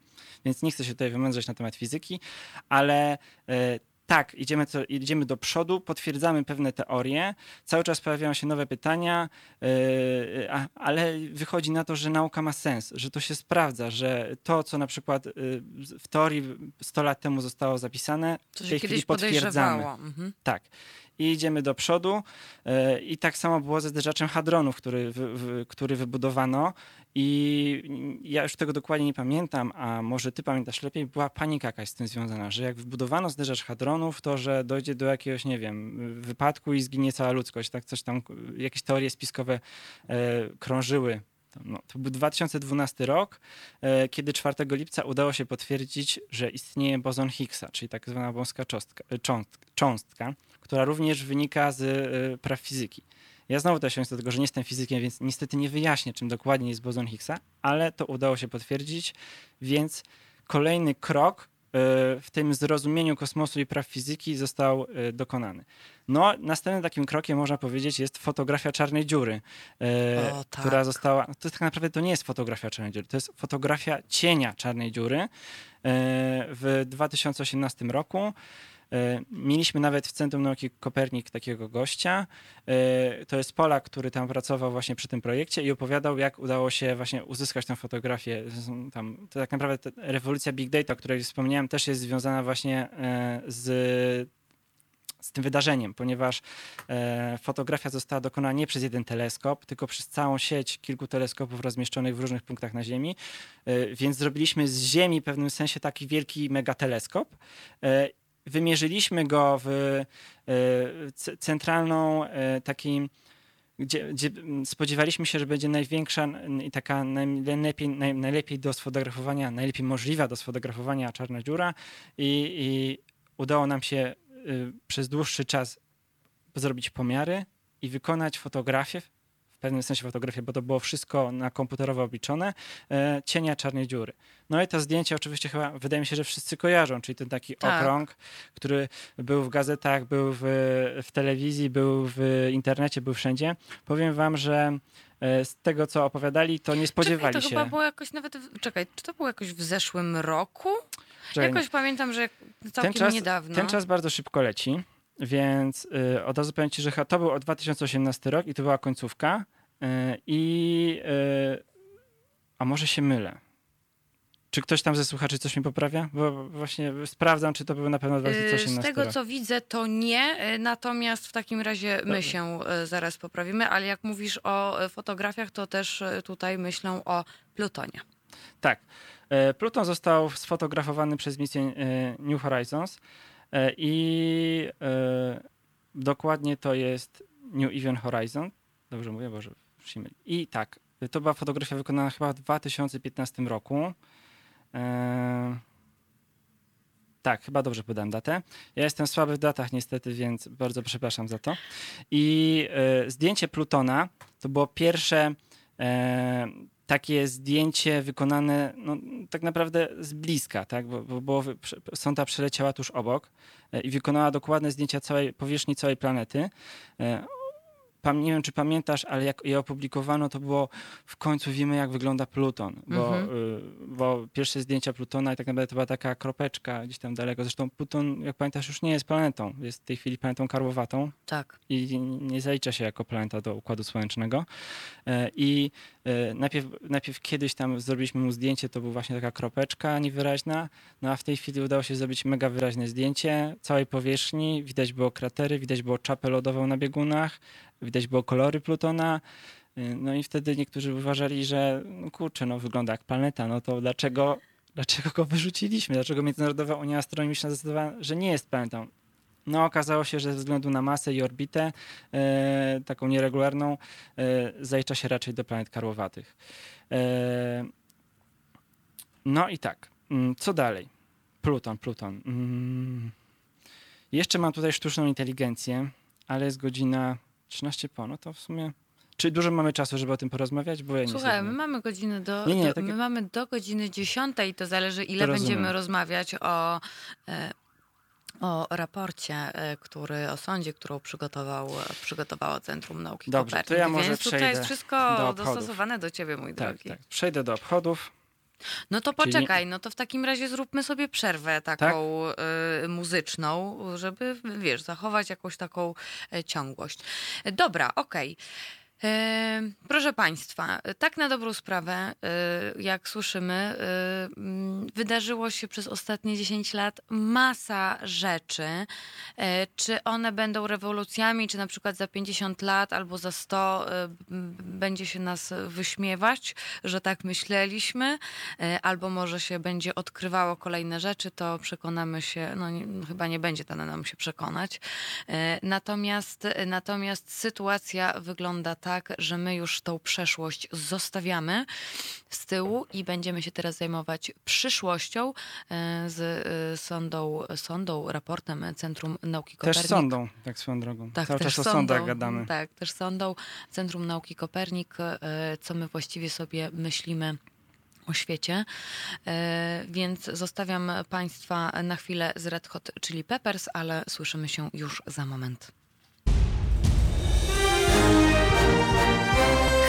Speaker 3: więc nie chcę się tutaj wymędrzać na temat fizyki, ale e, tak, idziemy, idziemy do przodu, potwierdzamy pewne teorie, cały czas pojawiają się nowe pytania, yy, ale wychodzi na to, że nauka ma sens, że to się sprawdza, że to, co na przykład yy, w teorii 100 lat temu zostało zapisane,
Speaker 1: to w tej chwili potwierdzamy. Mhm.
Speaker 3: Tak i idziemy do przodu. E, I tak samo było ze zderzaczem hadronów, który, który wybudowano. I ja już tego dokładnie nie pamiętam, a może ty pamiętasz lepiej, była panika jakaś z tym związana, że jak wybudowano zderzacz hadronów, to że dojdzie do jakiegoś, nie wiem, wypadku i zginie cała ludzkość. Tak coś tam, jakieś teorie spiskowe e, krążyły no, to był 2012 rok, e, kiedy 4 lipca udało się potwierdzić, że istnieje bozon Higgsa, czyli tak zwana wąska cząstka, cząstka która również wynika z e, praw fizyki. Ja znowu też się do tego, że nie jestem fizykiem, więc niestety nie wyjaśnię, czym dokładnie jest bozon Higgsa, ale to udało się potwierdzić, więc kolejny krok e, w tym zrozumieniu kosmosu i praw fizyki został e, dokonany. No, następnym takim krokiem, można powiedzieć, jest fotografia czarnej dziury, o, tak. która została. To tak naprawdę to nie jest fotografia czarnej dziury, to jest fotografia cienia czarnej dziury w 2018 roku. E, mieliśmy nawet w Centrum Nauki Kopernik takiego gościa. E, to jest Polak, który tam pracował właśnie przy tym projekcie i opowiadał, jak udało się właśnie uzyskać tę fotografię. Tam, to tak naprawdę rewolucja Big Data, o której wspomniałem, też jest związana właśnie e, z z tym wydarzeniem, ponieważ fotografia została dokonana nie przez jeden teleskop, tylko przez całą sieć kilku teleskopów rozmieszczonych w różnych punktach na Ziemi. Więc zrobiliśmy z Ziemi w pewnym sensie taki wielki megateleskop. Wymierzyliśmy go w e, centralną e, takiej gdzie, gdzie, spodziewaliśmy się, że będzie największa i taka najlepiej, naj, najlepiej do sfotografowania, najlepiej możliwa do sfotografowania czarna dziura i, i udało nam się y, przez dłuższy czas zrobić pomiary i wykonać fotografię w pewnym sensie fotografię, bo to było wszystko na komputerowo obliczone, e, cienia czarnej dziury. No i to zdjęcie oczywiście chyba, wydaje mi się, że wszyscy kojarzą, czyli ten taki tak. okrąg, który był w gazetach, był w, w telewizji, był w internecie, był wszędzie. Powiem wam, że e, z tego, co opowiadali, to nie spodziewali
Speaker 1: czekaj, to
Speaker 3: się.
Speaker 1: To chyba było jakoś nawet, czekaj, czy to było jakoś w zeszłym roku? Czekaj, jakoś pamiętam, że całkiem
Speaker 3: ten czas,
Speaker 1: niedawno.
Speaker 3: Ten czas bardzo szybko leci. Więc y, od razu powiem ci, że to był 2018 rok i to była końcówka. Y, I y, a może się mylę. Czy ktoś tam ze słuchaczy coś mi poprawia? Bo właśnie sprawdzam, czy to było na pewno 2018
Speaker 1: Z tego,
Speaker 3: rok.
Speaker 1: co widzę, to nie. Natomiast w takim razie my się zaraz poprawimy. Ale jak mówisz o fotografiach, to też tutaj myślą o Plutonie.
Speaker 3: Tak. Pluton został sfotografowany przez misję New Horizons. E, I e, dokładnie to jest New Event Horizon. Dobrze mówię, Boże, przyjmę. I tak, to była fotografia wykonana chyba w 2015 roku. E, Tak, chyba dobrze podałem datę. Ja jestem słaby w datach niestety, więc bardzo przepraszam za to. I zdjęcie Plutona to było pierwsze takie zdjęcie wykonane no, tak naprawdę z bliska, tak? bo, bo, bo sonda przeleciała tuż obok e, i wykonała dokładne zdjęcia całej powierzchni całej planety. E, nie wiem, czy pamiętasz, ale jak je opublikowano, to było w końcu wiemy, jak wygląda Pluton. Bo, mhm. y, bo pierwsze zdjęcia Plutona i tak naprawdę to była taka kropeczka gdzieś tam daleko. Zresztą Pluton, jak pamiętasz, już nie jest planetą. Jest w tej chwili planetą karłowatą.
Speaker 1: Tak.
Speaker 3: I nie zalicza się jako planeta do Układu Słonecznego. E, I e, najpierw, najpierw kiedyś tam zrobiliśmy mu zdjęcie, to była właśnie taka kropeczka niewyraźna, no a w tej chwili udało się zrobić mega wyraźne zdjęcie całej powierzchni. Widać było kratery, widać było czapę lodową na biegunach, widać było kolory Plutona. Y, no i wtedy niektórzy uważali, że no kurczę, no wygląda jak planeta, no to dlaczego, dlaczego go wyrzuciliśmy? Dlaczego Międzynarodowa Unia Astronomiczna zdecydowała, że nie jest planetą? No okazało się, że ze względu na masę i orbitę, e, taką nieregularną, e, zalicza się raczej do planet karłowatych. E, no i tak, mm, co dalej? Pluton, Pluton. Mm. Jeszcze mam tutaj sztuczną inteligencję, ale jest godzina 13 po, no to w sumie... Czy dużo mamy czasu, żeby o tym porozmawiać? Bo ja
Speaker 1: Słuchaj, my mamy godzinę do, nie, nie, do my mamy do godziny 10 i to zależy ile to będziemy rozmawiać o, e, o raporcie, e, który o sądzie, którą przygotował, przygotowało Centrum Nauki
Speaker 3: Dobrze,
Speaker 1: Kopernik.
Speaker 3: to ja może
Speaker 1: Więc tutaj jest wszystko do dostosowane do ciebie, mój
Speaker 3: tak,
Speaker 1: drogi.
Speaker 3: Tak. Przejdę do obchodów.
Speaker 1: No to poczekaj, no to w takim razie zróbmy sobie przerwę taką tak? y, muzyczną, żeby, wiesz, zachować jakąś taką y, ciągłość. Dobra, okej. Okay. Proszę Państwa, tak na dobrą sprawę, e, jak słyszymy, e, mm, wydarzyło się przez ostatnie 10 lat masa rzeczy. E, czy one będą rewolucjami, czy na przykład za 50 lat albo za 100 będzie się nas wyśmiewać, że tak myśleliśmy, albo może się będzie odkrywało kolejne rzeczy, to przekonamy się, no chyba nie będzie dane nam się przekonać. Natomiast, natomiast sytuacja wygląda tak, tak, że my już tą przeszłość zostawiamy z tyłu i będziemy się teraz zajmować przyszłością e, z e, sondą, sondą raportem Centrum Nauki Kopernik.
Speaker 3: Też sondą, tak swoją drogą.
Speaker 1: Tak,
Speaker 3: Cały
Speaker 1: też
Speaker 3: czas o sondach gadamy.
Speaker 1: Tak, też sondą Centrum Nauki Kopernik, e, co my właściwie sobie myślimy o świecie. Więc zostawiam Państwa na chwilę z Red Hot Chili Peppers, ale słyszymy się już za moment.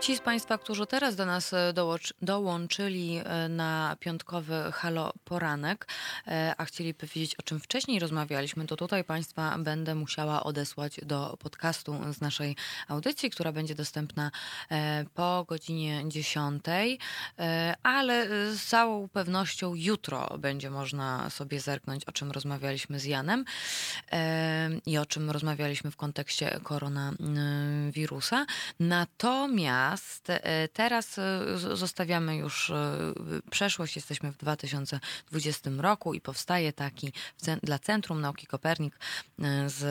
Speaker 1: Ci z Państwa, którzy teraz do nas e, dołączyli e, na piątkowy Halo Poranek, e, a chcieliby wiedzieć, o czym wcześniej rozmawialiśmy, to tutaj Państwa będę musiała odesłać do podcastu z naszej audycji, która będzie dostępna po godzinie 10, ale z całą pewnością jutro będzie można sobie zerknąć, o czym rozmawialiśmy z Janem i o czym rozmawialiśmy w kontekście koronawirusa. Natomiast Natomiast e, teraz e, zostawiamy już e, przeszłość, jesteśmy w 2020 roku i powstaje taki dla Centrum Nauki Kopernik z,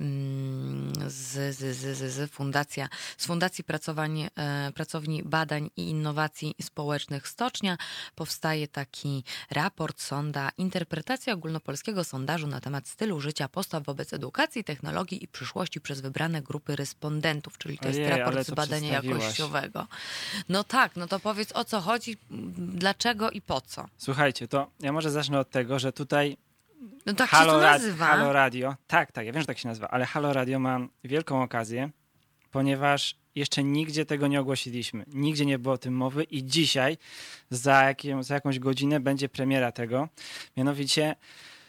Speaker 1: mm, z, z, z, z, fundacja, z Fundacji Pracowań, Pracowni Badań i Innowacji Społecznych Stocznia. Powstaje taki raport, sonda, interpretacja ogólnopolskiego sondażu na temat stylu życia, postaw wobec edukacji, technologii i przyszłości przez wybrane grupy respondentów, czyli to Ojej, jest raport z badania jakościowego. No tak, no to powiedz o co chodzi, dlaczego i po co.
Speaker 3: Słuchajcie, to ja może zacznę od tego, że tutaj
Speaker 1: no tak Halo, się to nazywa.
Speaker 3: Halo Radio, tak, tak, ja wiem, że tak się nazywa, ale Halo Radio ma wielką okazję, ponieważ jeszcze nigdzie tego nie ogłosiliśmy. Nigdzie nie było o tym mowy i dzisiaj za, jakim, za jakąś godzinę będzie premiera tego. Mianowicie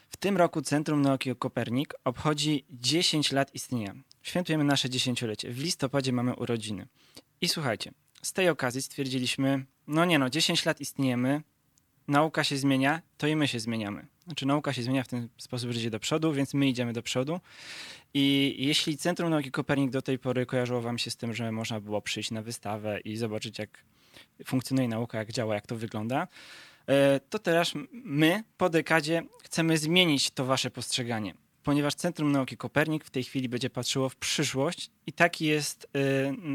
Speaker 3: w tym roku Centrum Nauki Kopernik obchodzi 10 lat istnienia. Świętujemy nasze dziesięciolecie. W listopadzie mamy urodziny. I słuchajcie, z tej okazji stwierdziliśmy, no nie no, 10 lat istniejemy, nauka się zmienia, to i my się zmieniamy. Znaczy nauka się zmienia w ten sposób, że idzie do przodu, więc my idziemy do przodu. I jeśli Centrum Nauki Kopernik do tej pory kojarzyło wam się z tym, że można było przyjść na wystawę i zobaczyć, jak funkcjonuje nauka, jak działa, jak to wygląda, e, to teraz my po dekadzie chcemy zmienić to wasze postrzeganie ponieważ Centrum Nauki Kopernik w tej chwili będzie patrzyło w przyszłość i taki jest,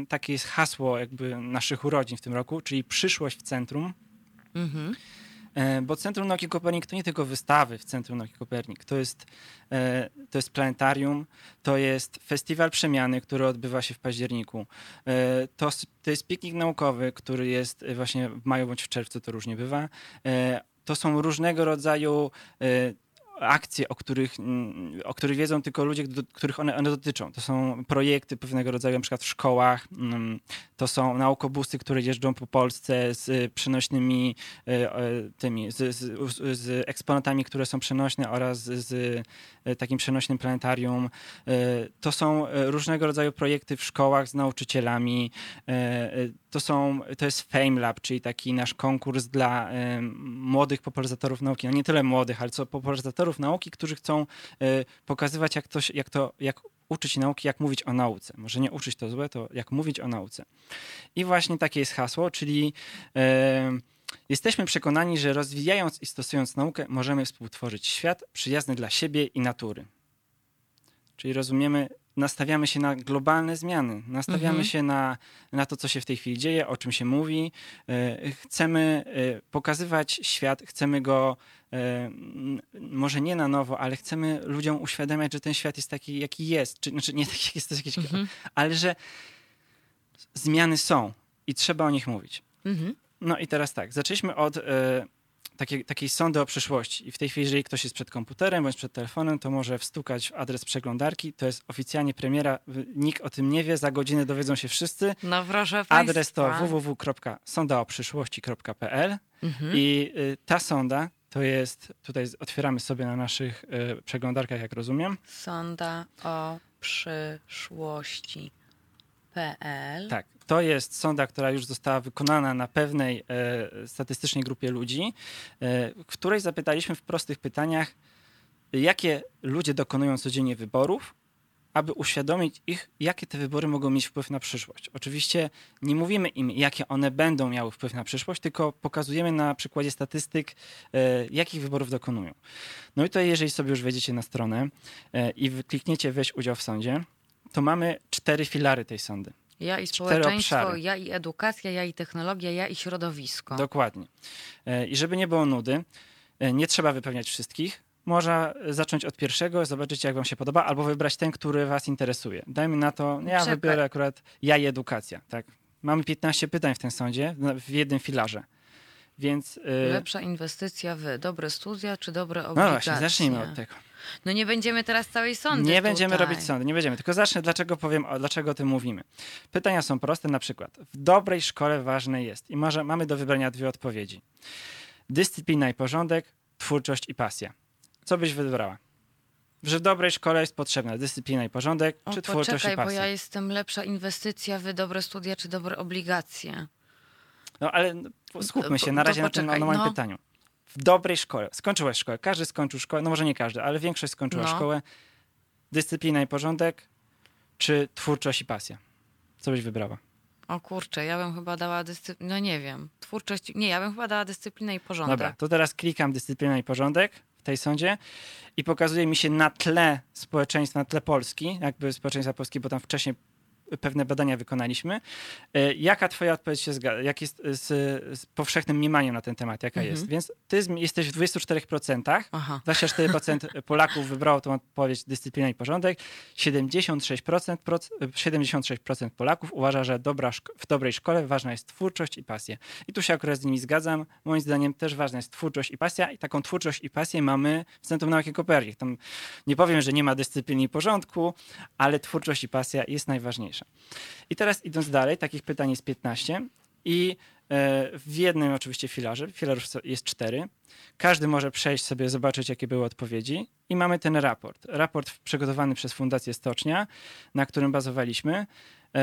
Speaker 3: y, takie jest hasło jakby naszych urodzin w tym roku, czyli przyszłość w centrum.
Speaker 1: Mhm.
Speaker 3: E, Bo Centrum Nauki Kopernik to nie tylko wystawy w Centrum Nauki Kopernik, to jest, e, to jest planetarium, to jest festiwal przemiany, który odbywa się w październiku. E, To, to jest piknik naukowy, który jest właśnie w maju bądź w czerwcu, to różnie bywa. To są różnego rodzaju akcje, o których, mm, o których wiedzą tylko ludzie, do, których one, one dotyczą. To są projekty pewnego rodzaju, na przykład w szkołach, mm, to są naukobusy, które jeżdżą po Polsce z y, przenośnymi e, tymi, z, z, z eksponatami, które są przenośne oraz z, e, takim przenośnym planetarium. To są różnego rodzaju projekty w szkołach z nauczycielami. To, są, to jest Fame Lab, czyli taki nasz konkurs dla młodych popularyzatorów nauki. No nie tyle młodych, ale co popularyzatorów nauki, którzy chcą e, pokazywać, jak to, jak to jak uczyć nauki, jak mówić o nauce. Może nie uczyć to złe, to jak mówić o nauce. I właśnie takie jest hasło, czyli e, jesteśmy przekonani, że rozwijając i stosując naukę, możemy współtworzyć świat przyjazny dla siebie i natury. Czyli rozumiemy, nastawiamy się na globalne zmiany, nastawiamy
Speaker 1: Mhm.
Speaker 3: się na, na to, co się w tej chwili dzieje, o czym się mówi. E, Chcemy pokazywać świat, chcemy go może nie na nowo, ale chcemy ludziom uświadamiać, że ten świat jest taki, jaki jest. Czy, znaczy nie taki, jak jest, to jest jakiś,
Speaker 1: Mhm.
Speaker 3: ale że zmiany są i trzeba o nich mówić.
Speaker 1: Mhm.
Speaker 3: No i teraz tak, zaczęliśmy od e, takiej, takiej sondy o przyszłości. I w tej chwili, jeżeli ktoś jest przed komputerem bądź przed telefonem, to może wstukać w adres przeglądarki. To jest oficjalnie premiera. Nikt o tym nie wie, za godzinę dowiedzą się wszyscy.
Speaker 1: No proszę państwa.
Speaker 3: Adres to www.sondaoprzyszłości.pl
Speaker 1: Mhm.
Speaker 3: i y, ta sonda to jest, tutaj otwieramy sobie na naszych y, przeglądarkach, jak rozumiem.
Speaker 1: Sonda o przyszłości.pl.
Speaker 3: Tak, to jest sonda, która już została wykonana na pewnej e, statystycznej grupie ludzi, w której zapytaliśmy w prostych pytaniach, jakie ludzie dokonują codziennie wyborów, aby uświadomić ich, jakie te wybory mogą mieć wpływ na przyszłość. Oczywiście nie mówimy im, jakie one będą miały wpływ na przyszłość, tylko pokazujemy na przykładzie statystyk, e, jakich wyborów dokonują. No i to jeżeli sobie już wejdziecie na stronę e, i klikniecie weź udział w sądzie, to mamy cztery filary tej sondy.
Speaker 1: Ja i społeczeństwo, ja i edukacja, ja i technologia, ja i środowisko.
Speaker 3: Dokładnie. E, I żeby nie było nudy, nie trzeba wypełniać wszystkich. Można zacząć od pierwszego, zobaczyć jak wam się podoba, albo wybrać ten, który was interesuje. Dajmy na to, ja
Speaker 1: Czekaj.
Speaker 3: wybiorę akurat ja i edukacja. Tak? Mamy 15 pytań w tym sądzie, w jednym filarze. Więc e,
Speaker 1: Lepsza inwestycja w dobre studia czy dobre
Speaker 3: no
Speaker 1: obligacje?
Speaker 3: właśnie, zacznijmy od tego.
Speaker 1: No nie będziemy teraz całej sądy
Speaker 3: Nie będziemy
Speaker 1: tutaj.
Speaker 3: robić sądy, nie będziemy. Tylko zacznę, dlaczego powiem, o, dlaczego o tym mówimy. Pytania są proste, na przykład. W dobrej szkole ważne jest, i może mamy do wybrania dwie odpowiedzi. Dyscyplina i porządek, twórczość i pasja. Co byś wybrała? Że w dobrej szkole jest potrzebna dyscyplina i porządek,
Speaker 1: O,
Speaker 3: czy twórczość
Speaker 1: poczekaj,
Speaker 3: i
Speaker 1: bo
Speaker 3: pasja?
Speaker 1: ja jestem lepsza inwestycja w dobre studia czy dobre obligacje.
Speaker 3: No ale no, skupmy się
Speaker 1: To-
Speaker 3: na
Speaker 1: to
Speaker 3: razie na tym
Speaker 1: poczekaj,
Speaker 3: na moim
Speaker 1: no.
Speaker 3: pytaniu. W dobrej szkole, skończyłaś szkołę, każdy skończył szkołę, no może nie każdy, ale większość skończyła
Speaker 1: No.
Speaker 3: szkołę. Dyscyplina i porządek, czy twórczość i pasja? Co byś wybrała?
Speaker 1: O kurczę, ja bym chyba dała dyscyplinę, no nie wiem, twórczość, nie, ja bym chyba dała dyscyplinę i porządek.
Speaker 3: Dobra, to teraz klikam dyscyplina i porządek tej sądzie i pokazuje mi się na tle społeczeństwa, na tle Polski, jakby społeczeństwa Polski, bo tam wcześniej pewne badania wykonaliśmy. E, Jaka twoja odpowiedź się zgadza? Jak jest z, z powszechnym mniemaniem na ten temat? Jaka
Speaker 1: Mhm.
Speaker 3: jest? Więc ty jesteś w 24%.
Speaker 1: Aha.
Speaker 3: 24% Polaków wybrało tą odpowiedź dyscyplina i porządek. 76%, proc- 76% Polaków uważa, że dobra, w dobrej szkole ważna jest twórczość i pasja. I tu się akurat z nimi zgadzam. Moim zdaniem też ważna jest twórczość i pasja i taką twórczość i pasję mamy w Centrum Nauki Kopernik. Tam nie powiem, że nie ma dyscypliny i porządku, ale twórczość i pasja jest najważniejsza. I teraz idąc dalej, takich pytań jest 15 i e, w jednym oczywiście filarze, filarów jest cztery, każdy może przejść sobie, zobaczyć, jakie były odpowiedzi. I mamy ten raport. Raport przygotowany przez Fundację Stocznia, na którym bazowaliśmy. E,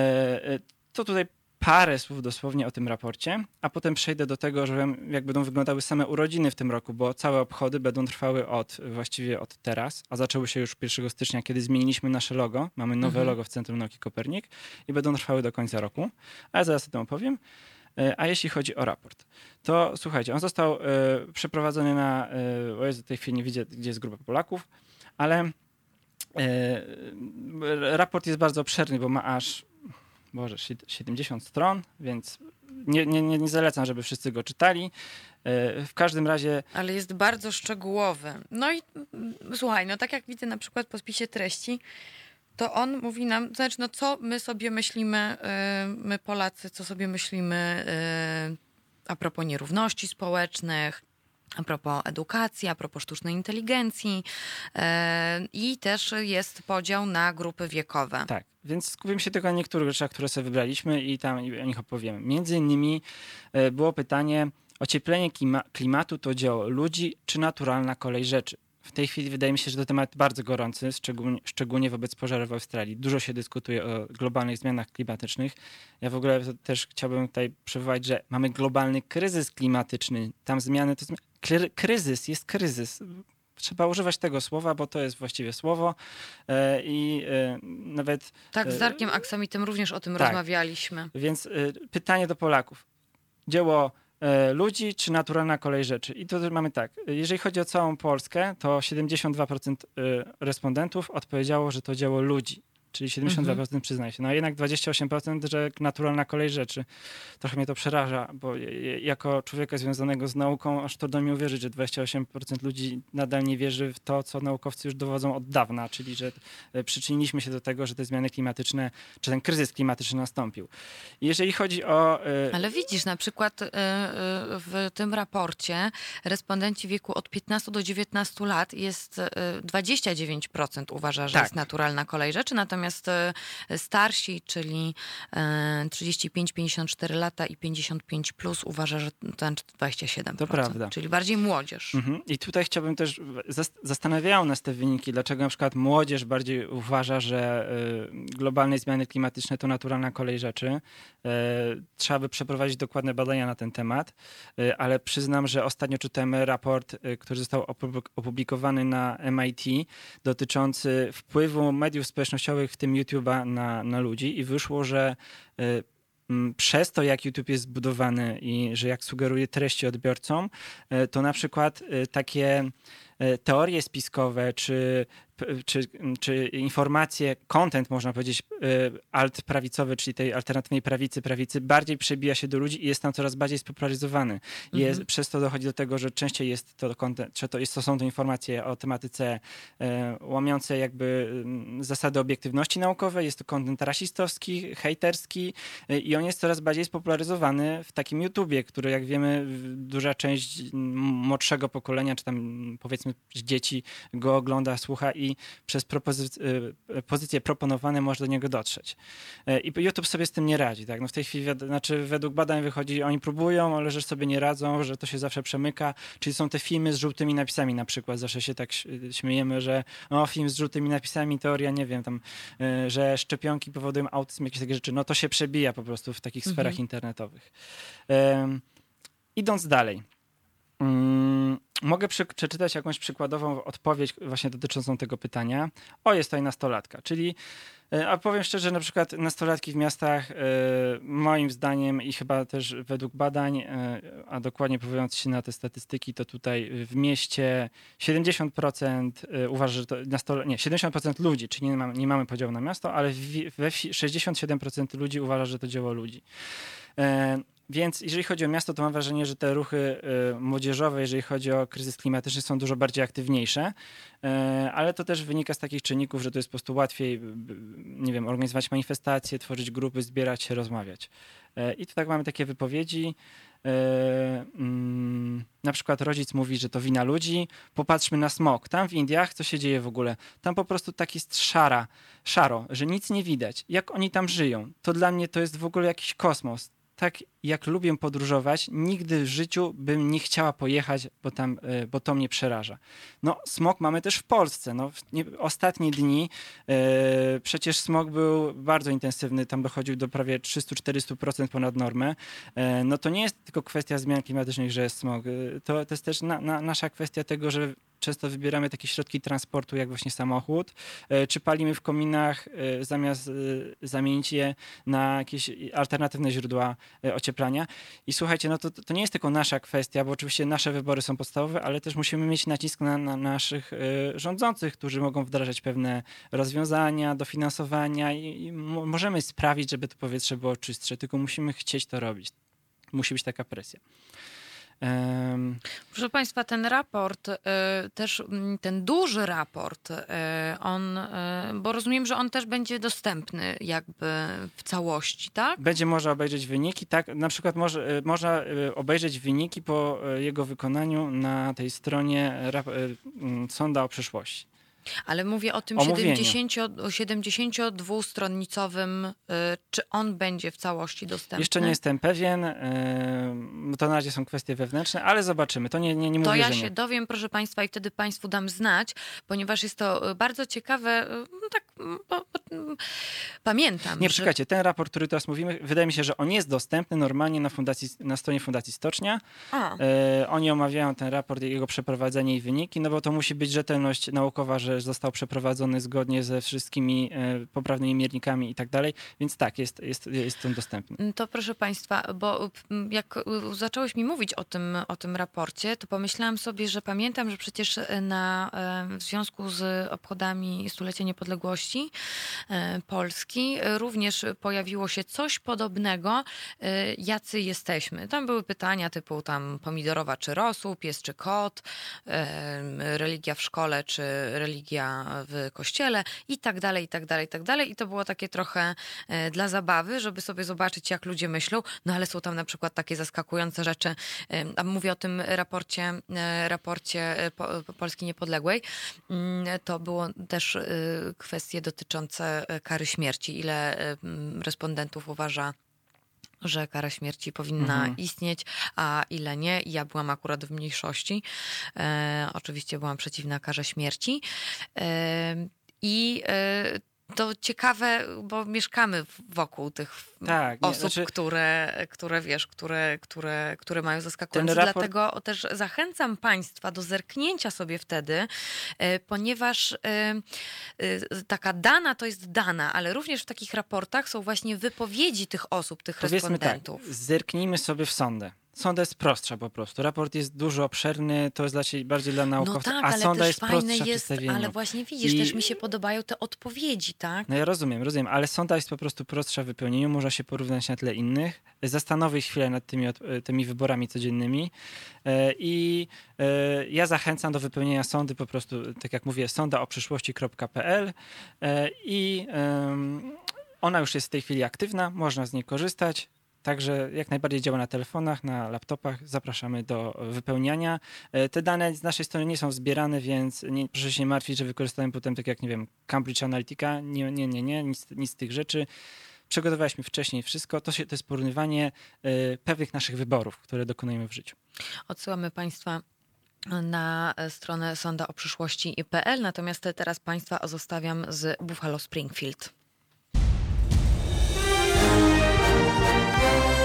Speaker 3: e, To tutaj parę słów dosłownie o tym raporcie, a potem przejdę do tego, że jak będą wyglądały same urodziny w tym roku, bo całe obchody będą trwały od właściwie od teraz, a zaczęły się już 1 stycznia, kiedy zmieniliśmy nasze logo. Mamy nowe
Speaker 1: Mhm.
Speaker 3: logo w Centrum Nauki Kopernik i będą trwały do końca roku, ale zaraz o tym opowiem. E, A jeśli chodzi o raport, to słuchajcie, on został e, przeprowadzony na, e, o Jezu, w tej chwili nie widzę, gdzie jest grupa Polaków, ale e, raport jest bardzo obszerny, bo ma aż Boże, 70 stron, więc nie, nie, nie zalecam, żeby wszyscy go czytali. E, w każdym razie.
Speaker 1: Ale jest bardzo szczegółowy. No i mm, słuchaj, no tak jak widzę na przykład po spisie treści, to on mówi nam, znaczy, no co my sobie myślimy, my Polacy, co sobie myślimy a propos nierówności społecznych, a propos edukacji, a propos sztucznej inteligencji e, i też jest podział na grupy wiekowe.
Speaker 3: Tak, więc skupimy się tylko na niektórych rzeczach, które sobie wybraliśmy i tam o nich opowiemy. Między innymi e, było pytanie, ocieplenie klima klimatu to dzieło ludzi czy naturalna kolej rzeczy? W tej chwili wydaje mi się, że to temat bardzo gorący, szczególnie, szczególnie wobec pożarów w Australii. Dużo się dyskutuje o globalnych zmianach klimatycznych. Ja w ogóle też chciałbym tutaj przywołać, że mamy globalny kryzys klimatyczny. Tam zmiany to kryzys, jest kryzys. Trzeba używać tego słowa, bo to jest właściwie słowo e, i e, nawet...
Speaker 1: Tak, z e, Darkiem Aksamitem również o tym tak. rozmawialiśmy.
Speaker 3: Więc pytanie do Polaków. Dzieło ludzi czy naturalna kolej rzeczy? I tu mamy tak, jeżeli chodzi o całą Polskę, to 72% respondentów odpowiedziało, że to dzieło ludzi czyli 72% mhm. przyznaje się. No a jednak 28%, że naturalna kolej rzeczy. Trochę mnie to przeraża, bo jako człowieka związanego z nauką, aż trudno mi uwierzyć, że 28% ludzi nadal nie wierzy w to, co naukowcy już dowodzą od dawna, czyli że e, przyczyniliśmy się do tego, że te zmiany klimatyczne, czy ten kryzys klimatyczny nastąpił. jeżeli chodzi o...
Speaker 1: E, Ale widzisz, na przykład e, w tym raporcie respondenci wieku od 15 do 19 lat jest 29% uważa, że tak. jest naturalna kolej rzeczy, natomiast Natomiast e, starsi, czyli 35-54 e, lata i 55 plus uważa, że to 27%. To prawda. Czyli bardziej młodzież. Mhm.
Speaker 3: I tutaj chciałbym też, zastanawiają nas te wyniki, dlaczego na przykład młodzież bardziej uważa, że e, globalne zmiany klimatyczne to naturalna kolej rzeczy. Trzeba by przeprowadzić dokładne badania na ten temat, ale przyznam, że ostatnio czytałem raport, który został opublikowany na MIT dotyczący wpływu mediów społecznościowych w tym YouTube'a na, na ludzi i wyszło, że y, przez to, jak YouTube jest zbudowany i że jak sugeruje treści odbiorcom, y, to na przykład y, takie teorie spiskowe czy czy, czy informacje, content można powiedzieć y, alt prawicowy, czyli tej alternatywnej prawicy, prawicy, bardziej przebija się do ludzi i jest tam coraz bardziej spopularyzowany. Jest, mhm. Przez to dochodzi do tego, że częściej jest to content, czy to, jest, to są to informacje o tematyce e, łamiące jakby zasady obiektywności naukowej, jest to content rasistowski, hejterski e, i on jest coraz bardziej spopularyzowany w takim YouTubie, który jak wiemy duża część młodszego pokolenia, czy tam powiedzmy dzieci go ogląda, słucha i przez propozy- y, pozycje proponowane może do niego dotrzeć. E, I YouTube sobie z tym nie radzi. Tak? No w tej chwili, znaczy według badań wychodzi, oni próbują, ale że sobie nie radzą, że to się zawsze przemyka. Czyli są te filmy z żółtymi napisami na przykład. Zawsze się tak śmiejemy, że o, film z żółtymi napisami, teoria, nie wiem, tam, że szczepionki powodują autyzm, jakieś takie rzeczy. No to się przebija po prostu w takich mhm. sferach internetowych. Um, idąc dalej. Um, Mogę przeczytać jakąś przykładową odpowiedź właśnie dotyczącą tego pytania. O, jest tutaj nastolatka, czyli e, a powiem szczerze, na przykład nastolatki w miastach, e, moim zdaniem i chyba też według badań, e, a dokładnie powołując się na te statystyki, to tutaj w mieście 70% uważa, że to nastol- nie, 70% ludzi, czyli nie, nie mamy podziału na miasto, ale we 67% ludzi uważa, że to dzieło ludzi. Więc jeżeli chodzi o miasto, to mam wrażenie, że te ruchy y, młodzieżowe, jeżeli chodzi o kryzys klimatyczny, są dużo bardziej aktywniejsze, y, ale to też wynika z takich czynników, że to jest po prostu łatwiej, nie wiem, organizować manifestacje, tworzyć grupy, zbierać się, rozmawiać. Y, I tu tak mamy takie wypowiedzi. Mm, na przykład rodzic mówi, że to wina ludzi. Popatrzmy na smog. Tam w Indiach co się dzieje w ogóle? Tam po prostu tak jest szara, szaro, że nic nie widać. Jak oni tam żyją? To dla mnie to jest w ogóle jakiś kosmos tak jak lubię podróżować, nigdy w życiu bym nie chciała pojechać, bo, tam, e, bo to mnie przeraża. No, smog mamy też w Polsce. No, nie, ostatnie dni e, przecież smog był bardzo intensywny, tam dochodził do prawie 300-400% ponad normę. E, no to nie jest tylko kwestia zmian klimatycznych, że jest smog. E, to, to jest też na, na, nasza kwestia tego, że często wybieramy takie środki transportu, jak właśnie samochód, e, czy palimy w kominach, e, zamiast e, zamienić je na jakieś alternatywne źródła ocieplania. I słuchajcie, no to, to nie jest tylko nasza kwestia, bo oczywiście nasze wybory są podstawowe, ale też musimy mieć nacisk na, na naszych rządzących, którzy mogą wdrażać pewne rozwiązania, dofinansowania i, i mo- możemy sprawić, żeby to powietrze było czystsze, tylko musimy chcieć to robić. Musi być taka presja.
Speaker 1: Proszę Państwa, ten raport, y, też mm, ten duży raport, y, on, y, bo rozumiem, że on też będzie dostępny jakby w całości, tak?
Speaker 3: Będzie można obejrzeć wyniki, tak? Na przykład może, e, można e, obejrzeć wyniki po e, jego wykonaniu na tej stronie e, Sonda o przyszłości.
Speaker 1: Ale mówię o tym
Speaker 3: Omówieniu.
Speaker 1: 70, o 72-stronicowym, y, czy on będzie w całości dostępny?
Speaker 3: Jeszcze nie jestem pewien, e, to na razie są kwestie wewnętrzne, ale zobaczymy. To nie, nie, nie mówię,
Speaker 1: To ja się dowiem, proszę Państwa, i wtedy Państwu dam znać, ponieważ jest to y, bardzo ciekawe. y, No tak, pamiętam.
Speaker 3: Nie,
Speaker 1: że
Speaker 3: czekajcie, ten raport, który teraz mówimy, wydaje mi się, że on jest dostępny normalnie na, fundacji, na stronie Fundacji Stocznia. E, oni omawiają ten raport, jego przeprowadzenie i wyniki, no bo to musi być rzetelność naukowa, że został przeprowadzony zgodnie ze wszystkimi e, poprawnymi miernikami i tak dalej, więc tak, jest, jest, jest on dostępny.
Speaker 1: Mm, To proszę Państwa, bo mm, jak zacząłeś mi mówić o tym, o tym raporcie, to pomyślałam sobie, że pamiętam, że przecież y, na, y, w związku z obchodami stulecia niepodległości y, Polski y, również pojawiło się coś podobnego, y, jacy jesteśmy. Tam były pytania typu tam pomidorowa czy rosół, pies czy kot, y, religia w szkole czy religia w kościele i tak dalej, i tak dalej, i tak dalej. I to było takie trochę e, dla zabawy, żeby sobie zobaczyć, jak ludzie myślą. No ale są tam na przykład takie zaskakujące rzeczy. e, mówię o tym raporcie, e, raporcie e, po, po Polski Niepodległej. Mm, To było też e, kwestie dotyczące e, kary śmierci. Ile e, respondentów uważa, że kara śmierci powinna
Speaker 3: Mhm.
Speaker 1: istnieć, a ile nie. Ja byłam akurat w mniejszości. E, oczywiście byłam przeciwna karze śmierci. E, I e, to ciekawe, bo mieszkamy wokół tych
Speaker 3: Tak, nie,
Speaker 1: osób,
Speaker 3: znaczy-
Speaker 1: które, które wiesz, które, które, które mają zaskakujące.
Speaker 3: Raport-
Speaker 1: Dlatego też zachęcam Państwa do zerknięcia sobie wtedy, e, ponieważ e, e, taka dana to jest dana, ale również w takich raportach są właśnie wypowiedzi tych osób, tych
Speaker 3: Powiedzmy tak,
Speaker 1: respondentów.
Speaker 3: zerknijmy sobie w sondę. Sonda jest prostsza po prostu. Raport jest dużo obszerny, to jest dla, ciebie- bardziej dla
Speaker 1: No
Speaker 3: naukowców,
Speaker 1: tak,
Speaker 3: a
Speaker 1: ale
Speaker 3: sonda jest
Speaker 1: fajne jest, ale właśnie widzisz,
Speaker 3: I-
Speaker 1: też mi się podobają te odpowiedzi, tak?
Speaker 3: No ja rozumiem, rozumiem, ale sonda jest po prostu prostsza w wypełnieniu, można się porównać na tle innych. Zastanowię chwilę nad tymi, od- tymi wyborami codziennymi E, i e, ja zachęcam do wypełnienia sondy po prostu, tak jak mówię, sondaoprzyszłości.pl e, i em, ona już jest w tej chwili aktywna, można z niej korzystać. Także jak najbardziej działa na telefonach, na laptopach. Zapraszamy do wypełniania. E, Te dane z naszej strony nie są zbierane, więc nie, proszę się nie martwić, że wykorzystałem potem, tak jak nie wiem, Cambridge Analytica. Nie, nie, nie, nie nic, nic z tych rzeczy. Przygotowaliśmy wcześniej wszystko. To, się, to jest porównywanie e, pewnych naszych wyborów, które dokonujemy w życiu.
Speaker 1: Odsyłamy Państwa na stronę sondaoprzyszłości.pl, natomiast teraz Państwa zostawiam z Buffalo Springfield.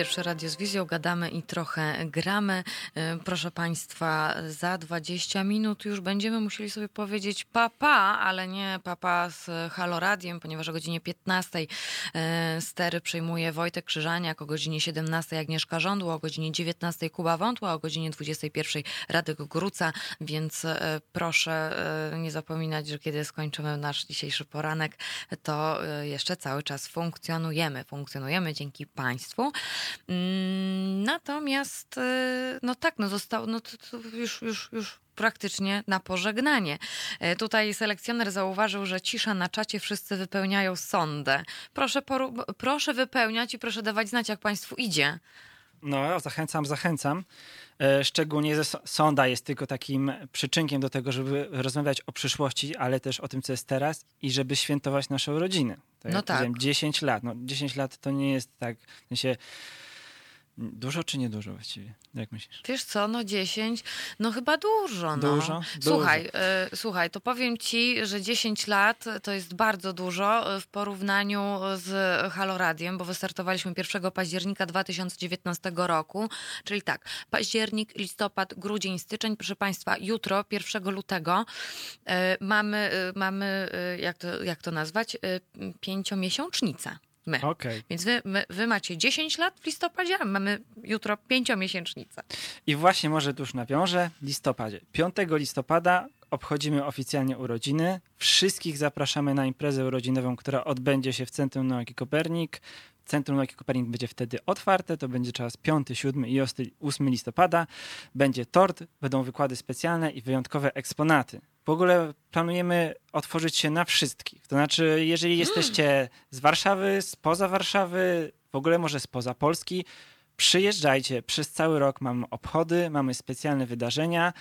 Speaker 1: Pierwsze radio z wizją, gadamy i trochę gramy. E, Proszę Państwa, za 20 minut już będziemy musieli sobie powiedzieć papa, ale nie papa z Halo Radiem, ponieważ o godzinie 15 e, stery przejmuje Wojtek Krzyżaniak, o godzinie 17 Agnieszka Żądło, o godzinie 19 Kuba Wątła, o godzinie 21 Radek Gruca, więc e, proszę nie zapominać, że kiedy skończymy nasz dzisiejszy poranek, to jeszcze cały czas funkcjonujemy. Funkcjonujemy dzięki Państwu. Mm, Natomiast, e, no tak, no zostało, no to, to już, już, już praktycznie na pożegnanie. E, Tutaj selekcjoner zauważył, że cisza na czacie, wszyscy wypełniają sondę. Proszę, poru- proszę wypełniać i proszę dawać znać, jak Państwu idzie.
Speaker 3: No, zachęcam, zachęcam. E, Szczególnie, że so- sonda jest tylko takim przyczynkiem do tego, żeby rozmawiać o przyszłości, ale też o tym, co jest teraz i żeby świętować naszą rodzinę.
Speaker 1: No
Speaker 3: jak
Speaker 1: tak.
Speaker 3: powiedziałem, 10 lat. No, 10 lat to nie jest tak, w sensie Dużo czy niedużo właściwie? Jak myślisz?
Speaker 1: Wiesz co, no 10, no chyba dużo. No.
Speaker 3: Dużo?
Speaker 1: Słuchaj,
Speaker 3: Dużo.
Speaker 1: y, słuchaj, to powiem ci, że 10 lat to jest bardzo dużo y, w porównaniu z Haloradiem, bo wystartowaliśmy 1 października 2019 roku, czyli tak, październik, listopad, grudzień, styczeń, proszę Państwa, jutro, 1 lutego y, mamy, y, mamy jak, to, jak to nazwać, pięciomiesięcznicę. My.
Speaker 3: Okej.
Speaker 1: Więc wy, my, wy macie 10 lat w listopadzie, a mamy jutro pięciomiesięcznicę.
Speaker 3: I właśnie może tu już nawiążę. Listopadzie. 5 listopada obchodzimy oficjalnie urodziny. Wszystkich zapraszamy na imprezę urodzinową, która odbędzie się w Centrum Nauki Kopernik. Centrum Nauki Kopernik będzie wtedy otwarte. To będzie czas 5, 7 i 8 listopada. Będzie tort, będą wykłady specjalne i wyjątkowe eksponaty. W ogóle planujemy otworzyć się na wszystkich. To znaczy, jeżeli jesteście z Warszawy, spoza Warszawy, w ogóle może spoza Polski, Przyjeżdżajcie, przez cały rok mamy obchody, mamy specjalne wydarzenia.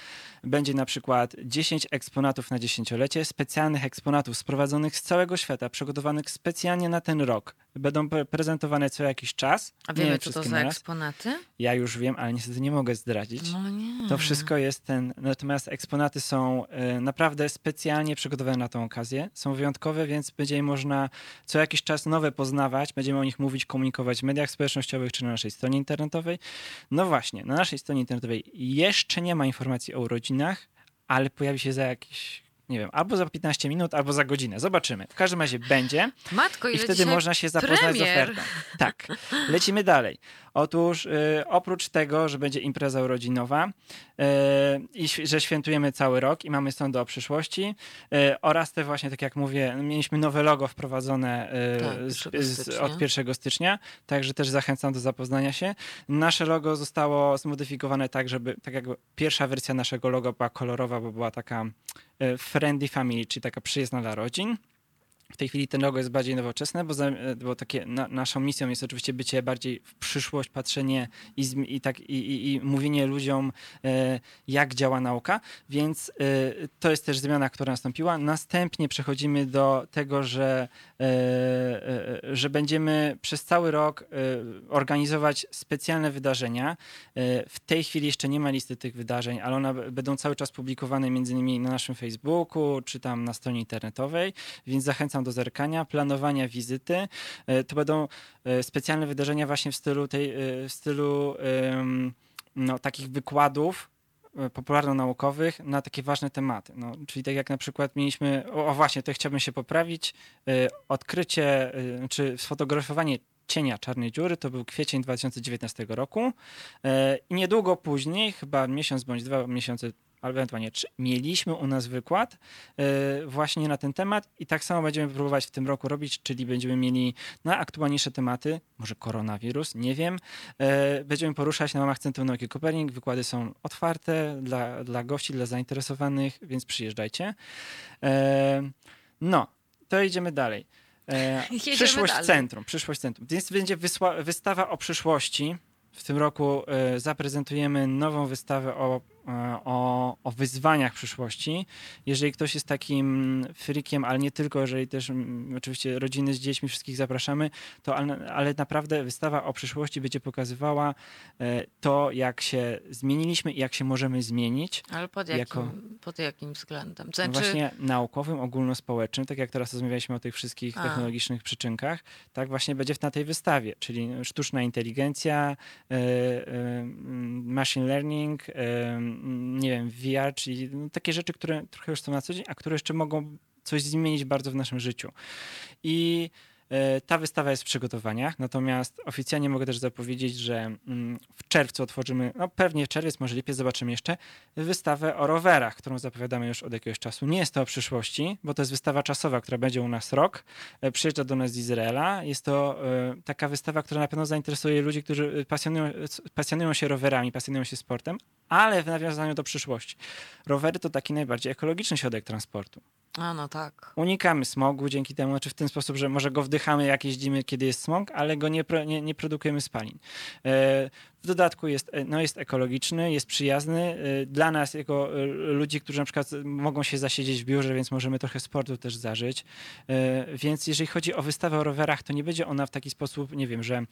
Speaker 3: Będzie na przykład 10 eksponatów na dziesięciolecie, specjalnych eksponatów sprowadzonych z całego świata, przygotowanych specjalnie na ten rok. Będą pre- prezentowane co jakiś czas.
Speaker 1: A
Speaker 3: Nie
Speaker 1: wiemy, co to za eksponaty?
Speaker 3: Ja już wiem, ale niestety nie mogę zdradzić.
Speaker 1: No nie.
Speaker 3: To wszystko jest ten. Natomiast eksponaty są e, naprawdę specjalnie przygotowane na tą okazję. Są wyjątkowe, więc będzie je można co jakiś czas nowe poznawać. Będziemy o nich mówić, komunikować w mediach społecznościowych czy na naszej stronie internetowej. No właśnie, na naszej stronie internetowej jeszcze nie ma informacji o urodzinach, ale pojawi się za jakieś. Nie wiem, albo za 15 minut, albo za godzinę. Zobaczymy. W każdym razie będzie.
Speaker 1: Matko,
Speaker 3: I wtedy można się zapoznać
Speaker 1: premier.
Speaker 3: z ofertą. Tak. Lecimy dalej. Otóż y, oprócz tego, że będzie impreza urodzinowa y, i że świętujemy cały rok i mamy sądy o przyszłości y, oraz te właśnie, tak jak mówię, mieliśmy nowe logo wprowadzone y,
Speaker 1: Tak,
Speaker 3: z,
Speaker 1: 1
Speaker 3: z, od 1 stycznia, także też zachęcam do zapoznania się. Nasze logo zostało zmodyfikowane tak, żeby, tak jakby pierwsza wersja naszego logo była kolorowa, bo była taka y, friendly family, czyli taka przyjazna dla rodzin. W tej chwili ten logo jest bardziej nowoczesne, bo, za, bo takie na, naszą misją jest oczywiście bycie bardziej w przyszłość, patrzenie i, i, tak, i, i, i mówienie ludziom, e, jak działa nauka. Więc e, to jest też zmiana, która nastąpiła. Następnie przechodzimy do tego, że, e, e, że będziemy przez cały rok e, organizować specjalne wydarzenia. E, w tej chwili jeszcze nie ma listy tych wydarzeń, ale one będą cały czas publikowane między innymi na naszym Facebooku czy tam na stronie internetowej, więc zachęcam do zerkania, planowania wizyty. E, To będą e, specjalne wydarzenia właśnie w stylu tej, e, w stylu no, takich wykładów popularno-naukowych na takie ważne tematy. No, czyli tak jak na przykład mieliśmy, o, o właśnie, to chciałbym się poprawić, odkrycie, czy sfotografowanie cienia czarnej dziury, to był kwiecień 2019 roku i niedługo później, chyba miesiąc bądź dwa miesiące, albo ewentualnie trzy, mieliśmy u nas wykład e, właśnie na ten temat i tak samo będziemy próbować w tym roku robić, czyli będziemy mieli na aktualniejsze tematy, może koronawirus, nie wiem, e, będziemy poruszać na ramach Centrum Nauki Kopernik. Wykłady są otwarte dla, dla gości, dla zainteresowanych, więc przyjeżdżajcie. E, No, to idziemy dalej.
Speaker 1: Jedziemy
Speaker 3: przyszłość
Speaker 1: dalej.
Speaker 3: centrum, przyszłość centrum. Więc będzie wystawa o przyszłości. W tym roku zaprezentujemy nową wystawę o, o, o wyzwaniach przyszłości. Jeżeli ktoś jest takim frikiem, ale nie tylko, jeżeli też mm, oczywiście rodziny z dziećmi, wszystkich zapraszamy, to ale, ale naprawdę wystawa o przyszłości będzie pokazywała e, to, jak się zmieniliśmy i jak się możemy zmienić.
Speaker 1: Ale pod jakim,
Speaker 3: Jako-
Speaker 1: pod jakim względem?
Speaker 3: No
Speaker 1: Znaczy,
Speaker 3: właśnie naukowym, ogólnospołecznym, tak jak teraz rozmawialiśmy o tych wszystkich
Speaker 1: A.
Speaker 3: technologicznych przyczynkach, tak właśnie będzie na tej wystawie, czyli sztuczna inteligencja, e, e, machine learning, e, nie wiem, VR, czyli takie rzeczy, które trochę już są na co dzień, a które jeszcze mogą coś zmienić bardzo w naszym życiu. I ta wystawa jest w przygotowaniach, natomiast oficjalnie mogę też zapowiedzieć, że mm, w czerwcu otworzymy, no pewnie czerwiec, może lipiec, zobaczymy jeszcze, wystawę o rowerach, którą zapowiadamy już od jakiegoś czasu. Nie jest to o przyszłości, bo to jest wystawa czasowa, która będzie u nas rok. E, Przyjeżdża do nas z Izraela. Jest to e, taka wystawa, która na pewno zainteresuje ludzi, którzy e, pasjonują, pasjonują się rowerami, pasjonują się sportem, ale w nawiązaniu do przyszłości. Rowery to taki najbardziej ekologiczny środek transportu.
Speaker 1: a no tak.
Speaker 3: Unikamy smogu dzięki temu, czy w ten sposób, że może go wdychamy oddychamy jak jeździmy, kiedy jest smog, ale go nie, nie, nie produkujemy spalin. E, w dodatku jest, e, no jest ekologiczny, jest przyjazny. E, dla nas, jako ludzi, którzy na przykład mogą się zasiedzieć w biurze, więc możemy trochę sportu też zażyć. Więc jeżeli chodzi o wystawę o rowerach, to nie będzie ona w taki sposób, nie wiem, że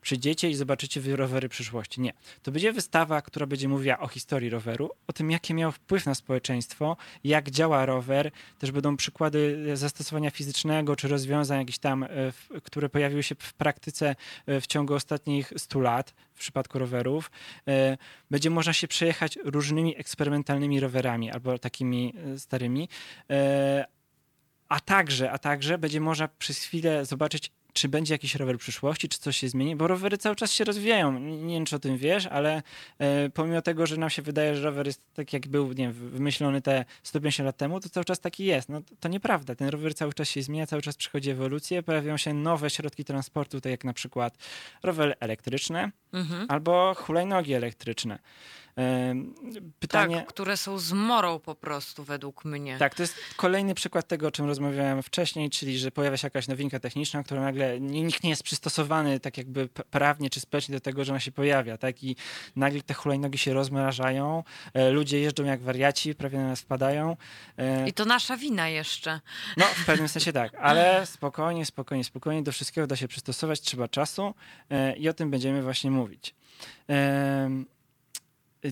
Speaker 3: przyjdziecie i zobaczycie rowery przyszłości. Nie. To będzie wystawa, która będzie mówiła o historii roweru, o tym, jaki miał wpływ na społeczeństwo, jak działa rower. Też będą przykłady zastosowania fizycznego czy rozwiązań jakieś tam, które pojawiły się w praktyce w ciągu ostatnich 100 lat w przypadku rowerów, e, będzie można się przejechać różnymi eksperymentalnymi rowerami albo takimi e, starymi. E, a także, a także będzie można przez chwilę zobaczyć czy będzie jakiś rower przyszłości, czy coś się zmieni, bo rowery cały czas się rozwijają. Nie wiem, czy o tym wiesz, ale e, pomimo tego, że nam się wydaje, że rower jest tak, jak był nie wiem, wymyślony te 150 lat temu, to cały czas taki jest. No, to, nieprawda. Ten rower cały czas się zmienia, cały czas przychodzi ewolucję, pojawiają się nowe środki transportu, tak jak na przykład rowery elektryczne mhm. albo hulajnogi elektryczne.
Speaker 1: Pytanie... Tak, które są zmorą po prostu według mnie.
Speaker 3: Tak, to jest kolejny przykład tego, o czym rozmawiałem wcześniej, czyli że pojawia się jakaś nowinka techniczna, która nagle nikt nie jest przystosowany tak jakby prawnie czy społecznie do tego, że ona się pojawia, tak? I nagle te hulajnogi się rozmrażają, e, ludzie jeżdżą jak wariaci, prawie na nas wpadają.
Speaker 1: E, I to nasza wina jeszcze.
Speaker 3: No, w pewnym sensie tak, ale spokojnie, spokojnie, spokojnie, do wszystkiego da się przystosować, trzeba czasu e, i o tym będziemy właśnie mówić.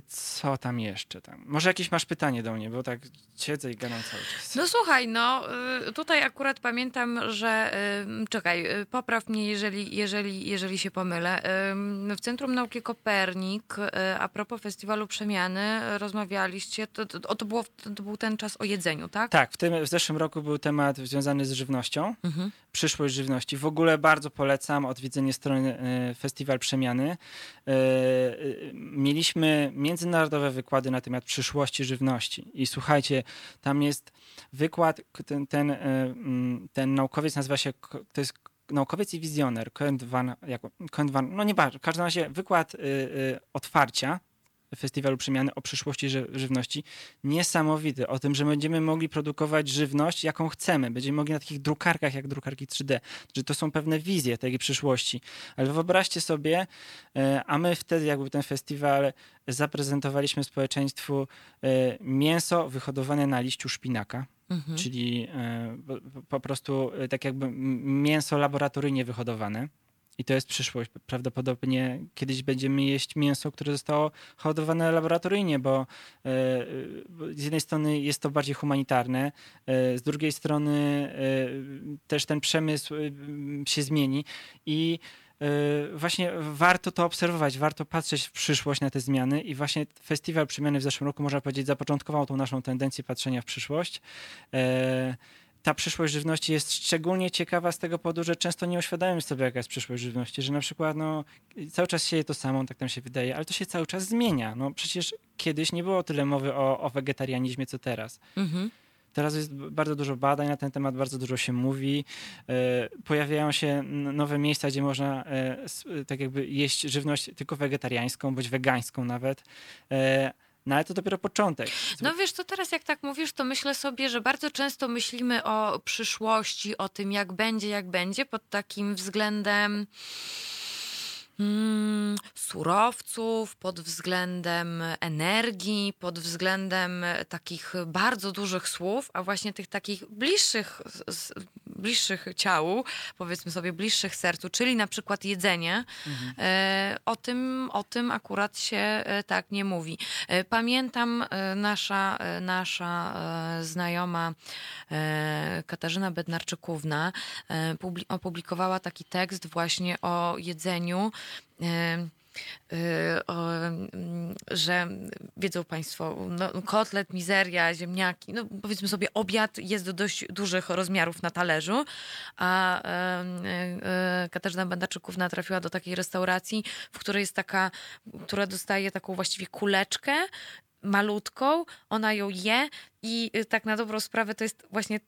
Speaker 3: Co tam jeszcze? Tam? Może jakieś masz pytanie do mnie, bo tak siedzę i gadam cały czas.
Speaker 1: No słuchaj, no y, tutaj akurat pamiętam, że y, czekaj, y, popraw mnie, jeżeli, jeżeli, jeżeli się pomylę. W Centrum Nauki Kopernik, a propos Festiwalu Przemiany, rozmawialiście, to, to, to, było, to był ten czas o jedzeniu, tak?
Speaker 3: Tak, w, tym, w zeszłym roku był temat związany z żywnością, mhm. Przyszłość żywności. W ogóle bardzo polecam odwiedzenie strony Festiwal Przemiany. Mieliśmy międzynarodowe wykłady na temat przyszłości żywności. I słuchajcie, tam jest wykład, ten, ten, e, ten naukowiec nazywa się, to jest naukowiec i wizjoner, Kent van, jak, Kent van no nie bardzo, w każdym razie wykład otwarcia Festiwalu Przemiany o przyszłości żywności niesamowity. O tym, że będziemy mogli produkować żywność, jaką chcemy. Będziemy mogli na takich drukarkach, jak drukarki 3D. Że to są pewne wizje tej przyszłości. Ale wyobraźcie sobie, e, a my wtedy jakby ten festiwal zaprezentowaliśmy społeczeństwu e, mięso wyhodowane na liściu szpinaka. Mhm. Czyli e, po prostu tak jakby mięso laboratoryjnie wyhodowane. I to jest przyszłość. Prawdopodobnie kiedyś będziemy jeść mięso, które zostało hodowane laboratoryjnie, bo e, z jednej strony jest to bardziej humanitarne, e, z drugiej strony e, też ten przemysł się zmieni. I właśnie warto to obserwować, warto patrzeć w przyszłość na te zmiany. I właśnie festiwal przemiany w zeszłym roku, można powiedzieć, zapoczątkował tą naszą tendencję patrzenia w przyszłość ta przyszłość żywności jest szczególnie ciekawa z tego powodu, że często nie uświadamiamy sobie, jaka jest przyszłość żywności, że na przykład no, cały czas się je to samo, tak nam się wydaje, ale to się cały czas zmienia. No, przecież kiedyś nie było tyle mowy o, o wegetarianizmie, co teraz. Mhm. Teraz jest bardzo dużo badań na ten temat, bardzo dużo się mówi. E, pojawiają się nowe miejsca, gdzie można e, tak jakby jeść żywność tylko wegetariańską, bądź wegańską nawet. No ale to dopiero początek.
Speaker 1: No wiesz, to teraz jak tak mówisz, to myślę sobie, że bardzo często myślimy o przyszłości, o tym jak będzie, jak będzie, pod takim względem mm, surowców, pod względem energii, pod względem takich bardzo dużych słów, a właśnie tych takich bliższych, bliższych ciału, powiedzmy sobie bliższych sercu, czyli na przykład jedzenie, mhm. O, tym, o tym akurat się e, tak nie mówi. E, pamiętam nasza, nasza znajoma Katarzyna Bednarczykówna opublikowała taki tekst właśnie o jedzeniu że wiedzą Państwo, no, kotlet, mizeria, ziemniaki, no powiedzmy sobie, obiad jest do dość dużych rozmiarów na talerzu, a y, Katarzyna Bandaczykówna trafiła do takiej restauracji, w której jest taka, która dostaje taką właściwie kuleczkę malutką, ona ją je i y, tak na dobrą sprawę to jest właśnie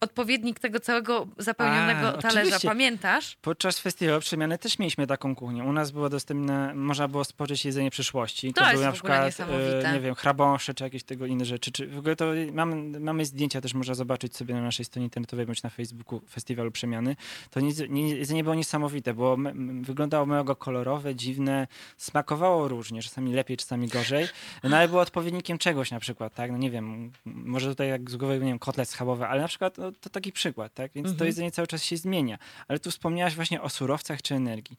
Speaker 1: odpowiednik tego całego zapełnionego
Speaker 3: A,
Speaker 1: talerza.
Speaker 3: oczywiście.
Speaker 1: Pamiętasz?
Speaker 3: Podczas festiwalu przemiany też mieliśmy taką kuchnię. U nas było dostępne, można było spożyć jedzenie przyszłości.
Speaker 1: To jest
Speaker 3: były na przykład,
Speaker 1: niesamowite.
Speaker 3: e, nie wiem, chrabąsze czy jakieś tego inne rzeczy. Czy w ogóle to mamy, mamy zdjęcia też można zobaczyć sobie na naszej stronie internetowej bądź na Facebooku Festiwalu Przemiany. To nie, nie, jedzenie było niesamowite, m- wyglądało mega kolorowe, dziwne, smakowało różnie, czasami lepiej, czasami gorzej, no ale było odpowiednikiem czegoś na przykład, tak, no nie wiem, może tutaj jak z głowy, nie wiem, kotlet schabowy, ale na przykład no, to taki przykład, tak, więc to
Speaker 1: Mhm.
Speaker 3: jedzenie cały czas się zmienia. Ale tu wspomniałaś właśnie o surowcach czy energii.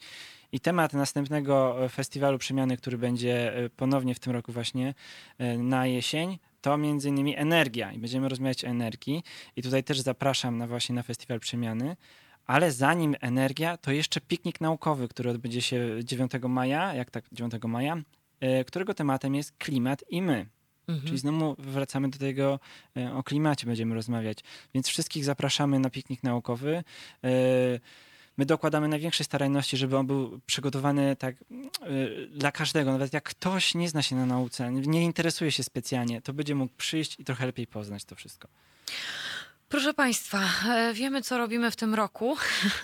Speaker 3: I temat następnego e, festiwalu przemiany, który będzie e, ponownie w tym roku właśnie e, na jesień, to między innymi energia i będziemy rozmawiać o energii. I tutaj też zapraszam na właśnie na festiwal przemiany. Ale zanim energia, to jeszcze piknik naukowy, który odbędzie się 9 maja, jak tak 9 maja, którego tematem jest klimat i my.
Speaker 1: Mhm.
Speaker 3: Czyli znowu wracamy do tego, e, o klimacie będziemy rozmawiać. Więc wszystkich zapraszamy na piknik naukowy. E, My dokładamy największej staranności, żeby on był przygotowany tak e, dla każdego. Nawet jak ktoś nie zna się na nauce, nie interesuje się specjalnie, to będzie mógł przyjść i trochę lepiej poznać to wszystko.
Speaker 1: Proszę Państwa, e, wiemy co robimy w tym roku.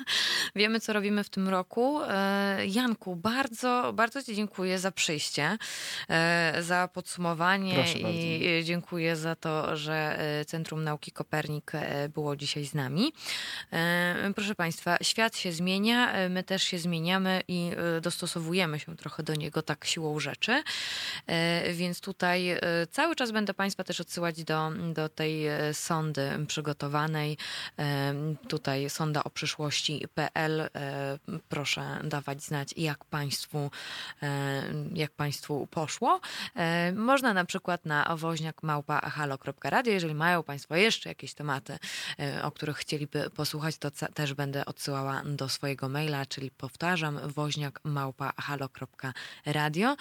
Speaker 1: wiemy co robimy w tym roku. E, Janku, bardzo, bardzo Ci dziękuję za przyjście, e, za podsumowanie
Speaker 3: Proszę
Speaker 1: i e, dziękuję za to, że Centrum Nauki Kopernik było dzisiaj z nami. Proszę Państwa, świat się zmienia, my też się zmieniamy i dostosowujemy się trochę do niego tak siłą rzeczy. Więc tutaj cały czas będę Państwa też odsyłać do, do tej sondy przygotowanej. E, Tutaj sonda o przyszłości.pl. E, Proszę dawać znać, jak Państwu, e, jak państwu poszło. E, Można na przykład na woźniak małpa halo.radio. Jeżeli mają Państwo jeszcze jakieś tematy, o których chcieliby posłuchać, to też będę odsyłała do swojego maila, czyli powtarzam, woźniak małpa halo.radio.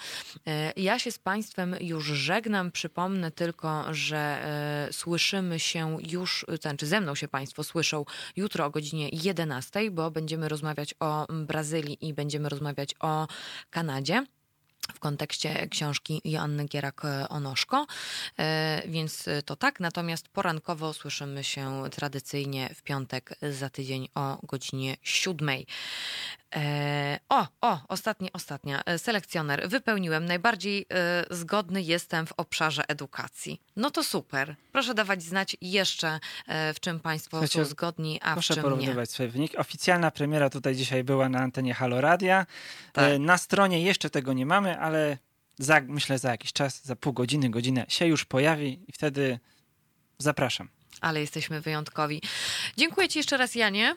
Speaker 1: E, Ja się z Państwem już żegnam. Przypomnę tylko, że słyszymy się już, znaczy ze mną się Państwo słyszą jutro o godzinie 11, bo będziemy rozmawiać o Brazylii i będziemy rozmawiać o Kanadzie w kontekście książki Joanny Gierak-Onoszko, E, więc to tak. Natomiast porankowo słyszymy się tradycyjnie w piątek za tydzień o godzinie siódmej. E, O, o, ostatnie, ostatnia. E, Selekcjoner. Wypełniłem. Najbardziej e, zgodny jestem w obszarze edukacji. No to super. Proszę dawać znać jeszcze, e, w czym Państwo
Speaker 3: Słuchajcie,
Speaker 1: są zgodni, a w
Speaker 3: Proszę
Speaker 1: czym nie.
Speaker 3: porównywać swoje wyniki. Oficjalna premiera tutaj dzisiaj była na antenie Halo Radia.
Speaker 1: Tak.
Speaker 3: E, Na stronie jeszcze tego nie mamy, ale za, myślę za jakiś czas, za pół godziny, godzinę się już pojawi i wtedy zapraszam.
Speaker 1: Ale jesteśmy wyjątkowi. Dziękuję Ci jeszcze raz, Janie.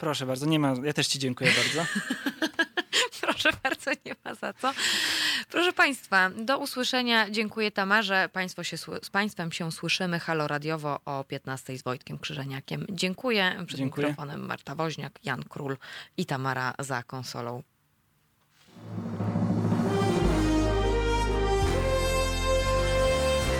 Speaker 3: Proszę bardzo, nie ma, ja też Ci dziękuję bardzo.
Speaker 1: Proszę bardzo, nie ma za co. Proszę Państwa, do usłyszenia. Dziękuję Tamarze. Państwo się, z Państwem się słyszymy halo radiowo o 15 z Wojtkiem Krzyżeniakiem. Dziękuję. Przed
Speaker 3: Dziękuję.
Speaker 1: mikrofonem Marta Woźniak, Jan Król i Tamara za konsolą.